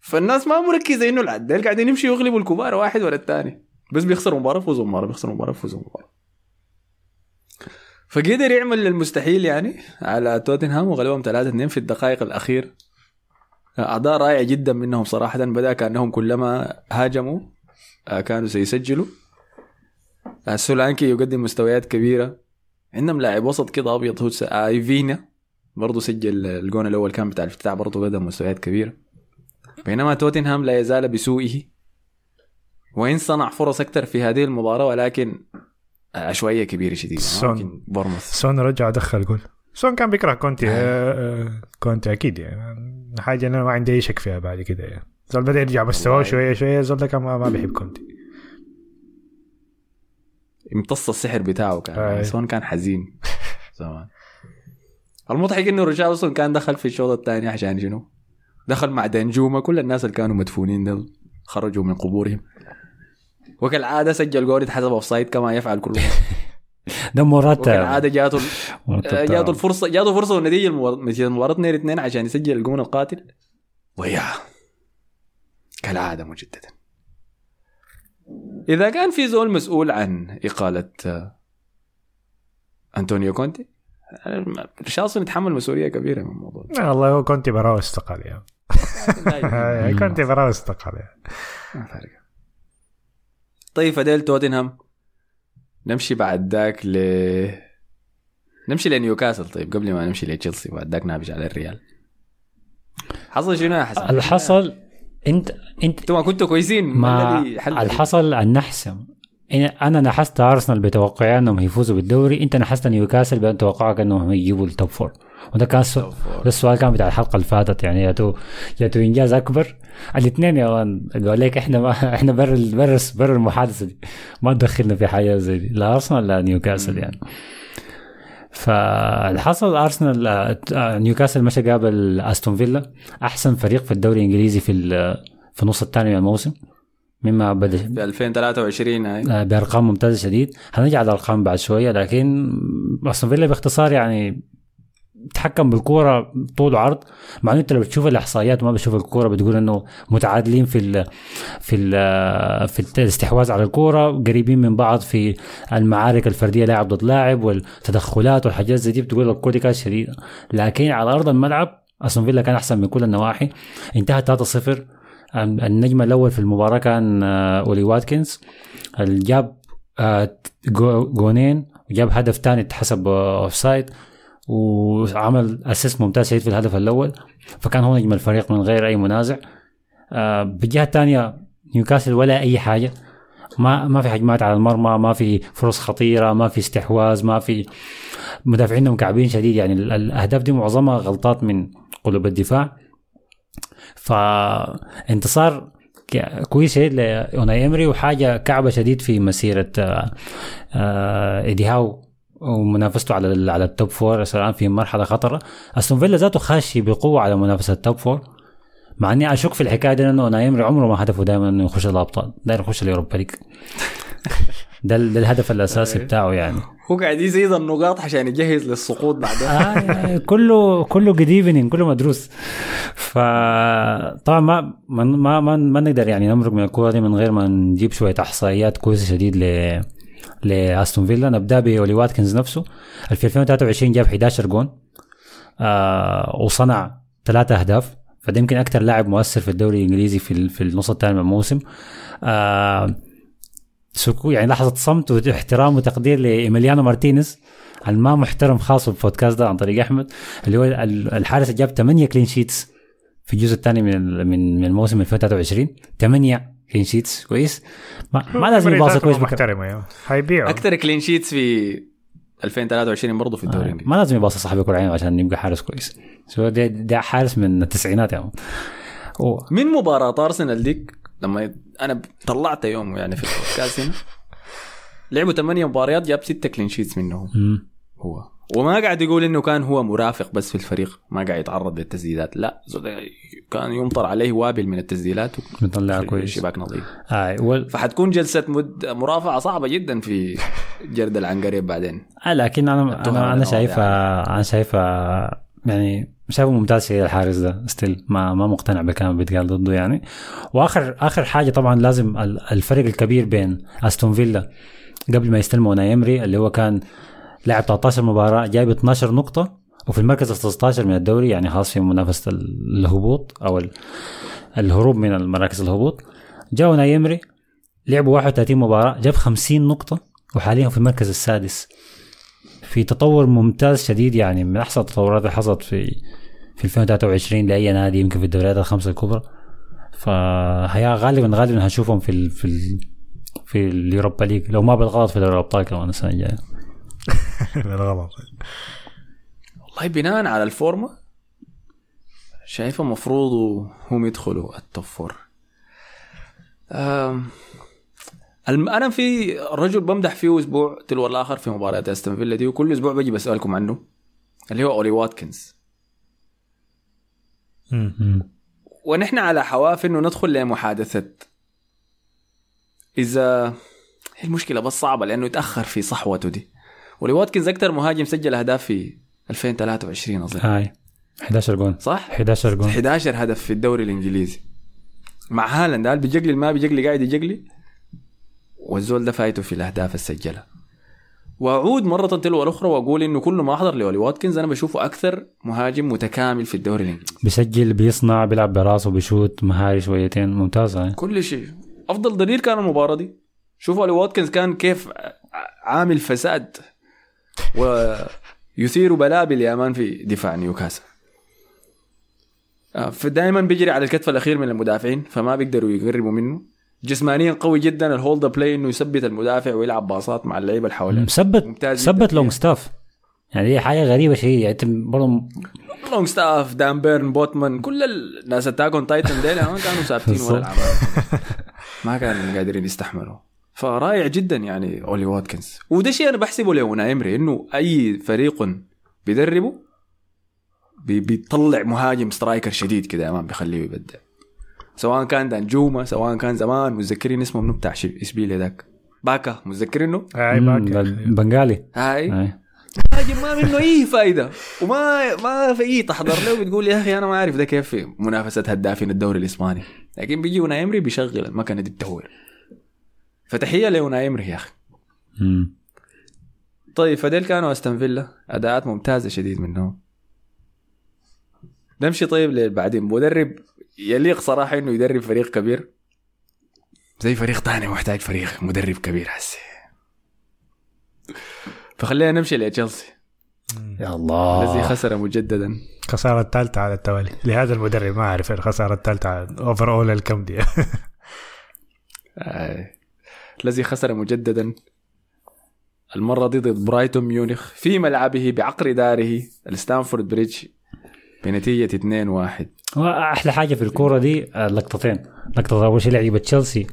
فالناس ما مركزة إنه العدال قاعدين يمشوا يغلبوا الكبار واحد ورا الثاني. بس بيخسروا مباراة يفوزوا مباراة بيخسروا مباراة يفوزوا مباراة. فقدر يعمل المستحيل يعني على توتنهام وغلبهم 3 2 في الدقائق الأخير. اداء رائع جدا منهم صراحة بدأ كأنهم كلما هاجموا آه، كانوا سيسجلوا. آه، سولانكي يقدم مستويات كبيرة. عندهم لاعب وسط كده أبيض هو س- آه، فينا برضه سجل الجون الأول كان بتاع الافتتاح برضه قدم مستويات كبيرة. بينما توتنهام لا يزال بسوءه. وإن صنع فرص أكثر في هذه المباراة ولكن عشوائية كبيرة شديدة سون. ممكن بورنموث سون رجع دخل جول سون كان بيكره كونتي آه، آه، كونتي أكيد يعني حاجة أنا ما عندي أي شك فيها بعد كده يعني زول بدأ يرجع مستواه. شوية شوية زول ده كان ما, ما بيحب كونتي امتص السحر بتاعه كان أي. سون كان حزين زمان المضحك إنه ريشارلسون كان دخل في الشوط الثاني عشان شنو؟ دخل مع دانجوما كل الناس اللي كانوا مدفونين دول خرجوا من قبورهم وكالعادة سجل جول اتحسب offside كما يفعل كل مرة. ده مرات وكالعادة جاته مرات- جاته الفرصه جاته فرصة والنتيجه المباراة 2 2 عشان يسجل الجون القاتل. ضيعها كالعادة مجددا. إذا كان في زول مسؤول عن إقالة آه، أنطونيو كونتي ريشارلسون يتحمل مسؤولية كبيرة من الموضوع آه، والله هو كونتي براو استقال يعني آه،. كونتي براو استقال يعني. طيب فديل توتنهام. نمشي بعد ذاك ل نمشي لنيوكاسل. طيب قبل ما نمشي لتشيلسي بعد ذاك نابش على الريال. حصل شنو يا حسن؟ الحصل انت انت أنتوا كنتوا كويسين. ما الذي حل الحصل النحس أنا نحست أرسنال بتوقعي أنهم يفوزوا بالدوري أنت نحست نيوكاسل بتوقعك أنهم يجيبوا ال top four وده كان. ده السؤال كان بتاع الحلقة اللي فاتت يعني يا تو يا تو إنجاز أكبر. الاثنين يا مان قال لك إحنا ما إحنا بر بر بر المحادثة دي. ما تدخلنا في حاجة زي دي. لا أرسنال لا نيوكاسل يعني. فالحصل أرسنال آه، نيوكاسل مشى قابل أستون فيلا أحسن فريق في الدوري الإنجليزي في في النص الثاني من الموسم. مما بدا في 2023 هاي آه، بأرقام ممتازة شديد. هنرجع على الارقام بعد شوية لكن أستون فيلا باختصار يعني تحكم بالكورة طول وعرض مع إنه أنت لو بتشوف الإحصائيات وما بتشوف الكورة بتقول إنه متعادلين في ال في ال في الاستحواذ على الكورة قريبين من بعض في المعارك الفردية لاعب ضد لاعب والتدخلات والحاجات زي دي بتقول الكورة دي كانت شديدة. لكن على أرض الملعب أستون فيلا كان أحسن من كل النواحي. انتهى 3-0 النجم الأول في المباراة كان آه، أولي واتكنز. جاب آه، جو- جونين. وجاب هدف ثاني اتحسب offside وعمل assist ممتاز شديد في الهدف الأول فكان هو نجم الفريق من غير أي منازع. آه، بالجهة الثانية نيوكاسل ولا أي حاجة. ما ما في هجمات على المرمى ما في فرص خطيرة ما في استحواذ ما في مدافعين مكعبين شديد. يعني ال- الأهداف دي معظمها غلطات من قلوب الدفاع. فانتصار كويس شديد لأوناي إيمري وحاجة كعبة شديد في مسيرة آه، آه، ايدي هاو ومنافسته على على ال top four الان في مرحلة خطرة. أستون فيلا ذاته خاشي بقوة على منافسة ال top four مع إني أشك في الحكاية دي لأوناي إيمري عمره ما هدفه دائما إنه يخش الأبطال. داير يخش اليوروبا ليج. ده, ده الهدف الأساسي بتاعه يعني. هو قاعد يزيد النقاط عشان يجهز للسقوط بعدها. آه كله كله good evening كله مدروس. فطبعا ما ما, ما, ما نقدر يعني نمرق من الكورة دي من غير ما نجيب شوية إحصائيات كويسة شديد ل لأستون فيلا. نبدأ باولي واتكنز نفسه. في 2023 جاب 11 جون. آه وصنع ثلاثة أهداف. فده يمكن أكثر لاعب مؤثر في الدوري الإنجليزي في في النص الثاني من الموسم. آه so يعني لحظة صمت واحترام وتقدير لإيميليانو مارتينيز الما محترم خاص بالبودكاست ده عن طريق أحمد اللي هو ال- الحارس اللي جاب 8 clean sheets في الجزء الثاني من من من الموسم 2023 8 clean sheets كويس ما, ما لازم يباصي كويس. محترمه يا حيبيعوا أكثر clean sheets في 2023 برضه في الدوري الانجليزي ما لازم يباصي صاحب كل عين عشان يبقى حارس كويس so ده, ده حارس من التسعينات يا. و- من مباراة ارسنال ديك لما أنا طلعت يوم يعني في البودكاست هنا لعبوا ثمانية مباريات جاب ستة clean sheets منهم. هو وما قاعد يقول إنه كان هو مرافق بس في الفريق ما قاعد يتعرض للتسديدات. لا كان يمطر عليه وابل من التسديدات بيطلعها كويس. شباك نظيف. آه وال... فحتكون جلسة مد مرافعة صعبة جدا في جرد العنقريب بعدين. آه لكن أنا أنا على شايفها أنا شايفها يعني شايفه ممتاز شيء الحارس ده ستيل ما ما مقتنع بالكلام اللي بيتقال ضده يعني. واخر آخر حاجة طبعا لازم ال- الفرق الكبير بين أستون فيلا قبل ما يستلموا نايمري اللي هو كان لعب 13 مباراة جايب 12 نقطة وفي المركز ال 16 من الدوري يعني خلاص في منافسة ال- الهبوط أو ال- الهروب من المراكز الهبوط. جاوا نايمري لعبوا 31 مباراة جاب 50 نقطة وحاليا في المركز السادس. في تطور ممتاز شديد يعني من أحسن التطورات اللي حصلت في في 2023 لأي نادي يمكن في الدوريات الخمسة الكبرى. فهي غالبا غالبا هنشوفهم في ال في ال في اليوروبا ليج لو ما بالغلط في دوري الأبطال كمان السنة الجاية. بالغلط والله بناء على الفورمة شايفه المفروض هم يدخلوا ال top four أنا في رجل بمدح فيه أسبوع تلو الآخر في مباريات أستون فيلا دي وكل أسبوع بجي بسألكم عنه اللي هو أولي واتكنز. ونحن على حواف إنه ندخل لمحادثة. إذا هي المشكلة بس صعبة لأنه يتأخر في صحوته دي. أولي واتكنز أكثر مهاجم سجل اهداف في 2023 أظن. هاي. 11 جون. صح؟ 11 جون. 11 هدف في الدوري الإنجليزي. مع هالاند هال بيجقلي ما بيجقلي قاعد يجقلي والزول ده فايته في الأهداف السجلها وأعود مرة تلو الأخرى وأقول إنه كل ما أحضر لولي واتكنز أنا بشوفه أكثر مهاجم متكامل في الدوري الإنجليزي. بيسجل بيصنع بيلعب براسه بيشوت مهاري شويتين. ممتاز هاي. كل شيء. أفضل دليل كان المباراة دي. شوفوا اولي واتكنز كان كيف عامل فساد. ويثير بلابل يا مان في دفاع نيوكاسل. آه، فدائما بيجري على الكتف الأخير من المدافعين فما بيقدروا يقربوا منه. جسمانيا قوي جدا ال hold play إنه يثبت المدافع ويلعب باصات مع اللعيبة اللي حواليه. مثبت ممتاز جداً. ثبت فيها. لونجستاف يعني دي حاجة غريبة شديد يعني برضه لونجستاف دان بيرن بوتمان كل الناس التاكونتايتن ديل ما كانوا ثابتين ولا ما كانوا قادرين يستحملوا. فرائع جدا يعني أولي واتكنز. وده شيء أنا بحسبه لأوناي إيمري إنه أي فريق بيدربه بي- بيطلع مهاجم striker شديد كده امام بيخليه يبدع. سواء كان دانجوما سواء كان زمان متذكرين اسمه منو بتاع إشبيليا ذاك؟ باكا متذكرينه أي مم، باك البنغالي هاي. مهاجم ما منه أي فايدة. وما ما في اي تحضر له بتقول يا أخي أنا ما عارف ده كيف في منافسة هدافين الدوري الإسباني. لكن بيجي اوناي أمري بيشغل المكنه دي بتهور فتحية لاوناي ايمري يا أخي. طيب فديل كانوا أستون فيلا. أداءات ممتازة شديد منهم. نمشي طيب لبعدين مدرب يليق صراحة إنه يدرب فريق كبير. زي فريق تاني محتاج فريق مدرب كبير حسي فخلينا نمشي لتشيلسي. يا الله. الذي خسر مجددا. خسارة الثالثة على التوالي. لهذا المدرب ما أعرف الخسارة الثالثة على overall الكم دي. آه. الذي خسر مجددا. المرة دي ضد برايتون ميونخ في ملعبه بعقر داره الستامفورد بريدج بنتيجة 2-1 هو أحلى حاجة في الكورة دي آه، لقطتين. لقطة أول شيء لعيبة تشيلسي.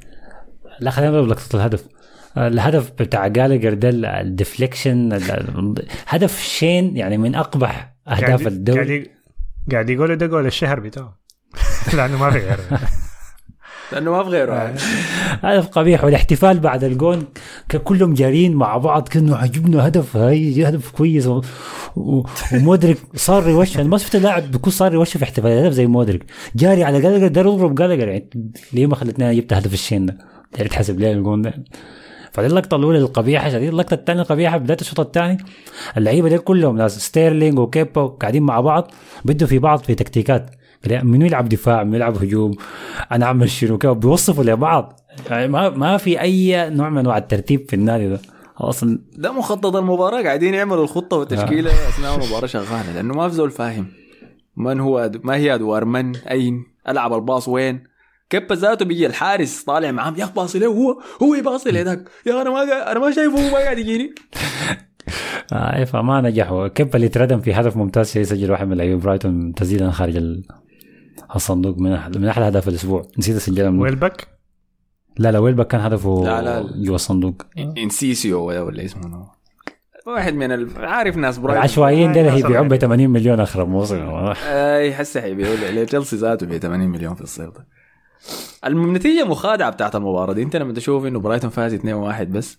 لا خلينا نبدأ بلقطة الهدف. آه، الهدف بتاع جالجر ده ال- ال deflection ال- ال- هدف شين يعني من أقبح أهداف قاعد الدوري. قاعد قاعد يقولوا ده جول الشهر بتاعه. لأنه ما في غيره. لأنه ما في غيره هدف قبيح والاحتفال بعد الجون ك- كلهم جارين مع بعض كأنه عجبنا هدف هاي هدف كويس. و... و... ومودريك صار يوشح أنا ما شفت لاعب بيكون صار يوشح في احتفال هدف زي مودريك. جاري على جالجر ده يضرب جالجر يعني ليه ما خلتني أنا جبت هدف الشين ده؟ يعني تحسب ليه الجون ده؟ فدي اللقطة الأولى القبيحه شديد اللقطة الثانية القبيحه بداية الشوط الثاني. اللعيبة دي كلهم ناس ستيرلينج وكيبا قاعدين مع بعض بدوا في بعض في تكتيكات. منو يلعب دفاع؟ منو يلعب هجوم؟ أنا اعمل شنو كده بيوصفوا لبعض. يعني ما ما في أي نوع من أنواع الترتيب في النادي ده. أصلا ده مخطط المباراة قاعدين يعملوا الخطة والتشكيلة. أثناء المباراة شغالة لأنه ما في زول فاهم من هو أد... ما هي أدوار من أين ألعب الباص وين. كيبا ذاته بيجي الحارس طالع معاه يا باصي له هو هو يباصي لهذاك يا أنا ما أنا ما شايفه هو ما قاعد يجيني. آه فما نجحوا. كيبا اللي تردم في هدف ممتاز يسجل واحد من لعيبة برايتون تسديدا خارج ال- الصندوق من أحد من أحلى أهداف الأسبوع. نسيت اسجلها من ويلبك؟ لا لا ويلبك كان هدفه لا، لا. جوا الصندوق. إنسيسو ولا ولا اسمه. واحد من ال... عارف ناس برايتون العشوائيين آه، هيبيعون ب صحيح. 80 مليون اخر موسم. أي حسه حيبيعوا لتشيلسي ذاته ب 80 مليون في الصيف ده. النتيجة مخادعة بتاعت المباراة دي. انت لما تشوف إنه برايتون فاز 2-1 بس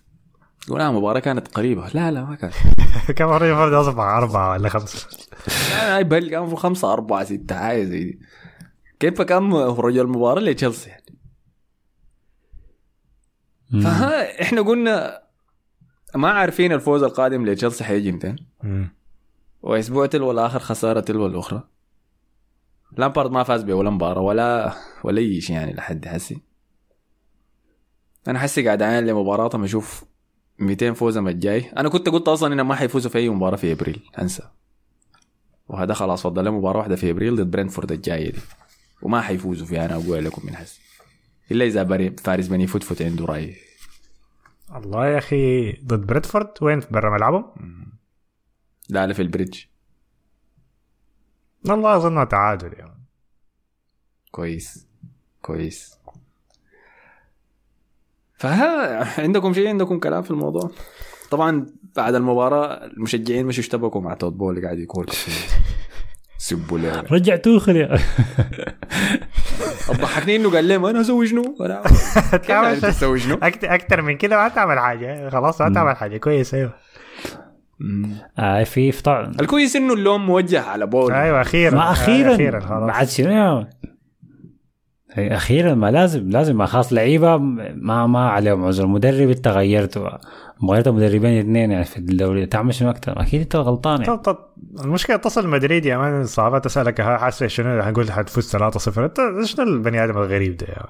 تقول آه المباراة كانت قريبة. لا لا ما كانت. كم مرة المفروض أصبح أربعة ولا خمسة. لا لا بل كان في خمسة أربعة ستة حاجة زي دي. كيف كان رجل المباراة لتشيلسي يعني؟ فها إحنا قلنا ما عارفين الفوز القادم لتشيلسي حيجي مم. وأسبوع تلو الآخر خسارة تلو الاخرى لامبارد ما فاز بولا مباراة ولا ولا اي شيء يعني لحد هسي. أنا حسي قاعد اعاين لمباراتهم أشوف 200 فوزهم الجاي أنا كنت قلت أصلا انهم ما حيفوزوا في أي مباراة في أبريل أنسى. وهذا خلاص فضل مباراة واحدة في أبريل ضد برنتفورد الجاية دي. وما حيفوزوا فيها أنا أقول لكم من حسي إلا إذا فارس بني فوت عنده رأي. الله يا أخي ضد برنتفورد؟ وين؟ برا ملعبهم؟ لا لا في البريدج. والله أظنها تعادل يعني. كويس. كويس. فها عندكم شيء؟ عندكم كلام في الموضوع؟ طبعا بعد المباراة المشجعين مش اشتبكوا مع توت بول اللي قاعد يقول. سبوا له رجع توخل يا ضحكني إنه قال لهم أنا أسوي شنو؟ أنا تسوي شنو؟ أكتر, أكتر من كده ما تعمل حاجة. خلاص ما تعمل حاجة. كويس أيوه. آه في طبعا الكويس إنه اللوم موجه على بول. أيوه أخيرا. ما أخيرا. أخيرا خلاص. بعد شنو أخيرا ما لازم لازم ما خلاص لعيبة ما ما عليهم عذر. مدرب انت غيرته. غيرت مدربين اثنين يعني في الدوري. تعمل شنو أكثر أكيد أنت غلطان يعني. طب طب المشكلة اتصل مدريد يا مان. صعبات اسالك ها حاسس شنو؟ حقول حتفوز 3-0 أنت شنو البني آدم الغريب ده يا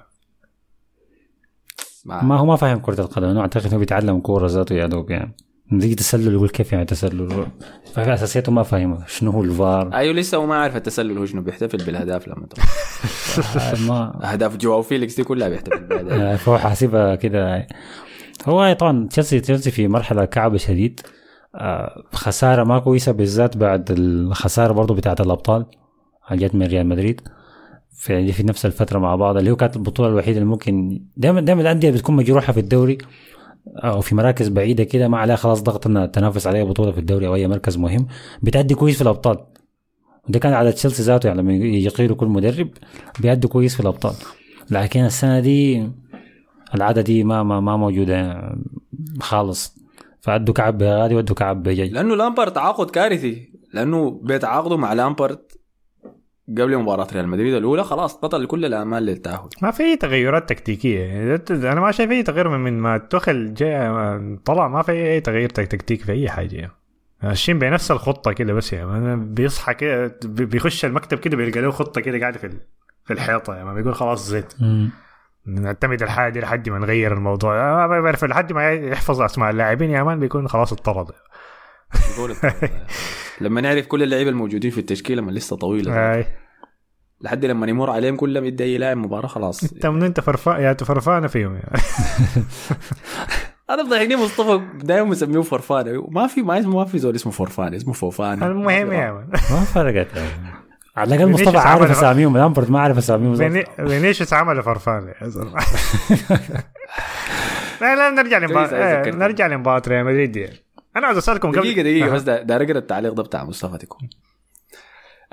ما هو ما فاهم كرة القدم. أنا أعتقد إنه بيتعلم كورة ذاته يا دوب يعني. نيجي تسلل يقول كيف يعني تسلل؟ ففي اساسياته ما فاهمه. شنو هو الفار؟ أيوه لسه هو ما عارف التسلل هو شنو بيحتفل بالاهداف لما تروح. آه، ما اهداف جواو فيليكس دي كلها بيحتفل بالاهداف آه، فهو حاسبها كده. هو طبعا تشيلسي تشيلسي في مرحلة كعبه شديد. آه، خسارة ما كويسة بالذات بعد الخسارة برضو بتاعت الأبطال جت من ريال مدريد. في في نفس الفترة مع بعض. اللي هو كانت البطولة الوحيدة اللي ممكن دائما دائما الأندية بتكون مجروحة في الدوري. أو في مراكز بعيدة كده ما عليها خلاص ضغط انها تنافس عليها بطولة في الدوري أو أي مركز مهم. بتأدي كويس في الأبطال. وده كان على تشيلسي ذاته يعني لما يقيلوا كل مدرب بيأدي كويس في الأبطال. لكن السنة دي العادة دي ما ما, ما موجودة خالص. فأدوا كعب بغادي وأدوا كعب بجاي لأنه لامبرد تعاقد كارثي. لأنه بيتعاقدوا مع لامبرد قبل مباراة ريال مدريد الأولى خلاص قتل كل الآمال للتأهل. ما في تغيرات تكتيكية. يعني أنا ما شايف أي تغيير من ما تخل جاي طلع ما في أي تغيير تك- تكتيكي في أي حاجة. يعني. ماشيين بنفس الخطة كده بس يعني أنا بيصحى كده بي- بيخش المكتب كده بيلقى له خطة كده قاعدة في في الحيطة يعني بيقول خلاص زيت. نعتمد الحاجة دي لحد ما نغير الموضوع. ما بعرف لحد ما يحفظ أسماء اللاعبين يا مان بيكون خلاص اطرد لما نعرف كل اللعيبة الموجودين في التشكيلة من لسه طويلة. آي. لحد لما يمر عليهم كلهم يدي أي لاعب مباراة خلاص. انت من انت فرفان يا فرفانه فيهم يعني. أنا بضحكني مصطفى دايما مسميه فرفان ما في ما اسمه ما في زول اسمه فرفان اسمه فوفان المهم يا man ما فرقت. على الأقل مصطفى عارف أساميهم لامبرد ما عارف أساميهم. فيني- فينيسيوس عمل فرفان يا. لا لا نرجع أي إيه،. نرجع لمباراة ريال مدريد دي أنا عاوز أسألكم قبل دقيقة دقيقة بس دا- داير اقرا التعليق ده بتاع مصطفى تكون.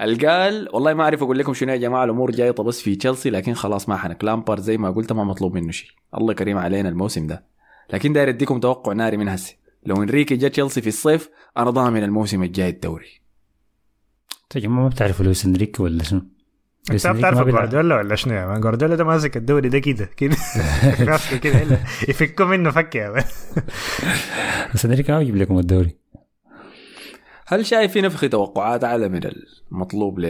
القال والله ما أعرف أقول لكم شنو يا جماعة الأمور جايطه بس في تشيلسي لكن خلاص ما حنك. لامبارد زي ما قلت ما مطلوب منه شيء. الله كريم علينا الموسم ده. لكن داير أديكم توقع ناري من هسه لو إنريكي جا تشيلسي في الصيف أنا ضامن الموسم الجاي الدوري. يا جماعة ما بتعرفوا لويس إنريكي ولا شنو؟ لويس انت بتعرف. جوارديولا ولا شنو يا man؟ جوارديولا ده ماسك الدوري ده كده كده. كده يفكوا منه فك يا man. بس انريكي ما بيجيب لكم الدوري. هل شايف في نفخ توقعات أعلى من المطلوب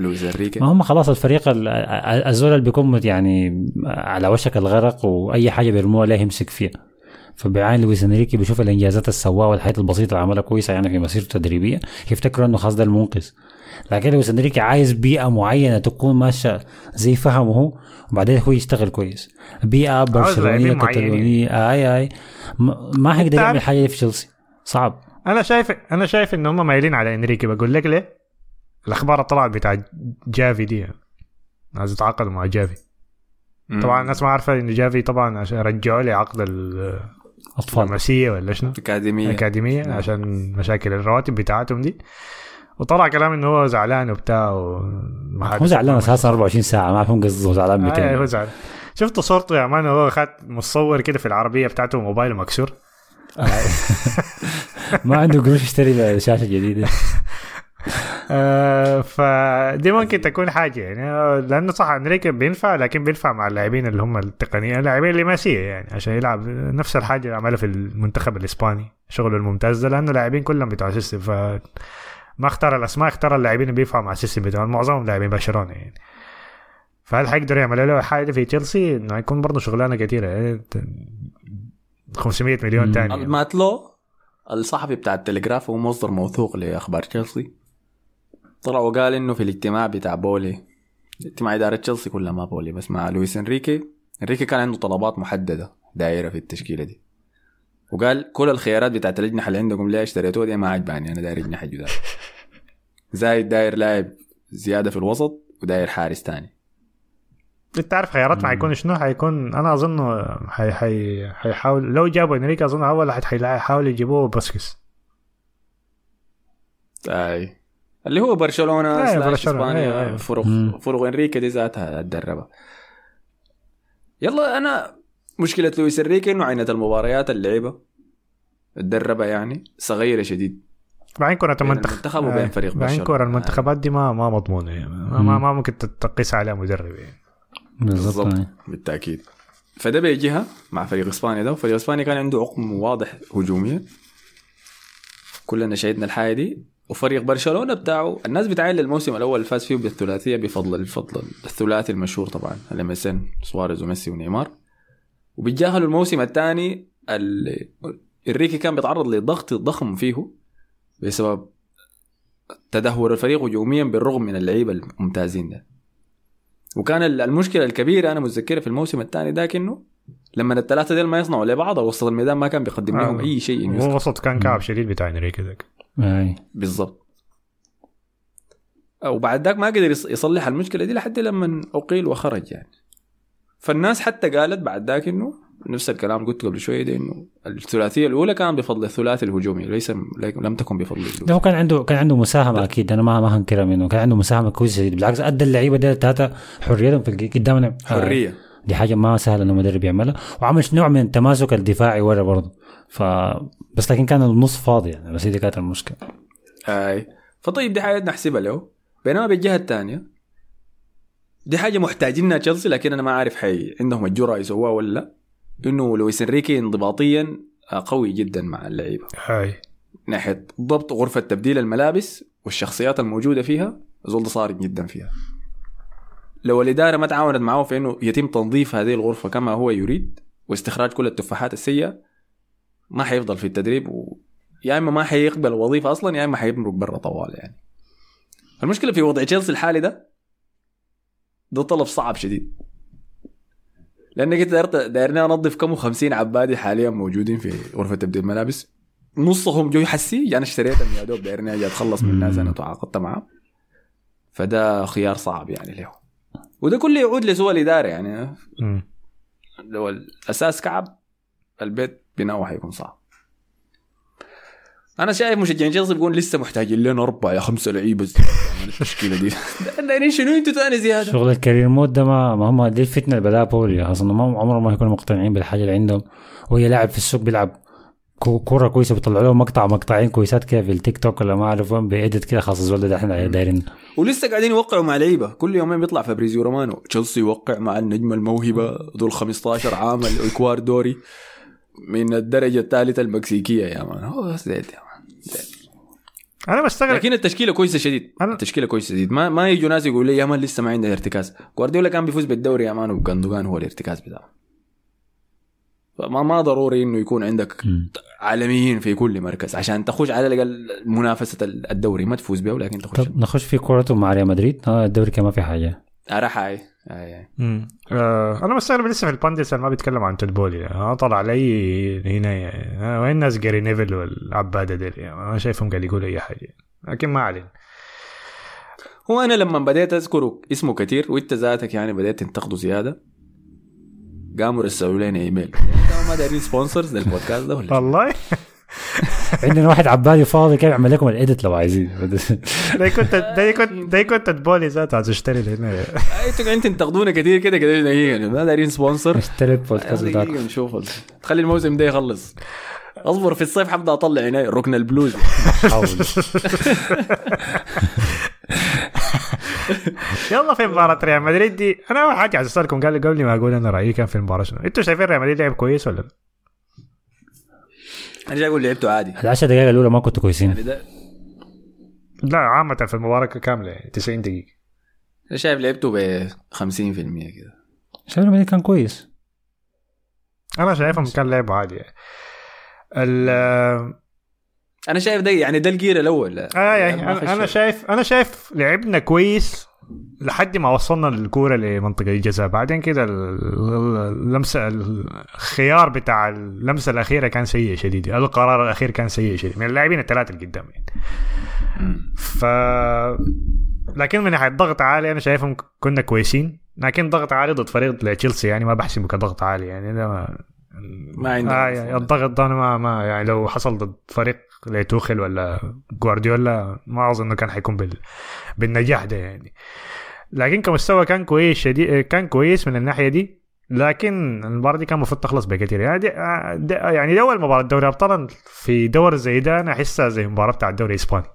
للويس أنريكي؟ ما هم خلاص الفريق ال- ال- الزول اللي بيكون يعني على وشك الغرق وأي حاجة بيرموها عليه يمسك فيها. فبيعاين لويس أنريكي بيشوف الإنجازات اللي سواها والحاجات البسيطة اللي عملها كويسة يعني في مسيرته التدريبية. يفتكروا إنه خلاص ده المنقذ. لكن لويس انريكي عايز بيئة معينة تكون ماشية زي فهمه هو وبعدين هو يشتغل كويس. بيئة برشلونية. كتالونيه آي آي. ما أنت يعمل حاجة في تشيلسي. صعب. أنا شايف أنا شايف إن هم مايلين على إنريكي. بقول لك ليه؟ الأخبار اللي طلعت بتاع جافي دي. عايز يتعاقدوا مع جافي. طبعا الناس ما عارفة إن جافي طبعا عشان رجعوا لي عقد أطفال. اللمسيه ولا شنو؟ أكاديمية. أكاديمية نعم. عشان مشاكل الرواتب بتاعتهم دي. وطلع كلام إنه هو زعلان وبتاع هو زعلان أساسا 24 ساعة ما فهم قصده زعلان آه 200 هو زعلان. شفتوا صورته يا man هو خد مصور كده في العربية بتاعته موبايله مكسور. ما عنده قروش يشتري شاشة جديدة. آه فدي ممكن تكون حاجة يعني آه، لأنه صح انريكي بينفع لكن بينفع مع اللاعبين اللي هم التقنيين اللاعبين اللماسيه يعني عشان يلعب نفس الحاجة اللي عملها في المنتخب الإسباني شغله الممتاز ده لأنه لاعبين كلهم بتوع system ف ما اختار الاسماء اختار اللاعبين اللي بينفعوا مع ال system بتاعهم معظمهم لاعبين برشلونة يعني. فهل حيقدروا يعملوا له حاجة في تشيلسي؟ إنه يكون برضه شغلانة كثيره يعني 500 مليون مم. تاني. ماتلو الصحفي بتاع التلغراف هو مصدر موثوق لأخبار تشيلسي. طلع وقال إنه في الاجتماع بتاع بولي اجتماع إدارة تشيلسي كلها ما بولي بس مع لويس إنريكي. إنريكي كان عنده طلبات محددة دايرة في التشكيلة دي. وقال كل الخيارات بتاعت الاجنحه اللي عندكم اللي اشتريتوها دي ما عجباني أنا داير اجنحه جداد زايد داير لاعب زيادة في الوسط وداير حارس تاني. انت عارف خيارات حيكون شنو؟ حيكون أنا أظن حي حي حيحاول لو جابوا إنريكي أظن أول واحد حيحاول يجيبوه بوسكيتس أي. اللي هو برشلونة برشلونة، إسبانيا. فرق. فرق إنريكي دي ذاتها اتدربها يلا أنا مشكلة لويس إنريكي إنه عينة المباريات اللعبه اتدربها يعني صغيرة شديد. بعدين كرة بين المنتخب المنتخب وبين فريق بعدين برشلونة. كرة المنتخبات دي ما ما مضمونة. يعني ما, ما, ما ممكن تقيس عليها مدرب يعني. بالضبط بالضبط بالتأكيد. فده بيجيها مع فريق إسبانيا ده وفريق إسبانيا كان عنده عقم واضح هجوميا. كلنا شهدنا الحاجة دي. وفريق برشلونة بتاعه الناس بتعاين للموسم الأول اللي فاز فيه بالثلاثية بفضل الفضل الثلاثي المشهور طبعا MSN سواريز وميسي ونيمار. وبيتجاهلوا الموسم الثاني اللي إنريكي كان بيتعرض لضغط ضخم فيه بسبب تدهور الفريق هجوميا بالرغم من اللعيبة الممتازين ده. وكان ال- المشكلة الكبيرة أنا متذكرها في الموسم الثاني ذاك انه لما الثلاثة ديل ما يصنعوا لبعض وسط الميدان ما كان بيقدم لهم آه. أي شيء هو يذكر. وسط كان كعب شديد بتاع إنريكي ذاك. أي. بالضبط. وبعد ذاك ما قدر يص- يصلح المشكلة دي لحد لما أقيل وخرج يعني. فالناس حتى قالت بعد ذاك إنه نفس الكلام قلته قبل شوية ده إنه الثلاثية الأولى كان بفضل الثلاثي الهجومي ليس لم تكن بفضل الهجوم ده هو كان عنده كان عنده مساهمة أكيد أنا ما ما هنكرها منه. كان عنده مساهمة كويسة بالعكس أدى اللعيبة دي الثلاثه حريتهم في قدامنا. حرية. دي حاجة ما سهلة إنه مدرب يعملها. وعمل نوع من التماسك الدفاعي ورا برضه. ف بس لكن كان النص فاضي يعني بس دي كانت المشكلة. أي. فطيب دي حاجة نحسبها له. بينما بالجهة الثانية دي حاجة محتاجينها تشيلسي لكن أنا ما عارف حي عندهم الجرأة يسووها ولا. لا إنه لويس انريكي انضباطيا آه، قوي جدا مع اللعيبة. هاي. ناحية ضبط غرفة تبديل الملابس والشخصيات الموجودة فيها زول ده صارم جدا فيها. لو الإدارة ما تعاونت معه في إنه يتم تنظيف هذه الغرفة كما هو يريد واستخراج كل التفاحات السيئة ما حيفضل في التدريب و... يا إما ما حيقبل الوظيفة أصلا يا إما حيمرق برا طوال يعني. المشكلة في وضع تشيلسي الحالي ده ده طلب صعب شديد. لأنك أنت داير دايرني انظف كم 50 عبادي حاليا موجودين في غرفة تبديل الملابس. نصهم جو يحسي أنا اشتريتهم يا دوب دايرني أجي اتخلص من الناس أنا تعاقدت معهم فده خيار صعب يعني له. وده كله يعود لسوء الإدارة يعني. لو الأساس كعب البيت بناؤه حيكون صعب. أنا شايف مشجعين تشيلسي بيقول لسه محتاجين لنا اربعه يا خمسة لعيبة. التشكيله دي. دايرين شنو أنتوا ثاني زيادة؟ شغل ال career mode ده ما, ما هم دي الفتنة اللي بولي. أصلا ما عمرهم ما يكونوا مقتنعين بالحاجة اللي عندهم. وهي لاعب في السوق بيلعب كو- كورة كويسة بيطلعوا له مقطع مقطعين كويسات كده في التيك توك ولا ما اعرف وين ب edit كده خلاص الزول ده إحنا دايرين. ولسه قاعدين يوقعوا مع لعيبة. كل يومين بيطلع فابريزيو رومانو. تشيلسي يوقع مع النجم الموهبة ذو ال 15 عام الاكوادوري من الدرجة الثالثة المكسيكية يا man. هو يا زيت. أنا بستغرب لكن التشكيلة كويسة شديد. أنا- التشكيلة كويسة شديد. ما ما يجوا ناس يقولوا لي يا man لسه ما عندنا ارتكاز. جوارديولا كان بيفوز بالدوري يا man وجندوجان هو الارتكاز بتاعه. فما ما ضروري إنه يكون عندك مم. عالميين في كل مركز. عشان تخش على الأقل منافسة الدوري. ما تفوز بها ولكن تخش. طب نخش في كورته مع ريال مدريد. آه الدوري ما في حاجة. راح هاي هاي مم. آه أنا بستغرب لسه في ال pundits اللي ما بيتكلم عن تود بولي آه طلع علي هنا آه وين ناس جاري نيفيل والعباده ديل يعني ما شايفهم قاعد يقولوا أي حاجة لكن ما علينا هو أنا لما بديت اذكر اسمه كثير وأنت ذاتك يعني بديت تنتقده زيادة قاموا رسلوا لنا إيميل. ما دايرين sponsors للبودكاست ده ولا والله. عندنا واحد عبالي فاضي كيف يعمل لكم ال edit لو عايزين. ده كنت ده كنت ده كنت تود بولي ذاته عايز اشتري هنا. أنتوا قاعدين تنتقدونا كثير كده كده دقيقه ما دايرين sponsor اشتري البودكاست بتاعكم. دقيقه نشوف. تخلي الموسم ده يخلص. أصبر في الصيف حبدأ أطلع هنا ركن البلوز. يلا في مباراة ريال مدريد دي. أنا أول حاجة عايز أسألكم قال قبل ما أقول أنا رأيي كان في المباراة شنو؟ أنتوا شايفين ريال مدريد لعب كويس ولا لا؟ أنا جاي أقول لعبته عادي. العشر دقائق الأولى ما كنتوا كويسين. يعني ده لا عامة في المباراة كاملة 90 دقيقة. أنا شايف لعبته ب 50% كده. شايف مدريد كان كويس. أنا شايفهم كان لعب عادي. ال أنا شايف ده يعني ده الجير الأول. آه يعني أنا شايف أنا شايف لعبنا كويس. لحد ما وصلنا للكورة لمنطقة الجزاء. بعدين كده ال- اللمسه الخيار بتاع اللمسة الأخيرة كان سيء شديد. القرار الأخير كان سيء شديد. من اللاعبين الثلاثة اللي قدام يعني. ف لكن من ناحية ضغط عالي أنا شايفهم كنا كويسين. لكن ضغط عالي ضد فريق زي تشيلسي يعني ما بحسبه كضغط عالي يعني. ده ما ما عندي آه يعني الضغط ده أنا ما ما يعني لو حصل ضد فريق زي توخل ولا جوارديولا ما أظن إنه كان حيكون بال بالنجاح ده يعني. لكن كمستوى كان كويس شديد كان كويس من الناحية دي لكن المباراة دي كان المفروض تخلص بكثير يعني دي آه، يعني دي أول مباراة دوري أبطال في دور زي ده أنا أحسها زي مباراه بتاع الدوري الإسباني.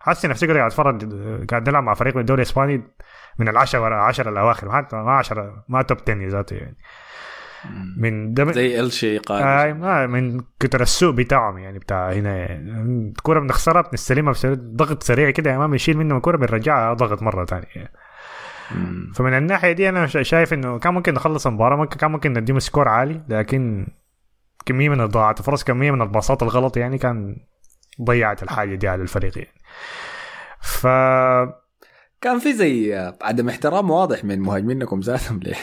حاسس نفسي قاعد أتفرج قاعد نلعب مع فريق من الدوري الإسباني من العشرة عشرة الأواخر ما حتى ما 10 ما top 10 ذاته يعني. من ده من- زي الشي قادر آه ما من كتر السوق بتاعهم يعني بتاع هنا. يعني الكرة بنخسرها بنستلمها بسرعة ضغط سريع كده امام يشيل منه الكرة بنرجعها ضغط مرة ثانية. يعني. فمن الناحية دي أنا شا- شايف إنه كان ممكن نخلص المباراة ممكن كان ممكن نديهم score عالي لكن كمية من الضاعات الفرص كمية من الباصات الغلط يعني كان ضيعت الحاجة دي على الفريق يعني ف كان في زي عدم احترام واضح من مهاجمينكم ذاتهم ليه؟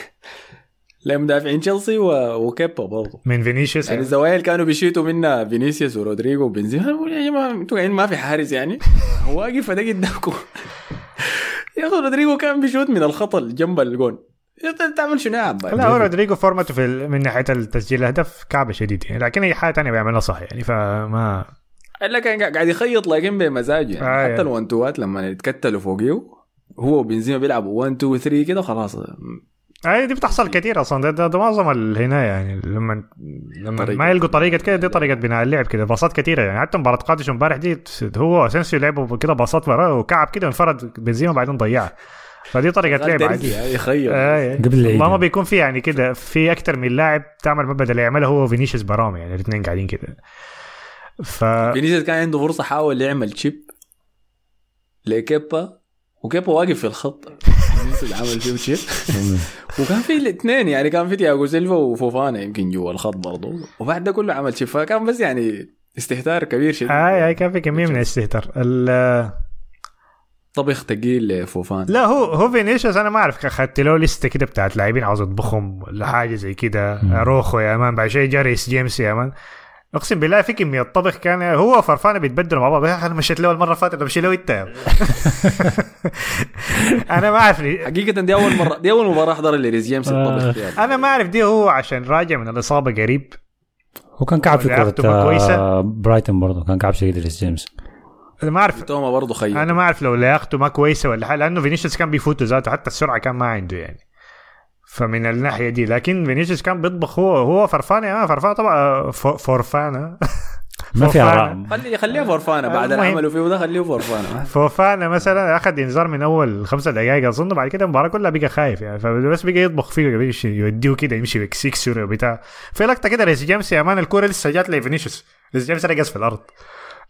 لمدافعين تشيلسي و- وكيبا برضه من فينيسيوس يعني الزوايا اللي كانوا بيشوتوا منها فينيسيوس ورودريجو وبنزيما يا جماعة أنتوا قاعدين ما في حارس يعني؟ هو واقف ده قدامكم. يا أخي رودريجو كان بيشوت من الخط اللي جنب الجون. تعمل شنو يا عباد؟ لا هو رودريجو فورمته في ال- من ناحية التسجيل الاهداف كعبة شديد يعني لكن أي حاجة ثانية بيعملها صح يعني فما إلا كان قاعد يخيط لكن بمزاجه يعني. آه، حتى يعني. ال one two لما يتكتلوا فوقيه هو وبنزيما بيلعبوا 1 2 3 كده خلاص. هاي دي بتحصل كثير أصلا. ده, ده, ده معظم الهنا يعني. لما لما طريقة. ما يلقوا طريقة كده دي طريقة بناء اللعب كده. باصات كثيره يعني. حتى مباراة قادش امبارح دي هو أسينسيو لعبوا كده باصات وراه وكعب كده وانفرد بنزيما بعدين ضيعها فدي طريقة لعب عادي. يخيط آه قبل العيد ما ما بيكون في يعني كده في أكثر من لاعب تعمل ما بدل يعملها هو فينيسيوس برامي يعني. الاثنين قاعدين كده. ف فينيسيوس كان عنده فرصة حاول يعمل chip لكيبا وكيبا واقف في الخط. فينيسيوس عمل فيه chip وكان في الاثنين يعني كان في تياجو سيلفا وفوفانا يمكن جوا الخط برضه وبعد ده كله عمل chip فكان بس يعني استهتار كبير شديد هاي هاي كان في كمية من الاستهتار. ال- طبخ ثقيل لفوفانا لا هو هو فينيسيوس أنا ما أعرف أخذت له لسته كده بتاعت لاعبين عاوز أطبخهم ولا حاجة زي كده. روخو يا man بعد شوي جا ريس جيمس يا man أقسم بالله في كميه طبخ كان هو وفوفانا بيتبدلوا مع بعض. أنا مشيت له المرة اللي فاتت بمشي له انت أنا ما أعرف حقيقة دي أول مره دي أول مباراة احضر لريس جيمس الطبخ فيها. أنا ما أعرف دي هو عشان راجع من الإصابة قريب. هو كان كعب في كرة ما كويسة. آه، برايتون برضه كان كعب شديد ريس جيمس. أنا ما أعرف. توما برضه خيط أنا ما أعرف لو لياقته ما كويسة ولا حاجة لأنه فينيسيوس كان بيفوت ذاته حتى السرعة كان ما عنده يعني. فمن الناحية دي. لكن فينيسيوس كان بيطبخ هو هو فوفانا آه فوفانا طبعا ف- فوفانا ما في. اراء خلي خليها فوفانا بعد اللي. عملوا فيه ده خليه فوفانا فوفانا مثلا أخذ إنذار من أول خمسة دقائق أظن بعد كده المباراة كلها بقى خايف يعني. فبس بقى يطبخ فيه بقى يمشي يوديه كده يمشي يكسر وبتاع في لقطة كده ريس جيمس يا man الكورة لسه جات لفينيسيوس. ريس جيمس رقد في الأرض.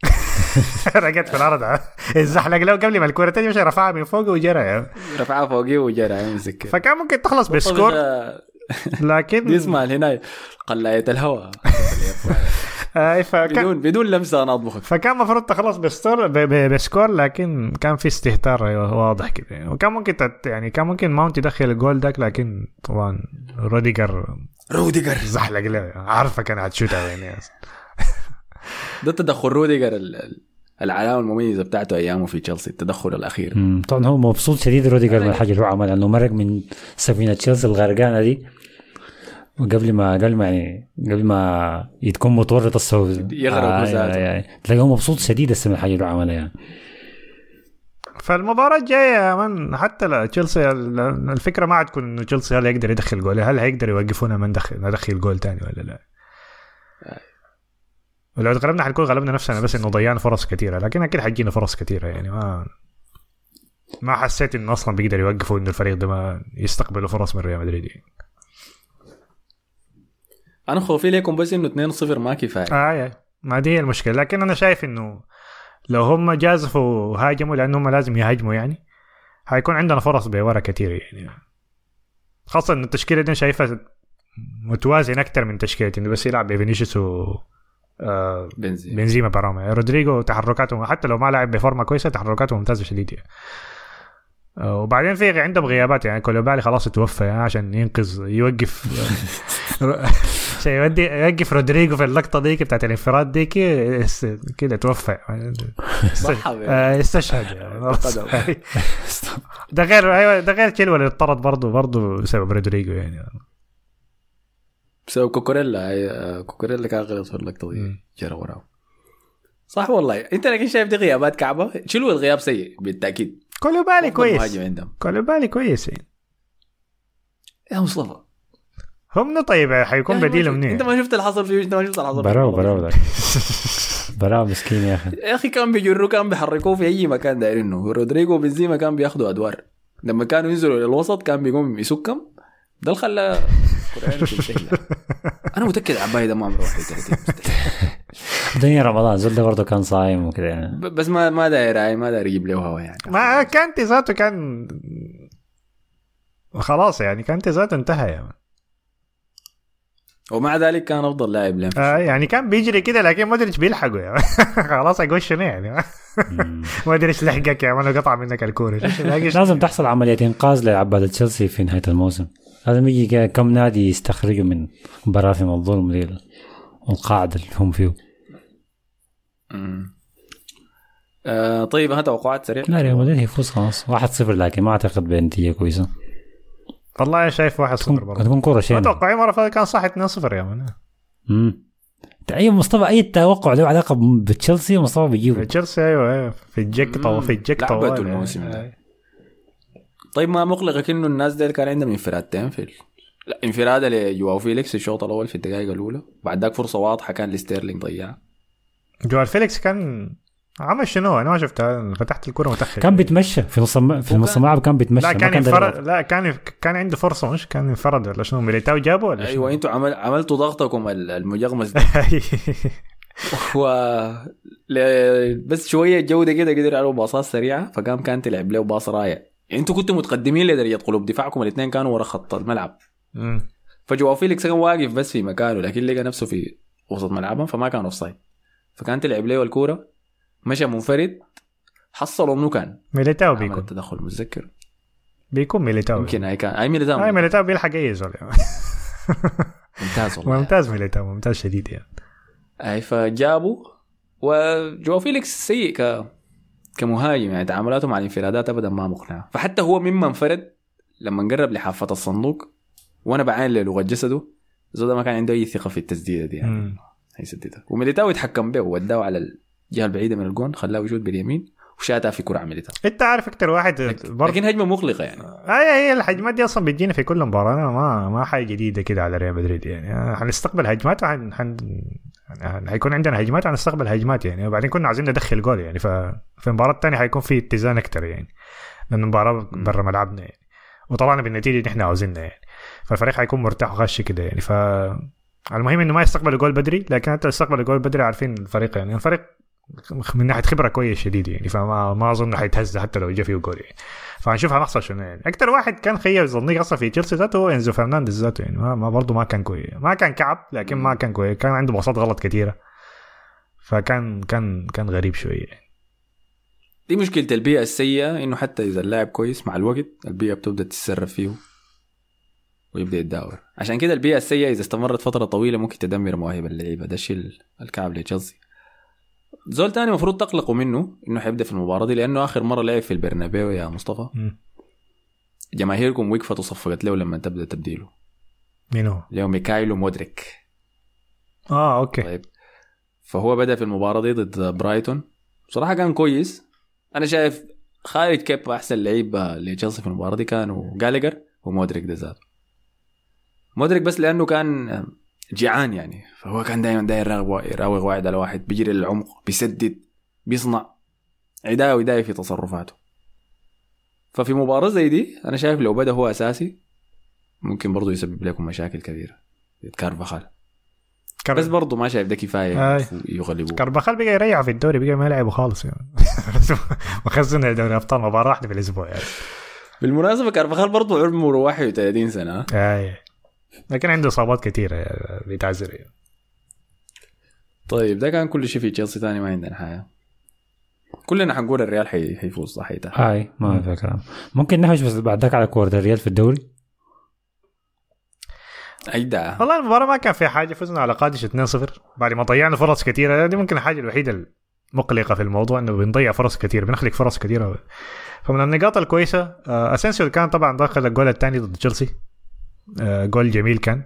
رقد في الأرض. الزحلق له قبل ما الكورة تجي مشي رفعها من فوق وجرى. رفعها فوقيه وجرى يمسك. فكان ممكن تخلص ب score. لكن اسمها هنا قلاية الهواء. آه فكان بدون بدون لمسة أنا أطبخك. فكان المفروض تخلص ب score ب- ب- ب score لكن كان في استهتار واضح كده. وكان ممكن تت يعني كان ممكن ماونت يدخل الجول داك لكن طبعا روديجر روديجر. زحلق له. عارفه كان هتشوتها يعني. ده تدخل روديجر ال- ال- العلامة المميزة بتاعته أيامه في تشيلسي التدخل الأخير. طبعا هو مبسوط شديد روديجر من الحاجة اللي هو عملها إنه مرق من سفينة تشيلسي الغرقانة دي. وقبل ما قبل ما يعني قبل ما يتكون متورط السو يغرق ذاته. يعني تلاقيه مبسوط شديد هسه من الحاجة اللي هو عملها يعني. فالمباراة الجاية يا من حتى لا تشيلسي ال- الفكرة ما حتكون إنه تشيلسي هل يقدر يدخل جول هل هيقدر يوقفونا من ندخل ندخل جول تاني ولا لا؟ ولو غلبنا حنكون غلبنا نفسنا بس إنه ضيعنا فرص كثيرة لكن أكيد حتجينا فرص كثيرة يعني ما ما حسيت إنه أصلا بيقدر يوقفوا إنه الفريق ده ما يستقبلوا فرص من ريال مدريد يعني. أنا خوفي لكم بس إنه 2-0 ما كفاية آه. ما دي هي المشكلة لكن أنا شايف إنه لو هم جازفوا وهاجموا لأنه هم لازم يهاجموا يعني حيكون عندنا فرص بورا كثير يعني خاصة ان التشكيلة دي شايفها متوازن أكثر من تشكيلة إنه بس يلعب بفينيسيوس و آه بنزيما بنزيما برامي رودريجو تحركاته حتى لو ما لعب بفورمة كويسة تحركاته ممتازة شديد يعني. آه، وبعدين في عندهم غيابات يعني كوليبالي خلاص توفى يعني عشان ينقذ يوقف عشان يودي يوقف رودريجو في اللقطة ديك بتاعت الانفراد ديك كده توفى. آه، استشهد يعني قدم. ده غير أيوه ده غير تشيلويل اللي اطرد برضه برضه بسبب رودريجو يعني بسبب كوكوريلا. آه، كوكوريلا كان غلط في اللقطة دي. جرى وراه صح والله. انت لكن شايف دي غيابات كعبة؟ تشيلويل غياب سيء؟ بالتأكيد. كوليبالي كويس. كوليبالي كويس يعني يا مصطفى. هم طيب حيكون يا أخي بديله ما- منين انت ما شفت اللي حصل فيه؟ انت ما شفت اللي حصل. براو براو ده براو مسكين يا أخي. يا أخي كان بيجروا كان بيحركوه في أي مكان دايرينه رودريجو وبنزيما كان بياخدوا أدوار. لما كانوا ينزلوا للوسط كان بيقوم يسكم ده اللي خلى تنتهي. أنا متأكد عباي ده ما عمره 31 مستحيل. الدنيا رمضان زول ده برضه كان صايم وكده يعني بس ما ما داير ما داير يجيب له هوا يعني ما كانتي ذاته كان خلاص يعني كانتي ذاته انتهى يعني. ومع ذلك كان أفضل لاعب لهم آه يعني كان بيجري كده لكن مودريتش بيلحقه يعني خلاص أقول شنو يعني. مودريتش لحقك يا مان قطع منك الكورة لازم تحصل عملية إنقاذ لعباد تشيلسي في نهاية الموسم لازم يجي كم نادي يستخرجوا من براثن الظلم دي القاعدة اللي هم فيه آه طيب ها توقعات سريع. لا ريال مدريد هيفوز خلاص. 1-0 لكن ما أعتقد بنتيجة كويسة. والله شايف 1-0 تكون برضه تكون كورة شينة. أتوقع اللي فاتت كان صح 2-0 يا man امم أي مصطفى أي توقع له علاقة بتشيلسي مصطفى بيجيبه. تشيلسي أيوه أيوه. في الجيك طوال في الجيك لعبته طوال. الموسم يعني. ده. طيب ما مقلقك انه الناس ديل كان عندهم انفرادتين في. لا انفراد لجواو فيليكس الشوط الأول في الدقائق الأولى. بعد ذاك فرصة واضحة كان لستيرلينج ضيعها. جواو فيليكس كان عمل شنو؟ أنا ما شفتها فتحت الكره متاخر كان بيتمشى في نص. في نص الملعب كان بيتمشى لا كان داير انفرد. لا كان كان عنده فرصة مش كان انفرد ولا شنو؟ ميليتاو جابه ولا أيوه أنتوا عمل... عملتوا ضغطكم ال- المجغمس ده. شنو و ل... بس شوية جودة كده قدر يلعبوا باصات سريعة فقام كان تلعب له باص رايع أنتوا كنتوا متقدمين لدرجه قلوب دفاعكم الاثنين كانوا ورا خط الملعب. فجواو فيليكس كان واقف بس في مكانه لكن لقى نفسه في وسط ملعبهم فما كان offside فكان تلعب له الكورة؟ مشى منفرد حصلوا منو كان؟ ميليتاو بيكون. التدخل متذكر؟ بيكون ميليتاو. يمكن هاي كان هاي ميليتاو. هاي ميليتاو بيلحق أي زول يعني. ممتاز والله. ممتاز ميليتاو ممتاز شديد يعني. اي فجابوا وجواو فيليكس سيء ك كمهاجم يعني تعاملاته مع الانفرادات ابدا ما مقنعة. فحتى هو مما انفرد لما قرب لحافة الصندوق وأنا بعاين للغه جسده زودا ما كان عنده أي ثقة في التسديدة دي يعني. هيسددها وميليتاو يتحكم به وداه على الجهة البعيدة من الجون خلاه يشوت باليمين وشاتها في كرة ميليتاو انت عارف أكثر واحد برضه لكن هجمة مقلقة يعني. هي هي الهجمات دي أصلا بتجينا في كل مباراة. ما ما حاجة جديدة كده على ريال مدريد يعني. حنستقبل هجمات وحن حن يعني حيكون عندنا هجمات؟ وحنستقبل هجمات يعني. وبعدين كنا عايزين ندخل جول يعني. ففي المباراه الثانية حيكون في اتزان أكثر يعني. لأن المباراة برا ملعبنا يعني. وطلعنا بالنتيجة اللي إحنا عاوزينها يعني. فالفريق حيكون مرتاح وغش كده يعني. ف المهم إنه ما يستقبل جول بدري لكن حتى يستقبل جول بدري عارفين الفريق يعني. الفريق من ناحية خبرة كويس شديد يعني. فما ما أظن حيتهز حتى لو جا فيه جول يعني. فهنشوف هنحصل شنو يعني. أكثر واحد كان خيب ظني أصلا في تشيلسي ذاته هو إنزو فرنانديز ذاته يعني. ما, ما برضه ما كان كويس ما كان كعب لكن ما كان كويس كان عنده باصات غلط كثيره فكان كان كان غريب شوية. يعني. دي مشكلة البيئة السيئة إنه حتى إذا اللاعب كويس مع الوقت البيئة بتبدأ تتسرب فيه ويبدأ يتدهور عشان كده البيئة السيئة إذا استمرت فترة طويلة ممكن تدمر مواهب اللعيبة. ده الشيء الكعب لتشيلسي. زول تاني المفروض تقلقوا منه إنه حيبدأ في المباراة دي لأنه آخر مرة لعب في البرنابيو يا مصطفى. جماهيركم وقفت وصفقت له لما تبدأ تبديله. مين هو؟ اللي هو ميكايلو مودريك. آه أوكي. طيب. فهو بدأ في المباراة دي ضد برايتون. بصراحة كان كويس. أنا شايف خارج كيبا أحسن لعيب لتشيلسي في المباراة دي كانوا جالاجر ومودريك ده ذاته. مودريك بس لأنه كان جيعان يعني. فهو كان دائما داير يراوغ يراوغ واحد على واحد. بيجري للعمق بيسدد بيصنع. عدايه ودايه في تصرفاته. ففي مباراة زي دي أنا شايف لو بدأ هو أساسي ممكن برضه يسبب لكم مشاكل كبيرة. كارفاخال كار... بس برضه ما شايف ده كفاية. يغلبوه. كارباخال بقى يريح في الدوري بقى ما يلعبه خالص يعني. مخزن دوري أبطال مباراة واحدة في الأسبوع يعني. بالمناسبة كارفاخال برضه عمره 31 سنة. اي لكن عنده اصابات كثيرة بيتعذر يعني. طيب ده كان كل شيء في تشيلسي ثاني ما عندنا حاجة. كلنا حنقول الريال حي... حيفوز صح حيتأهل. هاي ما في كلام. ممكن نحوش بس بعد ذاك على كورة الريال في الدوري؟ اجدع والله المباراة ما كان فيها حاجة فزنا على قادش 2-0 بعد ما ضيعنا فرص كثيرة دي ممكن الحاجة الوحيدة المقلقة في الموضوع إنه بنضيع فرص كثيرة بنخلق فرص كثيرة. فمن النقاط الكويسة آه، أسينسيو كان طبعا دخل الجول الثاني ضد تشيلسي. جول جميل كان.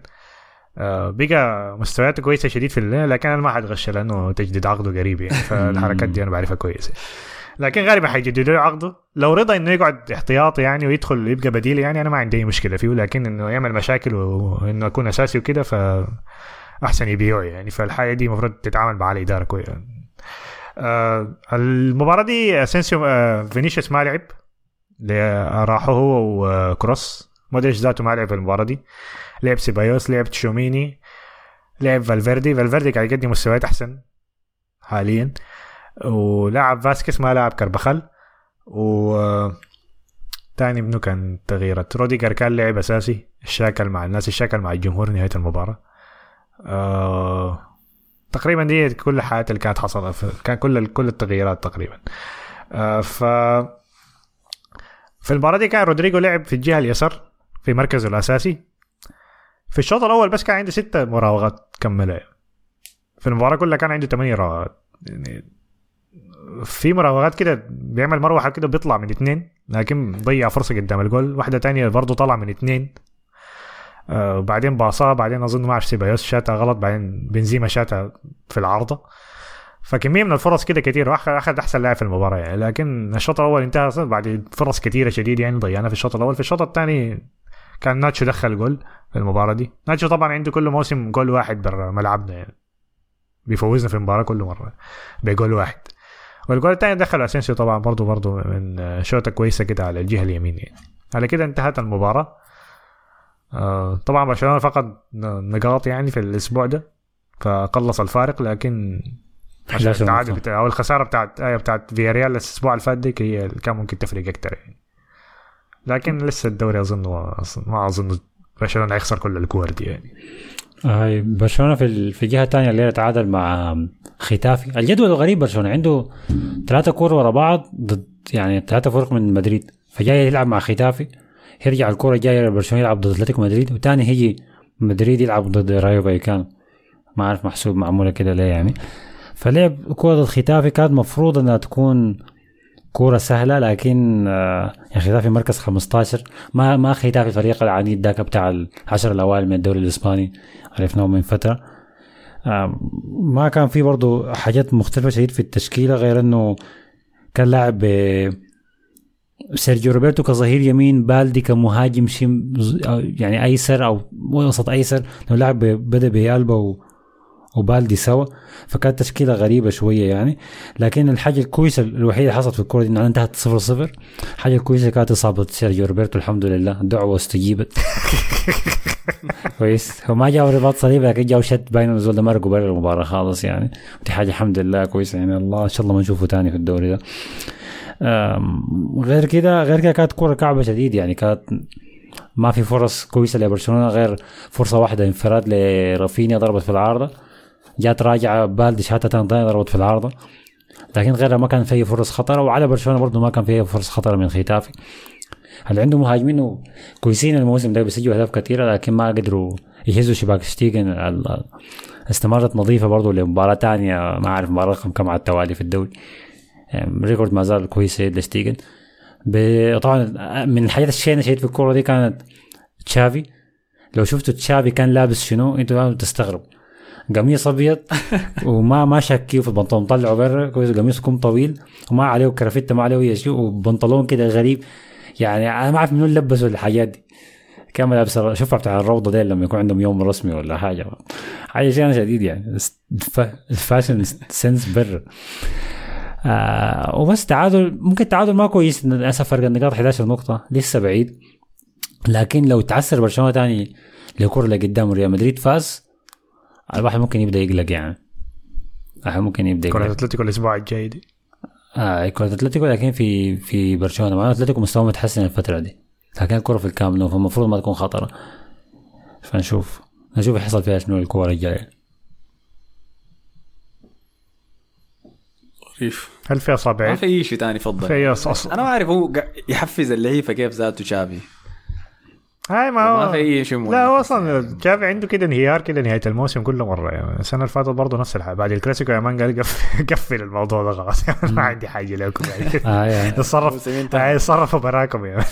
آه، بقى مستوياته كويسة شديد في الليل لكن أنا ما حتغش لأنه تجديد عقده قريب يعني فالحركات دي أنا بعرفها كويس يعني. لكن غالبا حيجددوا له عقده. لو رضى إنه يقعد احتياطي يعني ويدخل يبقى بديل يعني أنا ما عندي أي مشكلة فيه لكن إنه يعمل مشاكل وإنه يكون أساسي وكده ف أحسن يبيعه يعني. فالحاجة دي المفروض تتعامل مع الاداره كويس آه المباراة دي اسينسيو آه فينيسيوس ما لعب. راحوا هو وكروس. مودريتش ذاته ما لعب في المباراة دي. لعب سيبايوس لعب تشوميني لعب فالفيردي. فالفيردي قاعد يقدم مستويات أحسن حاليا. ولعب فاسكيس ما لعب كربخال و تاني منو كان تغييرات روديجر كان لعب أساسي. اتشاكل مع الناس اتشاكل مع الجمهور نهاية المباراة. آه تقريبا دي كل الحاجات اللي كانت حصلت كان كل كل التغييرات تقريبا. آه ف في المباراة دي كان رودريجو لعب في الجهة اليسار. في مركزه الأساسي. في الشوط الأول بس كان عنده ستة مراوغات كملها في المباراة كلها كان عنده ثمانية مراوغات يعني في مراوغات كده بيعمل مروحة كده بيطلع من اثنين لكن ضيع فرصة قدام الجول. واحدة تانية برضه طلع من اثنين آه وبعدين باصاه بعدين أظن ما أعرف سيبايوس شاتها غلط بعدين بنزيما شاتها في العارضة. فكمية من الفرص كده كتير أخذ أحسن لاعب في المباراة. يعني لكن الشوط الأول انتهى بعد فرص كثيره شديد يعني ضيعنا في الشوط الأول. في الشوط الثاني كان ناتشو دخل جول في المباراة دي. ناتشو طبعا عنده كل موسم جول واحد برا ملعبنا يعني. بيفوزنا في المباراة كل مرة بجول واحد. والجول الثاني دخل أسينسيو طبعا برضه برضه من شوطة كويسة كده على الجهة اليمين يعني. على كده انتهت المباراة. آه طبعا برشلونة فقد نقاط يعني في الأسبوع ده فقلص الفارق لكن عشان 11 التعادل. بتاع أو الخسارة بتاعت آه بتاعت فياريال الأسبوع اللي فات ديك هي اللي كان ممكن تفرق أكثر يعني. لكن لسه الدوري أظن ما أظن برشلونة هيخسر كل الكور دي يعني. هاي برشلونة في في الجهه الثانية اللي تعادل مع ختافي الجدول غريب برشلونة عنده ثلاثة كور ورا بعض ضد يعني ثلاثة فرق من مدريد فجاي يلعب مع ختافي يرجع الكرة الجاية برشلونة يلعب ضد أتلتيكو مدريد وتاني هيجي مدريد يلعب ضد رايو فايكانو. ما عارف محسوب معمولة كده ليه يعني. فلعب كرة ضد ختافي كانت مفروض إنها تكون كورة سهلة لكن آه، يعني ختافي مركز 15 ما ما ختافي الفريق العنيد ذاك بتاع العشر الأوائل من الدوري الإسباني عرفناه من فترة. آه، ما كان في برضو حاجات مختلفة شديد في التشكيلة غير إنه كان لاعب ب- سيرجيو روبرتو كظهير يمين بالدي كمهاجم شم أو يعني أيسر أو وسط أيسر لو لاعب بدأ بألبا و وبالدي سوا. فكانت تشكيلة غريبة شوية يعني. لكن الحاجة الكويسة الوحيدة اللي حصلت في الكورة دي انها انتهت 0 0 حاجة كويسة كانت إصابة سيرجيو روبرتو الحمد لله. الدعوه استجيبت. كويس. هو ما جاء رباط صليب لكن جاء شد باين الزول ده مرقوا برا المباراة خالص يعني. ودي حاجة الحمد لله كويسة يعني. الله إن شاء الله ما نشوفه تاني في الدوري ده. غير كده غير كده كانت كورة كعبة شديد يعني. كانت ما في فرص كويسة لبرشلونة غير فرصة واحدة انفراد لرافينيا ضربت في العارضة. جات راجعة بالدي شاتها تاني ضربت في العارضة. لكن غيرها ما كان في اي فرص خطر وعلى برشلونة برضه ما كان في اي فرص خطر من ختافي. هل عنده مهاجمين؟ كويسين الموسم ده بيسجلوا أهداف كثيرة لكن ما قدروا يهزوا شباك شتيجن. استمرت نظيفة برضه لمباراة تانية ما أعرف مباراه رقم كم على التوالي في الدوري. يعني ريكورد ما زال كويس لشتيجن. طبعا من الحاجات الشينة شيء في الكورة دي كانت تشافي. لو شفتوا تشافي كان لابس شنو أنتوا تستغربوا. قميص أبيض وما ما شاكيه في البنطلون طلعه برا كويس قميص كم طويل وما عليه كرافتة ما عليه أي شيء وبنطلون كده غريب. يعني أنا ما أعرف منو لبسوا الحاجات دي. كان لابس شوفها بتاع الروضة دي لما يكون عندهم يوم رسمي ولا حاجة. حاجة شيء شديد يعني. الف- ال fashion sense برا آه وبس تعادل ممكن التعادل ما كويس. للاسف فرق النقاط 11 نقطة لسه بعيد. لكن لو تعثر برشلونة تاني لكرة لقدام ريال مدريد فاز الواحد ممكن يبدأ يقلق يعني. الواحد ممكن يبدأ كرة يقلق. أتلتيكو الأسبوع الجاي دي. آه كرة أتلتيكو لكن في في برشلونة. مع أتلتيكو مستواه متحسن الفترة دي لكن الكرة في الكامب نو فالمفروض ما تكون خطرة. فنشوف نشوف يحصل فيها شنو الكورة الجاية. ريف هل في ما اصابع في أي شيء ثاني فضل في أص... أنا ما أعرف هو يحفز اللعيبة كيف ذاته شافي هاي ما ما هو في أي شيء لا هو أصلا جافي عنده كده انهيار كده نهاية الموسم كل مرة. يعني السنة اللي فاتت برضه نفس الحاجة. بعد الكلاسيكو يا man قال قف- قفل الموضوع ده خلاص. ما عندي حاجة لكم يعني. آه يعني. اتصرف انتهى. يعني اتصرفوا براكم يعني.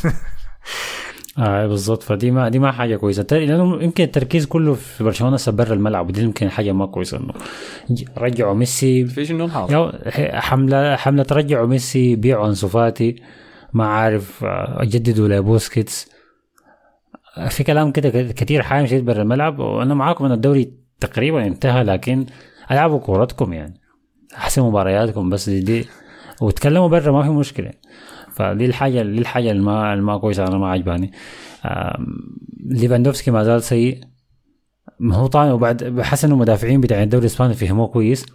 آه بالضبط. فدي ما دي ما حاجة كويسة. لأنه يمكن التركيز كله في برشلونة هسه برا الملعب. ودي يمكن حاجة ما كويسة إنه رجعوا ميسي. في شنو الحاصل؟ يو- حمله حملة رجعوا ميسي بيعوا انسو فاتي ما عارف آه، جددوا لبوسكيتس آه، في كلام كده كتير حايم شديد برا الملعب وأنا معاكم إن الدوري تقريبا انتهى لكن ألعبوا كورتكم يعني. احسن مبارياتكم بس دي, دي وتكلموا برا ما في مشكلة. فدي الحاجة دي الحاجة اللي ما ما كويسة أنا ما عجباني. ليفاندوفسكي ما زال سيء. ما هو طبعا وبعد بحس إنه المدافعين بتاع الدوري الإسباني فهموه كويس.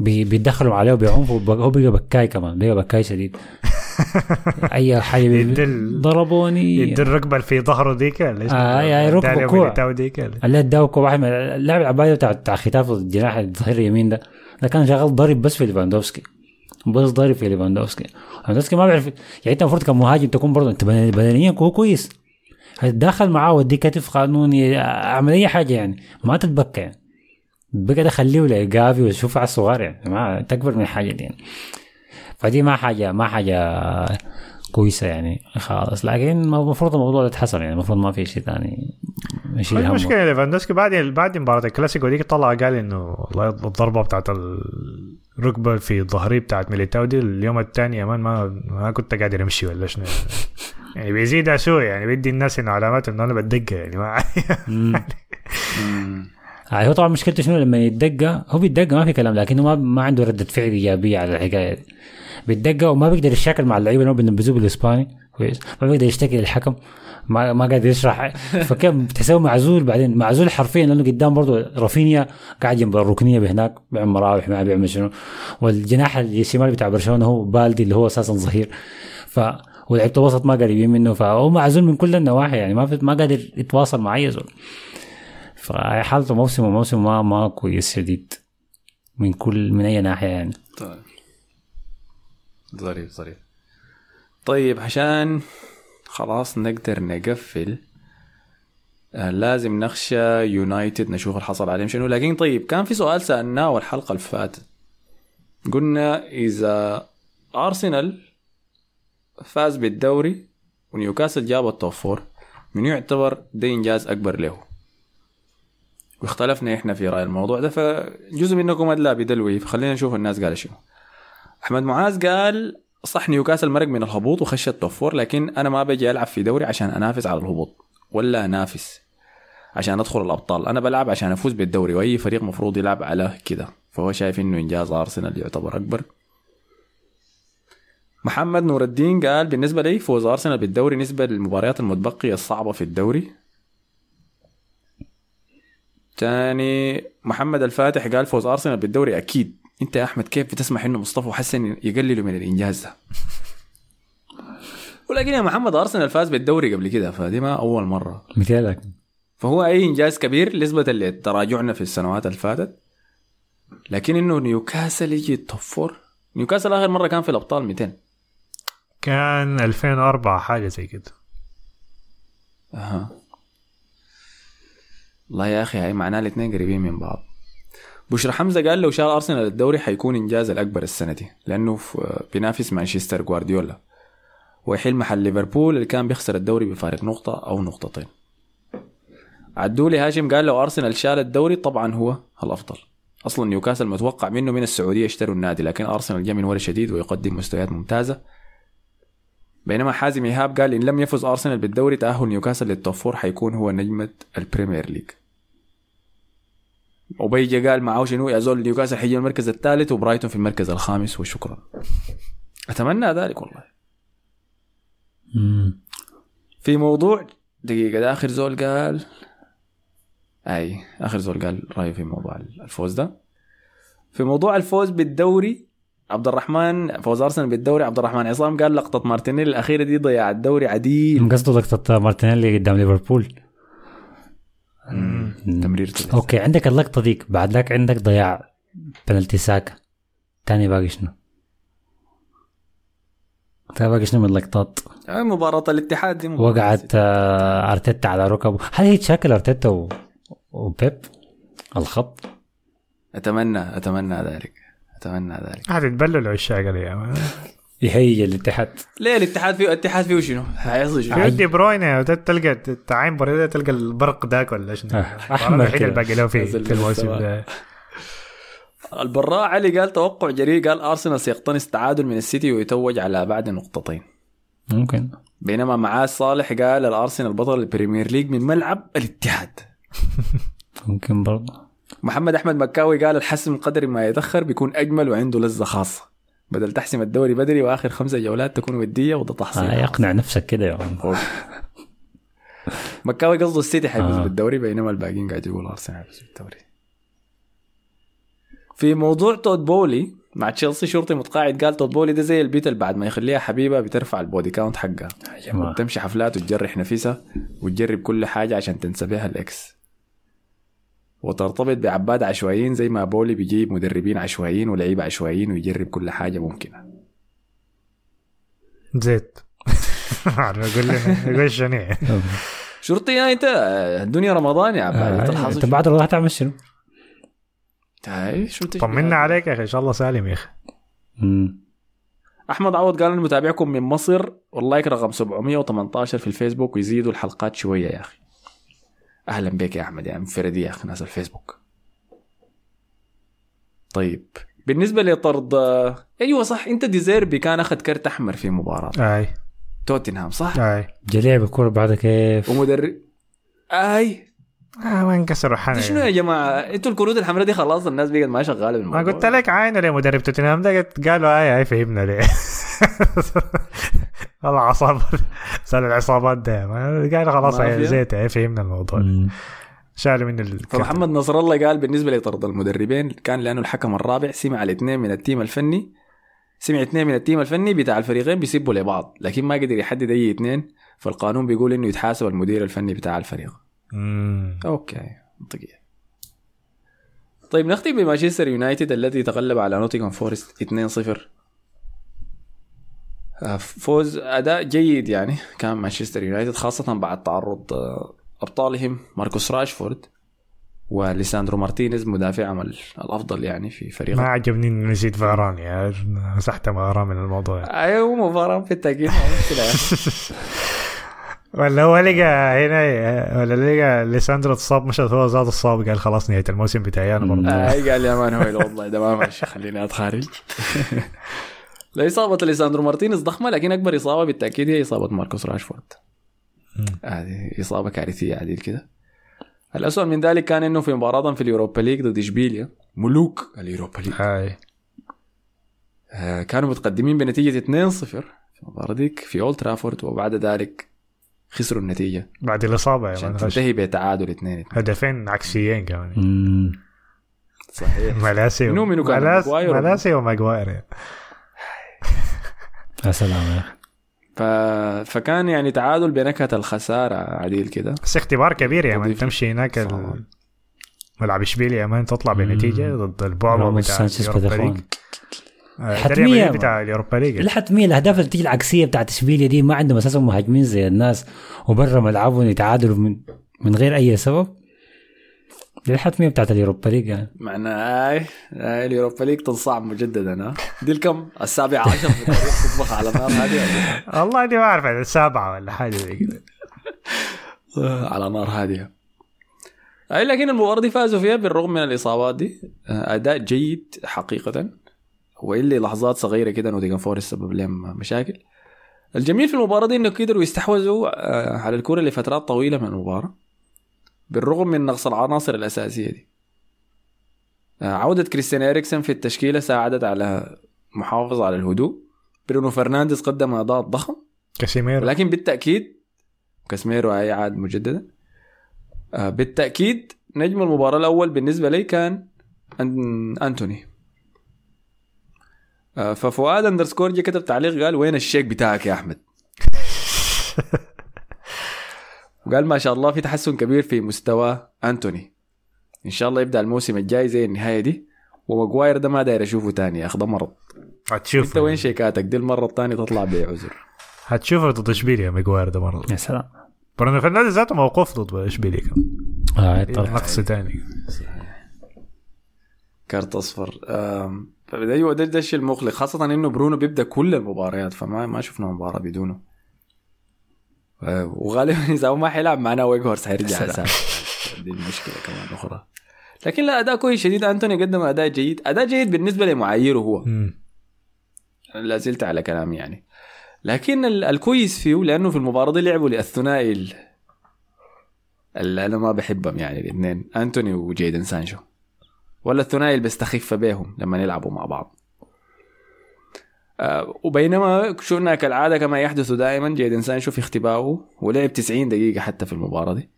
بي- بيتدخلوا عليه بعنف وب- هو بقى بكاي كمان بقى بكاي شديد. اي حاجة بي- يدل- ضربوني. الركبه اللي في ظهره ديك ولا إيش؟ آه، يعني ركبة داليا كوع. ولا؟ اللي اداوكو واحد من اللاعب العباية بتاع بتاع خيتافي الجناح الظهير اليمين ده ده كان شغال ضارب بس في ليفاندوفسكي. بس ضارب في ليفاندوفسكي. ليفاندوفسكي ما بيعرف يعني انت المفروض كمهاجم تكون برضه انت بدنيا هو كويس. داخل معاه ودي كتف قانوني اعمل اي حاجة يعني. ما تتبكى يعني. بقى خليه لإيقافي وشوف على الصغار يعني. ما تكبر من الحاجة دي يعني. فدي ما حاجة ما حاجة كويسة يعني خالص. لكن المفروض الموضوع ده يتحسن يعني المفروض ما في شيء ثاني همه. المشكلة ليفاندوسكي بعد بعد مباراة الكلاسيكو ديك طلع قال إنه والله الضربة بتاعت الركبة في ظهري بتاعت ميليتاو دي اليوم الثاني يا مان ما ما كنت قادر أمشي ولا شنو. يعني بيزيد سوء يعني بيدي الناس إنه علامات إنه أنا بتدقى يعني ما آه هو طبعا مشكلته شنو؟ لما يتدقى هو بيتدقى ما في كلام لكنه ما ما عنده ردة فعل إيجابية على الحكاية دي. بيتدقى وما بيقدر يشاكل مع اللعيبة اللي بينبذوه بالاسباني كويس. ما بيقدر يشتكي للحكم. ما ما قادر يشرح. فكيف بتحسه معزول بعدين. معزول حرفيا لأنه قدام برضه رافينيا قاعد جنب الركنيه بهناك بيعمل مراوح ما بيعمل شنو. والجناح الشمال بتاع برشلونة هو بالدي اللي هو أساسا ظهير. ف ولعيبة الوسط ما قريبين منه. فهو معزول من كل النواحي يعني. ما ما قادر يتواصل مع أي زول. فحالته موسم وموسم ما ما كويس شديد. من كل من أي ناحية يعني. طيب. ظريف ظريف. طيب عشان خلاص نقدر نقفل آه لازم نخش يونايتد نشوف الحصل عليهم شنو. لكن طيب كان في سؤال سألناه الحلقة اللي فاتت. قلنا إذا ارسنال فاز بالدوري ونيوكاسل جاب ال top four من يعتبر ده انجاز أكبر له؟ واختلفنا إحنا في رأي الموضوع ده فجزء منكم ادلى بدلوه فخلينا نشوف الناس قال شنو. أحمد معاذ قال صح نيوكاسل مرق من الهبوط وخش ال top four لكن أنا ما بجي ألعب في دوري عشان أنافس على الهبوط ولا أنافس عشان أدخل الأبطال. أنا بلعب عشان أفوز بالدوري وأي فريق مفروض يلعب على كده فهو شايف إنه إنجاز أرسنال يعتبر أكبر. محمد نور الدين قال بالنسبة لي فوز أرسنال بالدوري نسبة للمباريات المتبقية الصعبة في الدوري. تاني محمد الفاتح قال فوز أرسنال بالدوري أكيد. أنت يا أحمد كيف بتسمح إنه مصطفى حسن يقللوا من الإنجاز ده؟ ولكن يا محمد أرسنال فاز بالدوري قبل كده فدي ما أول مرة. مثالك. فهو أي إنجاز كبير نسبة لتراجعنا في السنوات اللي فاتت لكن إنه نيوكاسل يجي ال top four نيوكاسل آخر مرة كان في الأبطال 200 كان 2004 حاجة زي كده. أها. والله يا أخي هاي معناها الاثنين قريبين من بعض. بشرى حمزة قال لو شال أرسنال الدوري حيكون إنجاز الأكبر السنة دي لأنه بينافس مانشستر جوارديولا. ويحل محل ليفربول اللي كان بيخسر الدوري بفارق نقطة أو نقطتين. عدولي هاشم قال لو أرسنال شال الدوري طبعا هو الأفضل. أصلا نيوكاسل متوقع منه من السعودية يشتروا النادي لكن أرسنال جاء من ورا شديد ويقدم مستويات ممتازة. بينما حازم إيهاب قال إن لم يفز أرسنال بالدوري تأهل نيوكاسل لل top four حيكون هو نجمة البريمير ليج. وبيجي قال معاه شنو؟ يا زول نيوكاسل حيجي المركز الثالث وبرايتون في المركز الخامس وشكرا. أتمنى ذلك والله. مم. في موضوع دقيقة ده آخر زول قال أي آخر زول قال رأيه في موضوع الفوز ده. في موضوع الفوز بالدوري عبد الرحمن فوز أرسنال بالدوري عبد الرحمن عصام قال لقطة مارتينيلي الأخيرة دي ضياع الدوري عديل. قصده لقطة مارتينيلي قدام ليفربول. تمرير أوكي عندك اللقطة ديك بعد ذاك عندك ضياع بنالتي ساكا تاني باقي شنو؟ تاني باقي شنو من اللقطات؟ آه، مباراة الاتحاد دي مباراة. وقعت آه، أرتيتا على ركبه هل هي تشاكل أرتيتا و... وبيب؟ الخط؟ أتمنى أتمنى ذلك. أتمنى ذلك. هتتبلوا العشاق اليوم. يهيج الاتحاد ليه الاتحاد فيه الاتحاد فيه شنو؟ حيصل شنو؟ في دي بروين تلقى تعاين بوريدا تلقى البرق ذاك ولا شنو آه، الوحيد كده. اللي باقي له في, في الموسم. ده البراء علي قال توقع جريء قال أرسنال سيقتنص تعادل من السيتي ويتوج على بعد نقطتين ممكن بينما معاه صالح قال الأرسنال بطل البريمير ليج من ملعب الاتحاد ممكن برضه محمد أحمد مكاوي قال الحسم قدر ما يتأخر بيكون أجمل وعنده لذة خاصة بدل تحسم الدوري بدري وآخر خمسة جولات تكون ودية وده تحصيل. آه يقنع نفسك كده يا عم. مكاوي قصده السيتي حيفوز آه. بالدوري بينما الباقيين قاعد يقول أرسنال حيفوز بالدوري. في موضوع تود بولي مع تشيلسي شرطي متقاعد قال تود بولي ده زي البت ال بعد ما يخليها حبيبها بترفع ال body count حقها. يا جماعة. تمشي حفلات وتجرح نفسها وتجرب كل حاجة عشان تنسى بيها ال ex. وترتبط بعباد عشوائيين زي ما بولي بيجيب مدربين عشوائيين ولعيبة عشوائيين ويجرب كل حاجة ممكنة. زيت. يقول شنيع. شرطي يا أنت الدنيا رمضان يا عبالي انت آه، أنت بعد الله تعمل شنو؟ طمنا عليك يا أخي إن شاء الله سالم يا أخي. أحمد عوض قال متابعكم من مصر والله رقم 718 في الفيسبوك ويزيدوا الحلقات شوية يا أخي. أهلا بك يا أحمد يا عم فردي يا أخي ناس الفيسبوك. طيب بالنسبة لطرد أيوه صح إنت ديزيربي كان أخذ كرت أحمر في مباراة. أي. توتنهام صح؟ أي. جا لعب الكوره بعد كيف؟ ومدرب أي. آه ما انكسر حنا شنو يا جماعة؟ إنتوا الكروت الحمراء دي خلاص الناس بقت ما شغالة ما بالموضوع قلت لك عاينة ليه مدرب توتنهام ده؟ قلت- قالوا أي أي فهمنا ليه. والله عصابات سال العصابات ده ما- قالوا خلاص زيت فهمنا الموضوع. شالوا من ال فمحمد نصر الله قال بالنسبة لطرد المدربين كان لأنه الحكم الرابع سمع الاثنين من ال team الفني. سمع اثنين من ال team الفني بتاع الفريقين بيسبوا لبعض لكن ما قدر يحدد أي اثنين. فالقانون بيقول إنه يتحاسب المدير الفني بتاع الفريق. مم. okay منطقية طيب نختم بمانشستر يونايتد الذي تغلب على نوتنغهام فورست 2-0 آه، فوز أداء جيد يعني كان مانشستر يونايتد خاصة بعد تعرض آه، أبطالهم ماركوس راشفورد وليساندرو مارتينيز مدافعهم ال- الأفضل يعني في ما فريقه عجبني إني نسيت فاران يا مسحت فاران من الموضوع. أيوه مباراة بالتاكيد ما مشكلة يعني. ولا هو لقى هنا ولا لقى ليساندرو اتصاب مش هو زاد الصاب قال خلاص نهاية الموسم بتاعي أنا برضه. اي قال يا مان هو والله ده ما ماشي خليني أتخارج. لا إصابة ليساندرو مارتينيز ضخمة لكن أكبر إصابة بالتأكيد هي إصابة ماركوس راشفورد. هذه إصابة كارثية عديل كده. الأسوأ من ذلك كان إنه في مباراة في اليوروبا ليج ضد إشبيليا ملوك اليوروبا ليج. هاي. آه، كانوا متقدمين بنتيجة 2-0 في المباراة ديك في أولد ترافورد وبعد ذلك خسروا النتيجة. بعد الإصابة يا عشان تنتهي بتعادل 2 هدفين عكسيين كمان. صحيح. مالاسيا منو منو كان؟ ملاس- ماجواير؟ ولا- مالاسيا وماجواير. يعني. يا سلام يا أخي. ف... فكان يعني تعادل بنكهة الخسارة عديل كده. بس اختبار كبير يا مان تضيف- تمشي هناك ال-. ملعب اشبيليا يا مان تطلع بنتيجة ضد البعبع بتاع سانشيز اليوروبا. بدخون. ليج. آه، حتمية ما. بتاع اليوروبا ليج. الحتمية الأهداف اللي تيجي العكسيه بتاعت إشبيليا دي ما عندهم أساسا مهاجمين زي الناس وبرا ملعبهم يتعادلوا من من غير أي سبب. دي الحتميه بتاعت اليوروبا ليج يعني. معنى اي اي اليوروبا ليج تنصعب مجددا ها؟ دي الكم السابع عشر في التاريخ تطبخ على نار هادية والله دي ما أعرف السابعه ولا حاجة زي كده. على نار هادية اي لكن المباراة دي فازوا فيها بالرغم من الإصابات دي. أداء جيد حقيقة. وإللي لحظات صغيرة كده نوتنغهام فورست سبب لهم مشاكل. الجميل في المباراة دي إنه قدروا يستحوذوا آه، على الكرة لفترات طويلة من المباراة. بالرغم من نقص العناصر الأساسية دي. آه، عودة كريستيان إريكسن في التشكيلة ساعدت على محافظة على الهدوء. برونو فرنانديز قدم أداء ضخم. كاسيميرو. لكن بالتأكيد كاسميرو هي عاد مجددا. آه، بالتأكيد نجم المباراة الأول بالنسبة لي كان أن... أنتوني. آه، ففؤاد underscore جه كتب تعليق قال وين الشيك بتاعك يا أحمد؟ وقال ما شاء الله في تحسن كبير في مستوى أنتوني. إن شاء الله يبدأ الموسم الجاي زي النهاية دي وماجواير ده ما داير أشوفه تاني يا أخي ده مرض. هتشوف أنت وين شيكاتك؟ دي المرة الثانية تطلع بعذر هتشوفه ضد إشبيليا ماجواير ده مرة. يا سلام. برونو فرنانديز ذاته موقوف ضد إشبيليا كمان. آه طبعا نقص ثاني كارت أصفر. أيوه ده الشيء المقلق خاصة إنه برونو بيبدأ كل المباريات فما ما شفنا مباراة بدونه آه، وغالبا إذا هو ما حيلعب معنا ويج هورس حيرجع دي المشكلة كمان أخرى. لكن لا أداء كويس شديد. أنتوني قدم أداء جيد. أداء جيد بالنسبة لمعاييره هو. لا زلت على كلامي يعني. لكن ال- الكويس فيه لأنه في المباراة دي لعبوا للثنائي ال- اللي أنا ما بحبهم يعني الاثنين. أنتوني وجيدن سانشو. ولا الثنائي اللي بيستخف بيهم لما يلعبوا مع بعض. آه وبينما شفنا كالعادة كما يحدث دائما جيدن سانشو في اختبائه ولعب 90 دقيقة حتى في المباراة دي.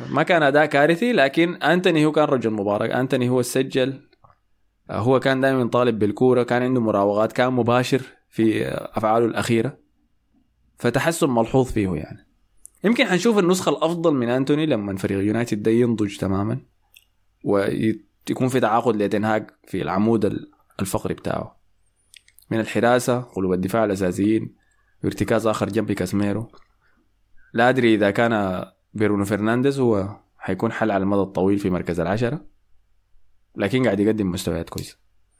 ما كان أداء كارثي لكن أنتوني هو كان رجل مباراه أنتوني هو سجل آه، هو كان دائما طالب بالكورة كان عنده مراوغات كان مباشر في آه، أفعاله الأخيرة. فتحسن ملحوظ فيه يعني. يمكن حنشوف النسخة الأفضل من أنتوني لما فريق يونايتد ده ينضج تماما ويكون في تعاقد لتنهاج في العمود ال- الفقري بتاعه. من الحراسة قلوب الدفاع الأساسيين وارتكاز آخر جنب كاسميرو. لا أدري إذا كان برونو فرنانديز هو حيكون حل على المدى الطويل في مركز العشرة لكن قاعد يقدم مستويات كويسة.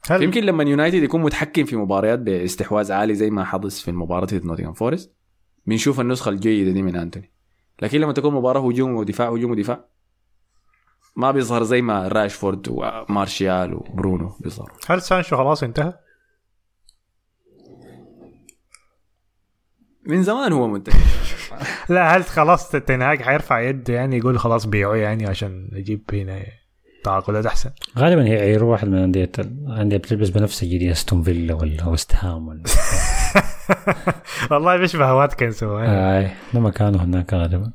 هل يمكن لما يونايتد يكون متحكم في مباريات باستحواذ عالي زي ما حدث في المباراة ضد نوتنغهام فورست بنشوف النسخة الجيدة دي من أنتوني. لكن لما تكون مباراة هجوم ودفاع هجوم ودفاع ما بيظهر زي ما راشفورد ومارشيال وبرونو بيظهروا. هل سانشو خلاص انتهى؟ من زمان هو منتهي. لا هل خلاص تين هاج حيرفع يده يعني يقول خلاص بيعوه يعني عشان نجيب هنا تعاقدات أحسن؟ غالبا هيعيروا واحد من انديه الانديه بتلبس بنفسجي دي أستون فيلا ولا وست هام ولا. والله بيشبه واتكنز هو اي ده مكانه هناك غالبا.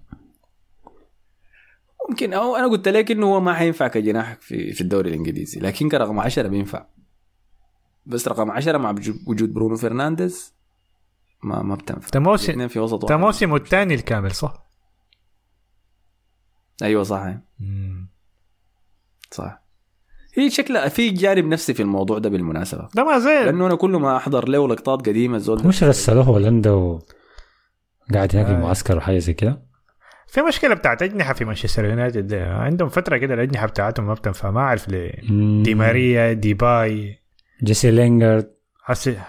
ممكن أو أنا قلت لك إنه هو ما حينفع كجناح في في الدوري الإنجليزي لكن كرقم 10 بينفع. بس رقم 10 مع وجود- وجود برونو فرنانديز ما ما بتنفع. ده موسم الاثنين في وسط ده واحد. موسمه الثاني الكامل صح؟ أيوه صح. صح. هي شكلها في جانب نفسي في الموضوع ده بالمناسبة. ده ما زي لأنه أنا كل ما أحضر له لقطات قديمة الزول ده. مش رسلوه هولندا وقاعد هناك في آه. المعسكر وحاجة زي كده؟ في مشكلة بتاعت أجنحة في مانشستر يونايتد ده. عندهم فترة كده الأجنحة بتاعتهم ما بتنفع ما أعرف ليه. مم. دي ماريا دي باي جيسي لينجارد حسي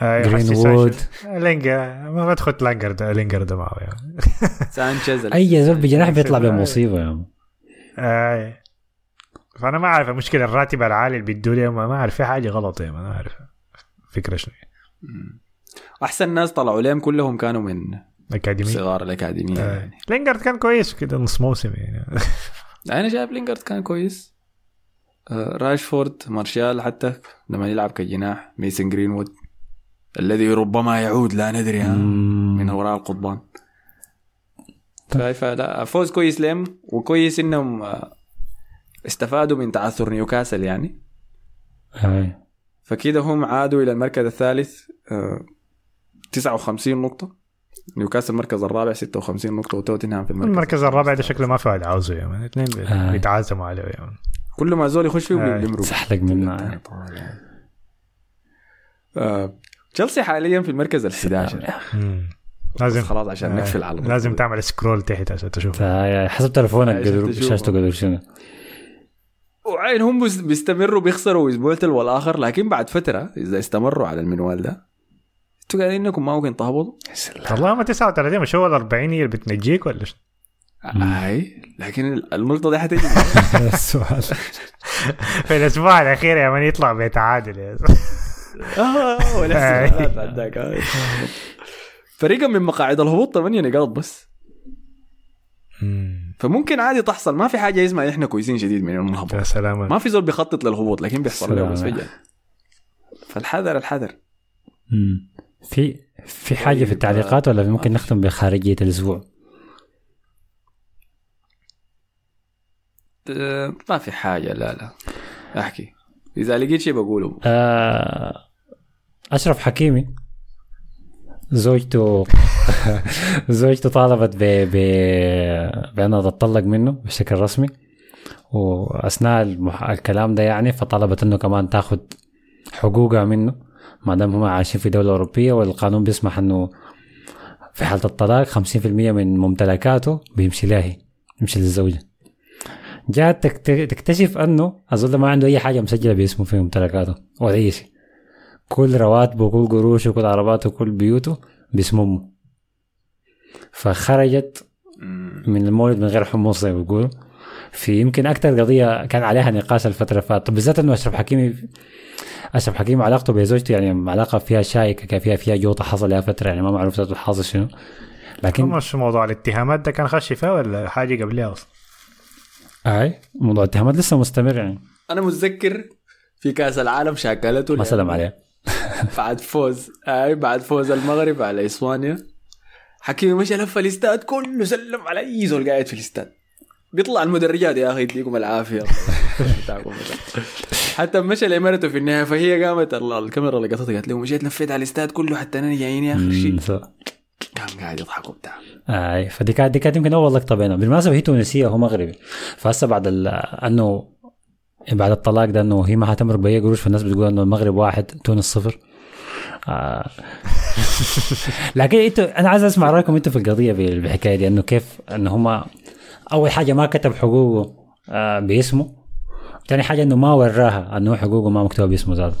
جرين حسي وود. لينجر ما بدخل لينجر ده لينجر ده معه يعني. سانشيز أي زول بجناح بيطلع آه. بمصيبة يا. آه. فأنا ما أعرف المشكلة الراتب العالي اللي بيدوا لي ما ما أعرف في حاجة غلط يعني ما أعرف فكرة شنو أحسن ناس طلعوا لهم كلهم كانوا من اكاديمي صغار الأكاديمية آه. يعني لينجارد كان كويس كده نص موسم يعني أنا شايف لينجارد كان كويس آه، راشفورد مارشال حتى لما يلعب كجناح ميسن جرينوود الذي ربما يعود لا ندري ها. من وراء القضبان. فا لا فوز كويس لهم وكويس إنهم آه، استفادوا من تعثر نيوكاسل يعني. فكده هم عادوا إلى المركز الثالث آه، 59 نقطة. نيوكاسل المركز الرابع 56 نقطة وتوتنهام في المركز المركز الرابع ده شكله ما في واحد عاوزه يعني الاثنين بي- آه. بيتعازموا عليه يعني كل ما زول يخش فيه آه. بيمرق سحلق منا آه، تشيلسي حاليا في المركز ال 11 مم. بس لازم خلاص عشان آه. نقفل على لازم تعمل scroll تحت عشان تشوف. فا- حسب تلفونك. شاشته قدر شنو وعين هم بس- بيستمروا بيخسروا أسبوع تلو الآخر لكن بعد فترة إذا استمروا على المنوال ده أنتوا قاعدين إنكم ما ممكن تهبطوا. والله ما 39 مش هو ال 40 هي اللي بتنجيك ولا شنو؟ أي لكن النقطه دي حتجي السؤال. في الأسبوع الأخير يا من يطلع بيتعادل يا. آه بعد ذاك آي. فريقا من مقاعد الهبوط 8 نقاط بس. مم. فممكن عادي تحصل. ما في حاجة اسمها إحنا كويسين شديد من نهبط يا سلام. ما في زول بيخطط للهبوط لكن بيحصل له بس. فجأة. فالحذر الحذر. مم. في في حاجة في التعليقات ولا ممكن نختم بخارجية الأسبوع؟ آه، ما في حاجة لا لا. أحكي. إذا لقيت شيء بقوله. آه، أشرف حكيمي. زوجته زوجته طالبت ب... ب... بانها تطلق منه بشكل رسمي. وأثناء المح... الكلام ده يعني فطلبت إنه كمان تاخذ حقوقها منه. ما دام هم عايشين في دولة أوروبية والقانون بيسمح إنه في حالة الطلاق 50% من ممتلكاته بيمشي لها هي بيمشي للزوجة. جات تكت... تكتشف إنه أظن ما عنده أي حاجة مسجلة باسمه في ممتلكاته ولا أي شيء. كل رواتبه كل قروشه كل عرباته كل بيوته باسم أمه. فخرجت من المولد من غير حمص زي ما بيقولوا. في يمكن أكثر قضية كان عليها نقاش الفترة اللي فاتت. بالذات إنه أشرف حكيمي أشرف حكيمي علاقته بزوجته يعني علاقة فيها شائكة كان فيها فيها جوطة حصل لها فترة يعني ما معروف الحاصل شنو. لكن مش موضوع الاتهامات ده كان خش فيها ولا حاجة قبلها أصلا؟ أي موضوع الاتهامات لسه مستمر يعني. أنا متذكر في كأس العالم شاكلته ما سلم عليه. بعد فوز. أي بعد فوز المغرب على إسبانيا. حكيمي مشى لف الاستاد كله سلم على أي زول قاعد في الاستاد. بيطلع المدرجات يا أخي يديكم العافية. حتى مشى لامارته في النهاية فهي قامت ال- الكاميرا اللي قطتها قالت له مشيت لفيت على الاستاد كله حتى أنا جايين يا أخي. شيء. قام قاعد يضحك وبتاع أي فدي كانت دي كانت يمكن أول لقطة بينهم. بالمناسبة هي تونسية وهو مغربي. فهسه بعد أنه بعد الطلاق ده إنه هي ما حتمرق بأي قروش فالناس بتقول إنه المغرب واحد تونس صفر. آه. لكن إنتوا أنا عايز أسمع رأيكم إنتوا في القضية بالحكايه دي إنه كيف إنه هم أول حاجة ما كتب حقوقه آه، باسمه. ثاني حاجة إنه ما وراها إنه حقوقه ما مكتوبة باسمه ذاته.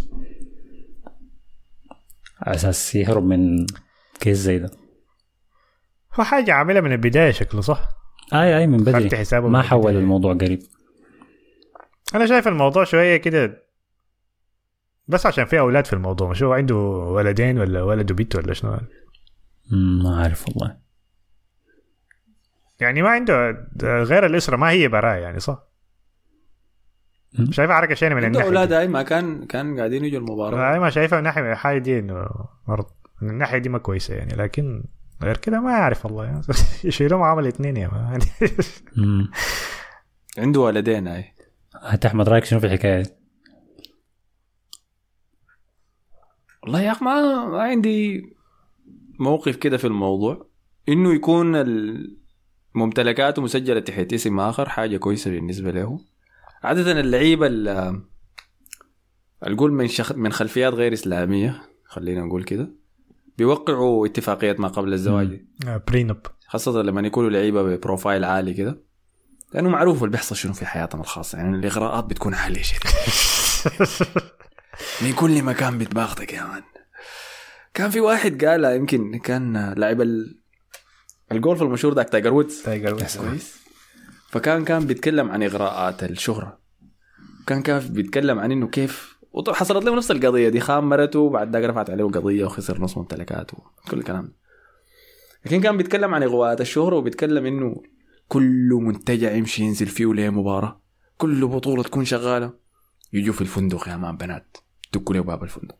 على أساس يهرب من كيس زي ده. هو حاجة عاملها من البداية شكله صح؟ أي أي من بدري. حسابه ما حول البداية. الموضوع قريب. أنا شايف الموضوع شوية كده بس عشان في أولاد في الموضوع مش هو عنده ولدين ولا ولد وبنت ولا شنو ما عارف والله يعني ما عنده غير الأسرة ما هي براه يعني صح. شايفها حركة شينة من عنده الناحية أولاد. هاي ما كان كان قاعدين يجوا المباراة أنا ما شايفها من ناحية الحاجة دي انه مرض من الناحية دي ما كويسة يعني لكن غير كده ما أعرف والله يعني. يشيلوا معاهم الاثنين يا مم. عنده ولدين هاي هات أحمد رأيك شنو في الحكاية؟ دي؟ والله يا أخي ما, ما عندي موقف كده في الموضوع. إنه يكون ممتلكاته مسجلة تحت اسم آخر حاجة كويسة بالنسبة له. عادة اللعيبة ال- القول من شخ... من خلفيات غير إسلامية خلينا نقول كده بيوقعوا اتفاقيات ما قبل الزواج. prenup خاصة لما يكونوا لعيبة ب profile عالي كده. لأنه معروف اللي بيحصل شنو في حياتهم الخاصة يعني الإغراءات بتكون عالية شديد من كل مكان بتباغتك يا man. كان في واحد قال يمكن كان لاعب ال... الجولف المشهور ذاك تايجر وودز. تايجر وودز. كويس. فكان كان بيتكلم عن إغراءات الشهرة. كان كان بيتكلم عن إنه كيف حصلت له نفس القضية دي خان مرته وبعد ذاك رفعت عليه قضية وخسر نص ممتلكاته كل الكلام لكن كان بيتكلم عن إغواءات الشهرة وبيتكلم إنه كل منتجع يمشي ينزل فيه ليه مباراة. كل بطولة تكون شغالة. يجوا في الفندق يا man بنات. دقوا له باب الفندق.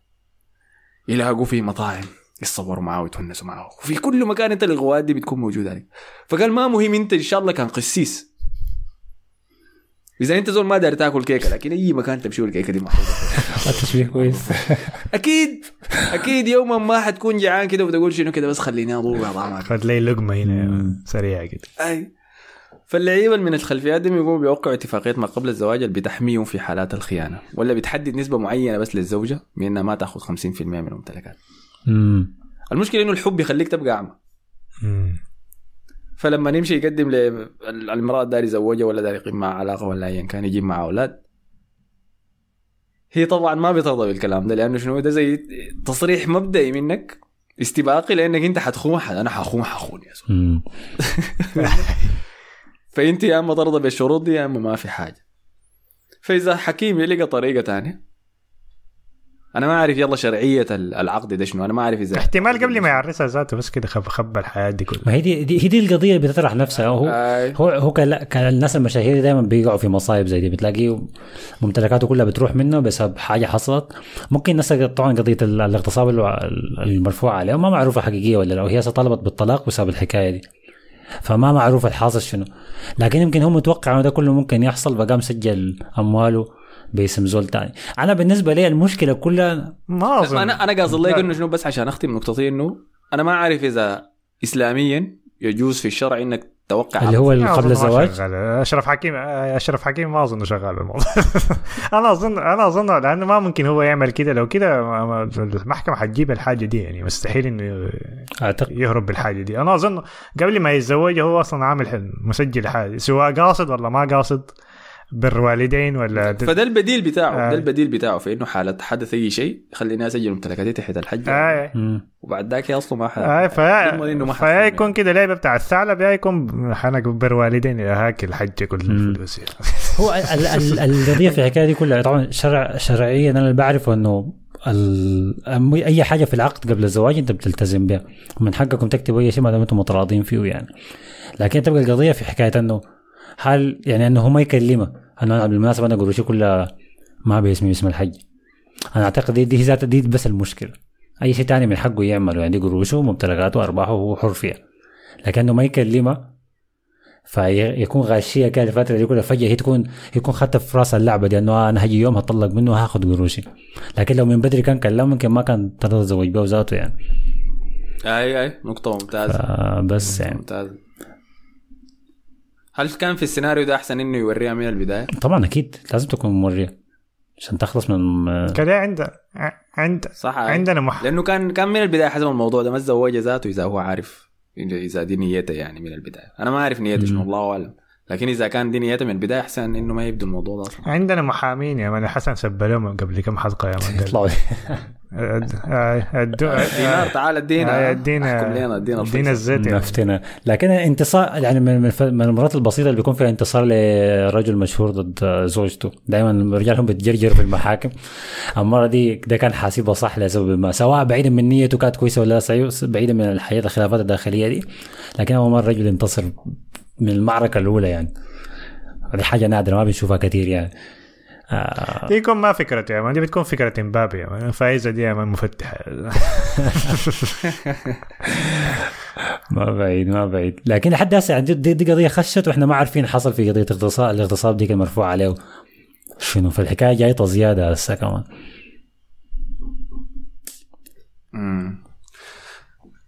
يلاقوا فيه مطاعم. يتصوروا معاه ويتونسوا معاه. وفي كل مكان انت الاغواءات دي بتكون موجودة عليك. فقال ما مهم انت إن شاء الله كان قسيس. إذا انت زول ما داير تاكل كيكة لكن أي مكان تمشي الكيكة دي محطوطة تشبيه كويس. أكيد. أكيد يوما ما حتكون جعان كده وتقول شنو كده بس خليني اذوق طعمك خد لي لقمة هنا. سريعة كده. أي. فاللعيبة من الخلفيات دي بيقوموا بيوقعوا اتفاقيات ما قبل الزواج اللي بتحميهم في حالات الخيانة ولا بتحدد نسبة معينة بس للزوجة بانها ما تأخذ 50% من الممتلكات مم. المشكلة إنه الحب يخليك تبقى أعمى. فلما نمشي يقدم للمراه داري يزوجها ولا داري يقيم معها علاقة ولا ايا كان يجيب معها أولاد هي طبعا ما بترضى بالكلام ده لأنه شنو ده زي تصريح مبدئي منك استباقي لأنك أنت حتخون حد أنا حخون حخون يا زول مم. فإنت يا أما ترضى بالشروط دي يا أما ما في حاجة. فإذا حكيم يلقى طريقة تانية أنا ما أعرف يلا شرعية العقد ده شنو أنا ما أعرف اذا احتمال قبل ما يعرسها ذاته بس كده خب خب الحياة دي كلها. ما هي دي, دي هي دي القضية اللي بتطرح نفسها. هو آي. هو هو كان كان الناس المشاهير دائما بيقعوا في مصايب زي دي. بتلاقيه ممتلكاته كلها بتروح منه بسبب حاجة حصلت. ممكن الناس طبعا قضية ال- الاغتصاب المرفوع عليه ما معروفة حقيقية ولا لو هي طلبت بالطلاق بسبب الحكاية دي. فما معروف الحاصل شنو. لكن يمكن هو متوقع انه ده كله ممكن يحصل فقام سجل أمواله باسم زول تاني. أنا بالنسبة لي المشكلة كلها ما أظن. أنا أنا قاصد لك لا. إنه شنو بس عشان أختم نقطتي إنه أنا ما أعرف إذا اسلاميا يجوز في الشرع إنك توقع اللي هو اللي قبل الزواج؟ شغال. أشرف حكيم أشرف حكيم ما أظن شغال بالموضوع. أنا أظن أنا أظن لأنه ما ممكن هو يعمل كده لو كده المحكمة حتجيب الحاجة دي يعني مستحيل إنه أعتقد. يهرب بالحاجة دي. أنا أظن قبل ما يتزوج هو أصلا عامل حل- مسجل حاجة سواء قاصد ولا ما قاصد. بر والدين ولا د- فده البديل بتاعه آه. ده البديل بتاعه في إنه حالة حدث أي شيء خليني أسجل ممتلكاتي تحت الحجة آه. وبعد ذاك أصله ما حد آه فيا فيا يكون كده لعبة بتاع الثعلب يا يكون حنك بر والدين يا هاك الحجة كل. الفلوس يعني. هو ال- ال- ال- القضية في الحكاية دي كلها طبعا شرع شرعيا أنا اللي بعرفه إنه ال- أي حاجة في العقد قبل الزواج أنت بتلتزم بها من حقكم تكتبوا أي شيء ما دام أنتم متراضين فيه يعني لكن تبقى القضية في حكاية إنه هل يعني أنه هو ما يكلمه؟ أنا بالمناسبة أنا قروشي كلها ما باسمي اسم الحج. أنا أعتقد دي, دي ذات دي بس المشكلة. أي شيء تاني من حقه يعمله. يعني قروشه وممتلكاته وأرباحه هو حر فيها. لكنه ما يكلمه فيكون غاشية كده الفترة دي كلها. فجأة هي تكون يكون خدت في رأس اللعبة دي. أنه أنا هجي يوم هطلق منه وهاخد قروشي لكن لو من بدري كان كلام ممكن ما كان ترضى تزوج به ذاته يعني. اي أي نقطة ممتازة. فبس يعني. ممتاز هل كان في السيناريو ده أحسن إنه يوريها من البداية؟ طبعا أكيد. لازم تكون مورية. عشان تخلص من كده عند عند صح. عندنا مح... لأنه كان كان من البداية حسب الموضوع ده. ما تزوج ذاته إذا هو عارف اذا دي نيته يعني من البداية. أنا ما أعرف نيته شنو الله أعلم. لكن إذا كان دي نيته من البداية أحسن إنه ما يبدو الموضوع ده أصلا. عندنا محامين يا مان حسن سبلهم قبل كم حلقة يا مان يطلعوا دينار تعال ادينا. ادينا احكم لنا ادينا ادينا الزيت يعني. نفتنا. لكن انتصار يعني من المرات البسيطة اللي بيكون فيها انتصار لرجل مشهور ضد زوجته. دائما الرجال هم بيتجرجروا في المحاكم. المرة دي ده كان حاسبها صح لسبب ما. سواء بعيدا من نيته كانت كويسة ولا بعيدا من الحياة الخلافات الداخلية دي. لكن أول مرة رجل ينتصر من المعركة الأولى يعني. هذه حاجة نادرة ما بنشوفها كثير يعني. آه. دي يكون ما فكرته يا مان دي بتكون فكرة امبابي يا مان الفايزه دي يا مان مفتحة. ما بعيد ما بعيد. لكن لحد هسه يعني دي, دي قضية خشت وإحنا ما عارفين حصل في قضية اغتصاب الاغتصاب دي كان مرفوع عليه. شنو؟ فالحكاية جايطة زيادة هسه كمان.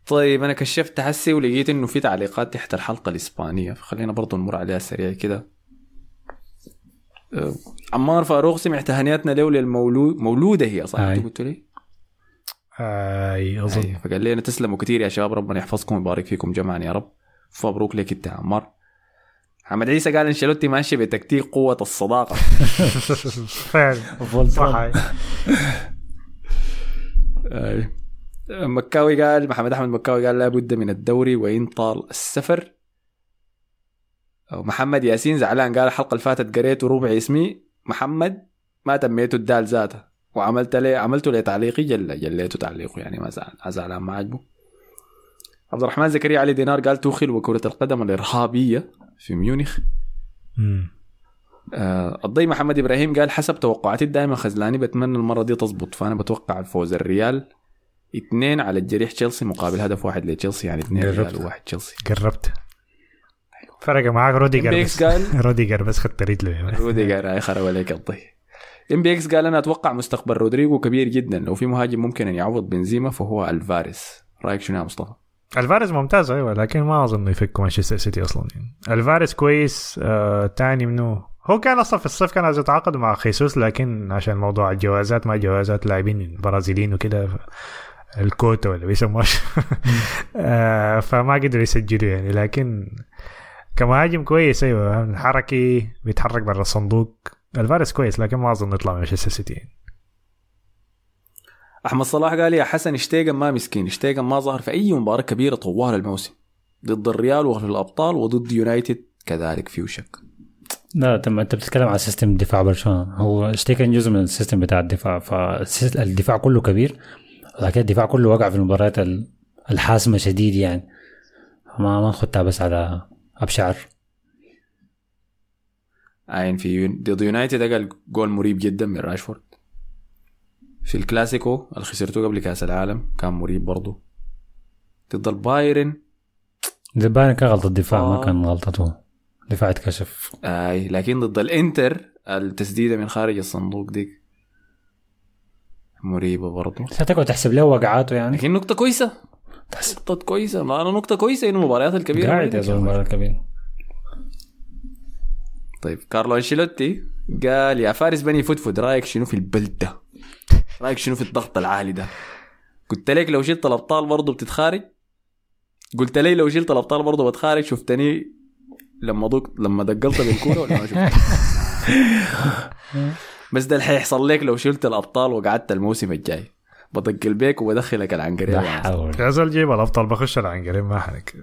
طيب أنا كشفت حسي ولقيت إنه في تعليقات تحت الحلقة الإسبانية فخلينا برضو نمر عليها سريع كده أه، عمار فاروق سمع تهنئتنا له للمولود مولودة هي صح. أنت قلت لي؟ اي أظن. فقال لنا تسلموا كثير يا شباب ربنا يحفظكم ويبارك فيكم جميعا يا رب فمبروك لك أنت يا عمار محمد عيسى قال أنشيلوتي ماشي بتكتيك قوة الصداقة فعلا صح. مكاوي قال محمد أحمد مكاوي قال لابد من الدوري وإن طال السفر. محمد ياسين زعلان قال الحلقة اللي فاتت قريت ربع اسمي. محمد ما تميته الدال ذاته. وعملت لي عملته لي تعليقي جل جليته تعليقه يعني ما زعل زعلان ما عجبه عبد الرحمن زكريا علي دينار قال توخل وكرة القدم الإرهابية في ميونخ. آه الضي محمد إبراهيم قال حسب توقعاتي دائما خزلاني بتمنى المرة دي تزبط فأنا بتوقع الفوز الريال. اثنين على الجريح تشيلسي مقابل هدف واحد لتشيلسي يعني اثنين. ريال وواحد تشيلسي. قربت فرق معاك روديجر بس. قال روديجر بس خدت يا man. روديجر هاي خرب عليك الضي ام بي إكس قال أنا أتوقع مستقبل رودريجو كبير جدا لو في مهاجم ممكن أن يعوض بنزيما فهو ألفاريس. رأيك شنو يا مصطفى؟ الفاريز ممتاز أيوه لكن ما أظن يفك مانشستر سيتي أصلا. يعني الفاريز كويس آه تاني منه هو كان أصلا في الصيف كان عايز يتعاقد مع خيسوس لكن عشان موضوع الجوازات ما جوازات لاعبين برازيليين وكده الكوتا ولا بيسموها آه فما قدروا يسجلوا يعني. لكن كمهاجم كويس أيوه حركي بيتحرك برا الصندوق. الفاريز كويس لكن ما أظن يطلع من مانشستر سيتي يعني. أحمد صلاح قال يا حسن اشتيجن ما مسكين. اشتيجن ما ظهر في أي مباراة كبيرة طوال الموسم. ضد الريال وفي الأبطال وضد يونايتد كذلك في وشك لا تم أنت بتتكلم على system دفاع برشلونة. هو اشتيجن جزء من ال system بتاع الدفاع. فالدفاع كله كبير. لكن الدفاع كله وقع في المباريات ال- الحاسمة شديد يعني. ما ما نخدها بس على أبشعر. عين في ضد يونايتد أقل جول مريب جدا من راشفورد. في الكلاسيكو اللي خسرته قبل كأس العالم كان مريب برضه ضد البايرن. ضد بايرن كان غلطة الدفاع آه. ما كان غلطته. دفاع اتكشف أي لكن ضد الإنتر التسديدة من خارج الصندوق ديك. مريبة برضه تقعد تحسب له وقعاته يعني. لكن نقطة كويسة. تحسب نقطة كويسة. ما أنا نقطة كويسة إنه المباريات الكبيرة قاعد يا مان. المباراة الكبيرة. طيب. كارلو أنشيلوتي قال يا فارس بني فدفد رأيك شنو في البلد ده؟ رأيك شنو في الضغط العالي ده؟ قلت لك لو شلت الأبطال برضه بتتخارج. قلت لي لو شلت الأبطال برضه بتخارج شفتني لما ضق لما دقلت بالكورة ولا ما شفت بس ده اللي حيحصل لك لو شلت الأبطال وقعدت الموسم الجاي. بدقل بيك وبدخلك. حول. يا زول جيب الأبطال بخش العنقرين ما حرك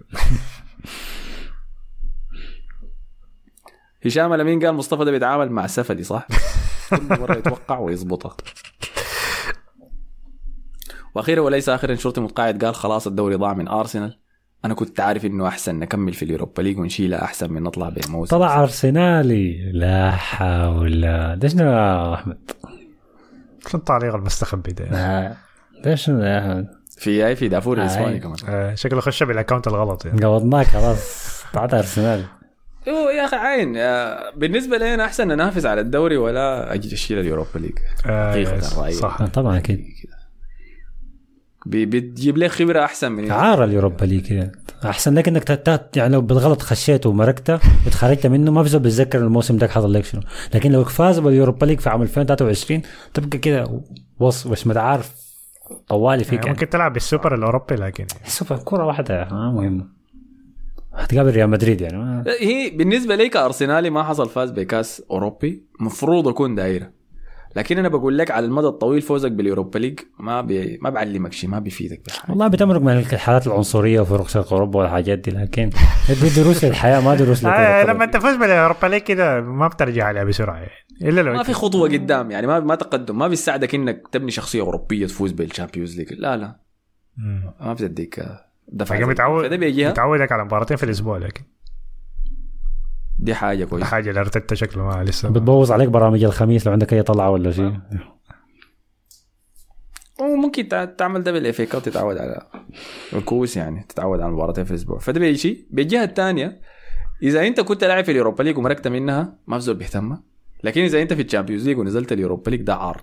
هشام الأمين قال مصطفى ده بيتعامل مع سفدي صح؟ كل مرة يتوقع ويظبطها وأخيرا وليس اخرا شرطي متقاعد قال خلاص الدوري ضاع من أرسنال. أنا كنت عارف إنه أحسن نكمل في اليوروبا ليج ونشيلها أحسن من نطلع بموسم طلع ارسنالي لا حول. شنو يا أحمد؟ شو التعليق المستخبي ده؟ آه، شنو يا أحمد؟ في أي في دافور آه، الاسباني أي. كمان. آه شكله خش بال account الغلط يعني. قوضناك خلاص. طلعت أرسنال. هو يا أخي عين. آه، بالنسبة لي أنا أحسن ننافس على الدوري ولا أجي أشيل ال Europa League. آه حقيقة yes، رأيي. صح. آه، طبعا أكيد. بتجيب لك خبرة أحسن من عار ال Europa League. كده أحسن لك إنك تت- يعني لو بالغلط خشيت ومركته وتخرجت منه ما في زول بيتذكر الموسم ده حصل لك شنو. لكن لو فاز بال Europa League في عام 2023 تبقى كده وص بس ما عارف طوالي فيك يعني يعني. ممكن تلعب بالسوبر الأوروبي لكن. سوبر كرة واحدة ما مهمة. هتقابل ريال مدريد يعني ما هي بالنسبة لي كارسنالي ما حصل فاز بكأس أوروبي مفروض أكون دايرة. لكن أنا بقول لك على المدى الطويل فوزك بال Europa League ما بي... ما بعلمك شيء ما بيفيدك بحاجة. والله بتمرق من الحالات العنصرية وفي شرق أوروبا والحاجات دي لكن دي دروس للحياه ما دروس آه لما انت تفوز بال Europa League كده ما بترجع عليها بسرعة. يعني إلا لو ما في خطوة قدام يعني ما ما تقدم ما بيساعدك إنك تبني شخصية أوروبية تفوز بال Champions League. لا لا. مم. ما بتديك دفعه متعود بيجيها. متعودك على مباراتين في الأسبوع لكن دي حاجة كويسة. حاجة الارتيتا شكله ما لسه. بتبوظ عليك برامج الخميس لو عندك أي طلعة ولا شيء. وممكن تع- تعمل ده بال FA Cup تتعود على الكؤوس يعني تتعود على مباراتين في الأسبوع. فده بيجي بالجهة الثانية إذا أنت كنت لاعب في ال Europa League ومركت منها ما في زول بيهتم. لكن إذا أنت في ال Champions League ونزلت ال Europa League ده عار.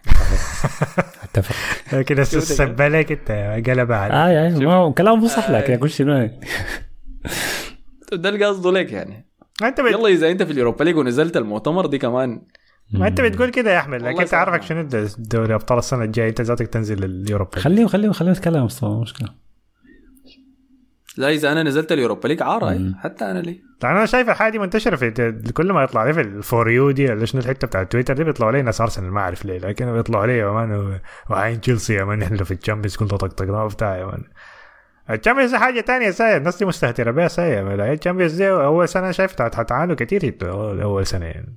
اتفق. لكن السبالك أنت قلبها على آه يعني ما هو كلام مو صح. لكن أقول شنو؟ يعني. ده اللي قصده لك يعني. ما انت بت... يلا إذا أنت في ال Europa League ونزلت المؤتمر دي كمان. ما انت بتقول كده يا أحمد لكن أنت. عارفك شنو الد- دوري أبطال السنة الجاية أنت ذاتك تنزل اليوروبا خليه خليه خليه يتكلم مشكلة. لا إذا أنا نزلت ال Europa League عار. حتى أنا ليه؟ يعني أنا شايف الحاجة دي منتشرة في كل ما يطلع لي في ال For You دي ولا شنو الحتة بتاعت تويتر دي بيطلعوا لي ناس أرسنال ما أعرف ليه لكن بيطلعوا لي يا man وعين تشيلسي يا man نحن في ال Champions كنت طقطقناه بتاع يا man. ال Champions حاجة تانية سايا الناس دي مستهترة بها سايا ال Champions دي أول سنة شايف تع- حتعانوا كتير أول سنه يعني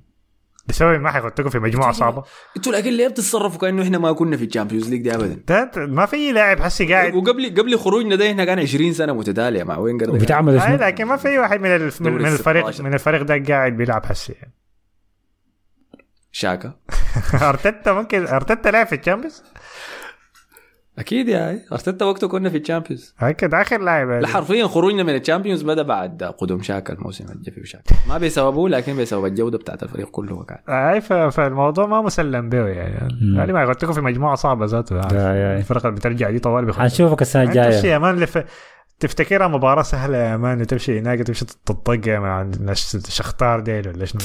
بسبب ما حيحطكم في مجموعة صعبة. أنتوا لكن ليه بتتصرفوا كأنه إحنا ما كنا في ال Champions League دي ابدا؟ ما في لاعب حسي قاعد وقبل قبل خروجنا ده إحنا كان 20 سنة متتالية مع وبتعمل آه شنو؟ لكن ما في واحد من الف... من الفريق 16. من الفريق ده قاعد بيلعب حسي يعني. شاكا. أرتيتا ممكن أرتيتا لعب في ال Champions أكيد يا هاي أرتيتا وقته كنا في ال Champions. هكذا اخر لاعب لا حرفيا خروجنا من ال Champions بدا بعد قدوم شاكا الموسم الجاي في شاكا. ما بسببه لكن بسبب الجوده بتاعت الفريق كله وكان اي ف- فالموضوع ما مسلم به يعني. يعني ما قلت لكم في مجموعة صعبة ذاته. يعني. يا- يا- الفرقة اللي بترجع دي طوال بيخ... حنشوفك السنة الجاية. يا man لف... تفتكرها مباراة سهلة يا man وتمشي هناك تمشي تطق مع الناس شختار ديل ولا شنو.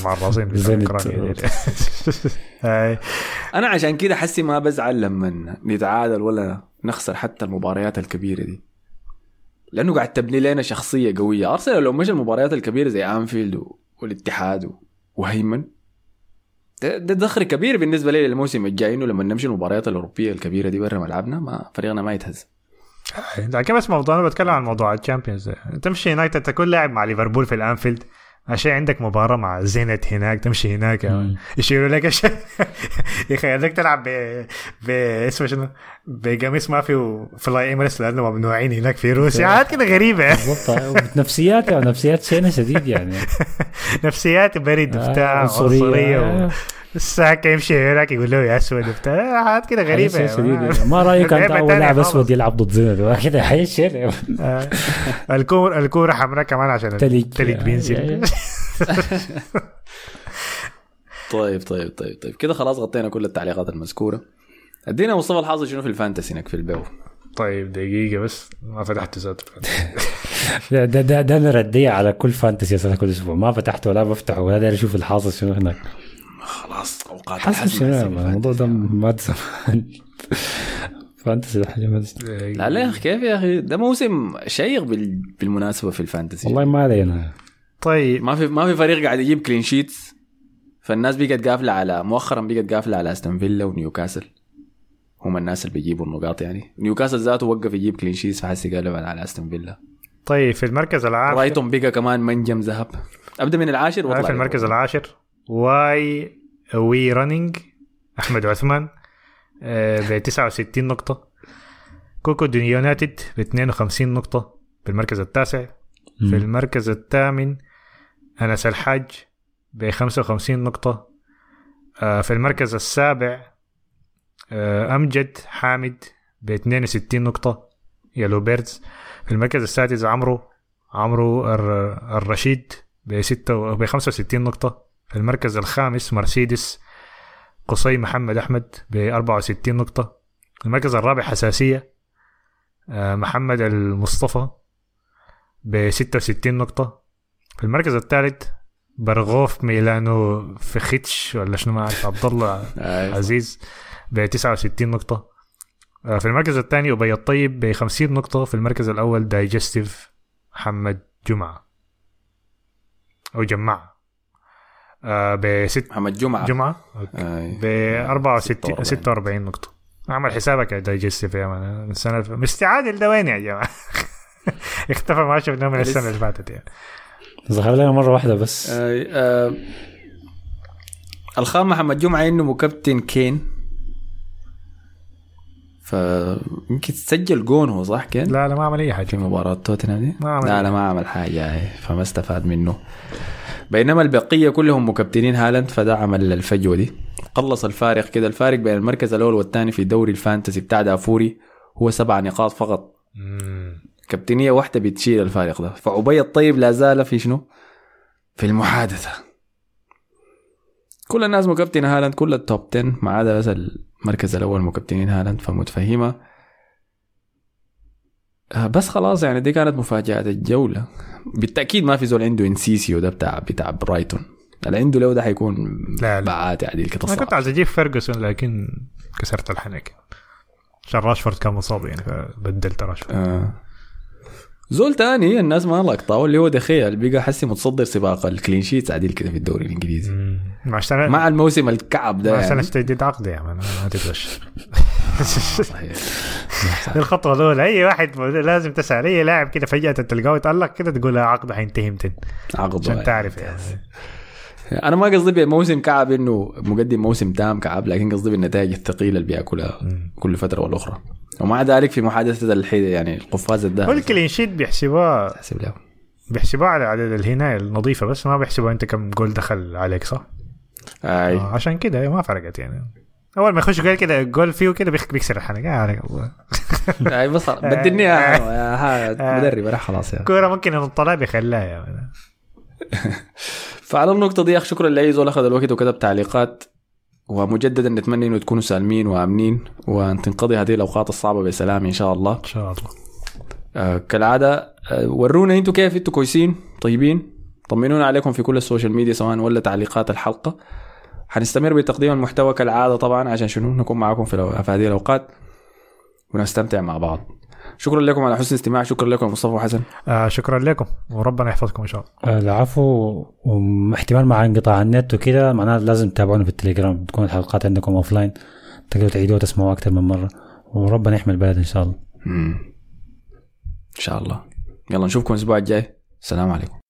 هاي. أنا عشان كده حسي ما بزعل لما نتعادل ولا نخسر حتى المباريات الكبيرة دي لأنه قاعد تبني لنا شخصية قوية أرسنال لو مشى المباريات الكبيرة زي أنفيلد. والاتحاد. وهيمن ده, ده دخل كبير بالنسبة لي للموسم الجاي إنه لما نمشي المباريات الأوروبية الكبيرة دي برا ملعبنا ما فريقنا ما يتهز لكن بس موضوع أنا بتكلم عن موضوع ال Champions. تمشي هناك تكون لاعب مع ليفربول في الأنفيلد. عشان عندك مباراة مع زينت هناك تمشي هناك. يا. يشيلوا لك أشياء يخليك تلعب ب ب اسمه شنو؟ بقميص ما فيه فلاي اميرس لأنه ممنوعين هناك في روسيا. حاجات كده غريبة. بالضبط. نفسيات يعني نفسيات شينه شديد يعني. نفسيات برد آه، بتاع عنصرية. آه. الساعة يمشي هناك يقول له يا أسود بتاع حاجات كده غريبة. يعني. ما رأيك أنت أول لاعب. أسود يلعب ضد زينة كده حي شيء آه. الكورة الكورة حمراء كمان عشان تلج. التلج بينزل طيب طيب طيب طيب كده خلاص غطينا كل التعليقات المذكورة ادينا مصطفى الحاظ شنو في ال Fantasy هناك في البيو طيب دقيقة بس ما فتحت ذاته ده ده ده, ده أنا ردية على كل Fantasy كل أسبوع ما فتحته ولا بفتحه ولا داير أشوف الحاصل شنو هناك خلاص أوقات الحزم الموضوع ده ما تسمع Fantasy حاجة. لا لا يا أخي كيف يا أخي؟ ده موسم شيق بال... بالمناسبة في ال Fantasy. والله ما علينا. طيب. ما في ما في فريق قاعد يجيب clean sheets فالناس بقت قافلة على مؤخرا بقت قافلة على أستون فيلا ونيوكاسل. هم الناس اللي بيجيبوا النقاط يعني. نيوكاسل ذاته وقف يجيب clean sheets فحسي قلب على أستون فيلا. طيب في المركز العاشر. برايتون بقى كمان منجم ذهب. أبدأ من العاشر في المركز العاشر. واي We Running أحمد عثمان ب 69 نقطة. كوكو دون United ب 52 نقطة. في المركز التاسع في المركز الثامن أنس الحاج ب 55 نقطة. آه، في المركز السابع آه، أمجد حامد ب 62 نقطة. Yellow Birds في المركز السادس عمرو عمرو الر- الرشيد ب 6 ب 65 نقطة. المركز الخامس مرسيدس قصي محمد أحمد ب 64 نقطة. المركز الرابع حساسية آه، محمد المصطفى ب 66 نقطة. في المركز الثالث برغوف ميلانو فخيتش ولا شنو ما عارف عبد الله أيوة. عزيز ب 69 نقطة. آه، في المركز الثاني أبي الطيب ب 50 نقطة. في المركز الأول دايجستيف محمد جمعة. أو جماعة. آه ب 6 محمد جمعة. جمعة؟ أي. ب 64 46. 46 نقطة. أعمل حسابك يا Digestive يا man. السنة الف... مستعاد ده وين يا جماعة؟ اختفى ما شفناه من السنة اللي فاتت يعني. ظهر لنا مرة واحدة بس. آه، آه، الخام محمد جمعة إنه كابتن كين. فيمكن تسجل جون هو صح كين؟ لا لا ما عمل أي في حاجة مباراة توتنهام دي؟ ما عمل لا لا ما عمل حاجة هاي، فما استفاد منه. بينما البقية كلهم مكابتنين هالاند فده عمل الفجوة دي. قلص الفارق كده الفارق بين المركز الأول والثاني في دوري ال Fantasy بتاع دافوري هو سبع نقاط فقط. كابتنية واحدة بتشيل الفارق ده. فعبي الطيب لا زال في شنو؟ في المحادثة. كل الناس مكابتن هالاند كل ال top 10 ما عدا بس المركز الأول مكابتنين هالاند فمتفهمة. آه، بس خلاص يعني دي كانت مفاجأة الجولة. بالتأكيد ما في زول عنده إنسيسو ده بتاع بتاع برايتون. اللي عنده له ده حيكون لا لا. بعات عديل كده أنا كنت عايز أجيب فيرجسون لكن كسرت الحنك. عشان راشفورد كان مصاب يعني فبدلت راشفورد. آه. زول تاني الناس ما لقطه اللي هو دخيا اللي بقى حسي متصدر سباق الكلين شيتس عديل كده في الدوري الإنجليزي. مع مع الموسم الكعب ده مع عشان يعني. استجديد عقد يا مان ما تقدرش الخطوة الأولى أي واحد لازم تسأل أي لاعب كده فجأة تلقاه يتألق كده تقول له عقده حينتهي متى عقد عشان تعرف يعني. أنا ما قصدي بموسم كعب إنه مقدم موسم تام كعب لكن قصدي بالنتائج الثقيلة اللي بيأكلها كل فترة والأخرى. ومع ذلك في محادثة الحيد يعني القفاز الذهبي. وال clean sheet بيحسبوها حسب له. بيحسبوها على عدد الهناية النظيفة بس ما بيحسبوها أنت كم جول دخل عليك صح؟ أي. آه عشان كده ما فرقت يعني. أول ما يخش جول كده جول فيه كده بيخ- بيكسر الحنك آه عليك الله أي بس بدلني يا ها- مدرب أنا خلاص يعني كورة ممكن ينطلع بيخليها يا. فعلى النقطة دي يا أخي شكرا لأي زول أخذ الوقت وكتب تعليقات. ومجددا نتمنى إنه تكونوا سالمين وآمنين وأن تنقضي هذه الأوقات الصعبة بسلام إن شاء الله. إن شاء الله. آه كالعادة آه ورونا أنتوا كيف؟ أنتوا كويسين؟ طيبين؟ طمنونا عليكم في كل ال social media سواء ولا تعليقات الحلقة. حنستمر بتقديم المحتوى كالعادة طبعا عشان شنو؟ نكون معاكم في, في هذه الأوقات ونستمتع مع بعض. شكرا لكم على حسن الاستماع. شكرا لكم مصطفى وحسن آه شكرا لكم. وربنا يحفظكم إن شاء الله. آه، العفو واحتمال مع انقطاع النت وكده معناها لازم تتابعونا في التليجرام. تكون الحلقات عندكم offline تقدروا تعيدوها وتسمعوها أكثر من مرة. وربنا يحمي البلد إن شاء الله. مم. إن شاء الله. يلا نشوفكم الأسبوع الجاي. السلام عليكم.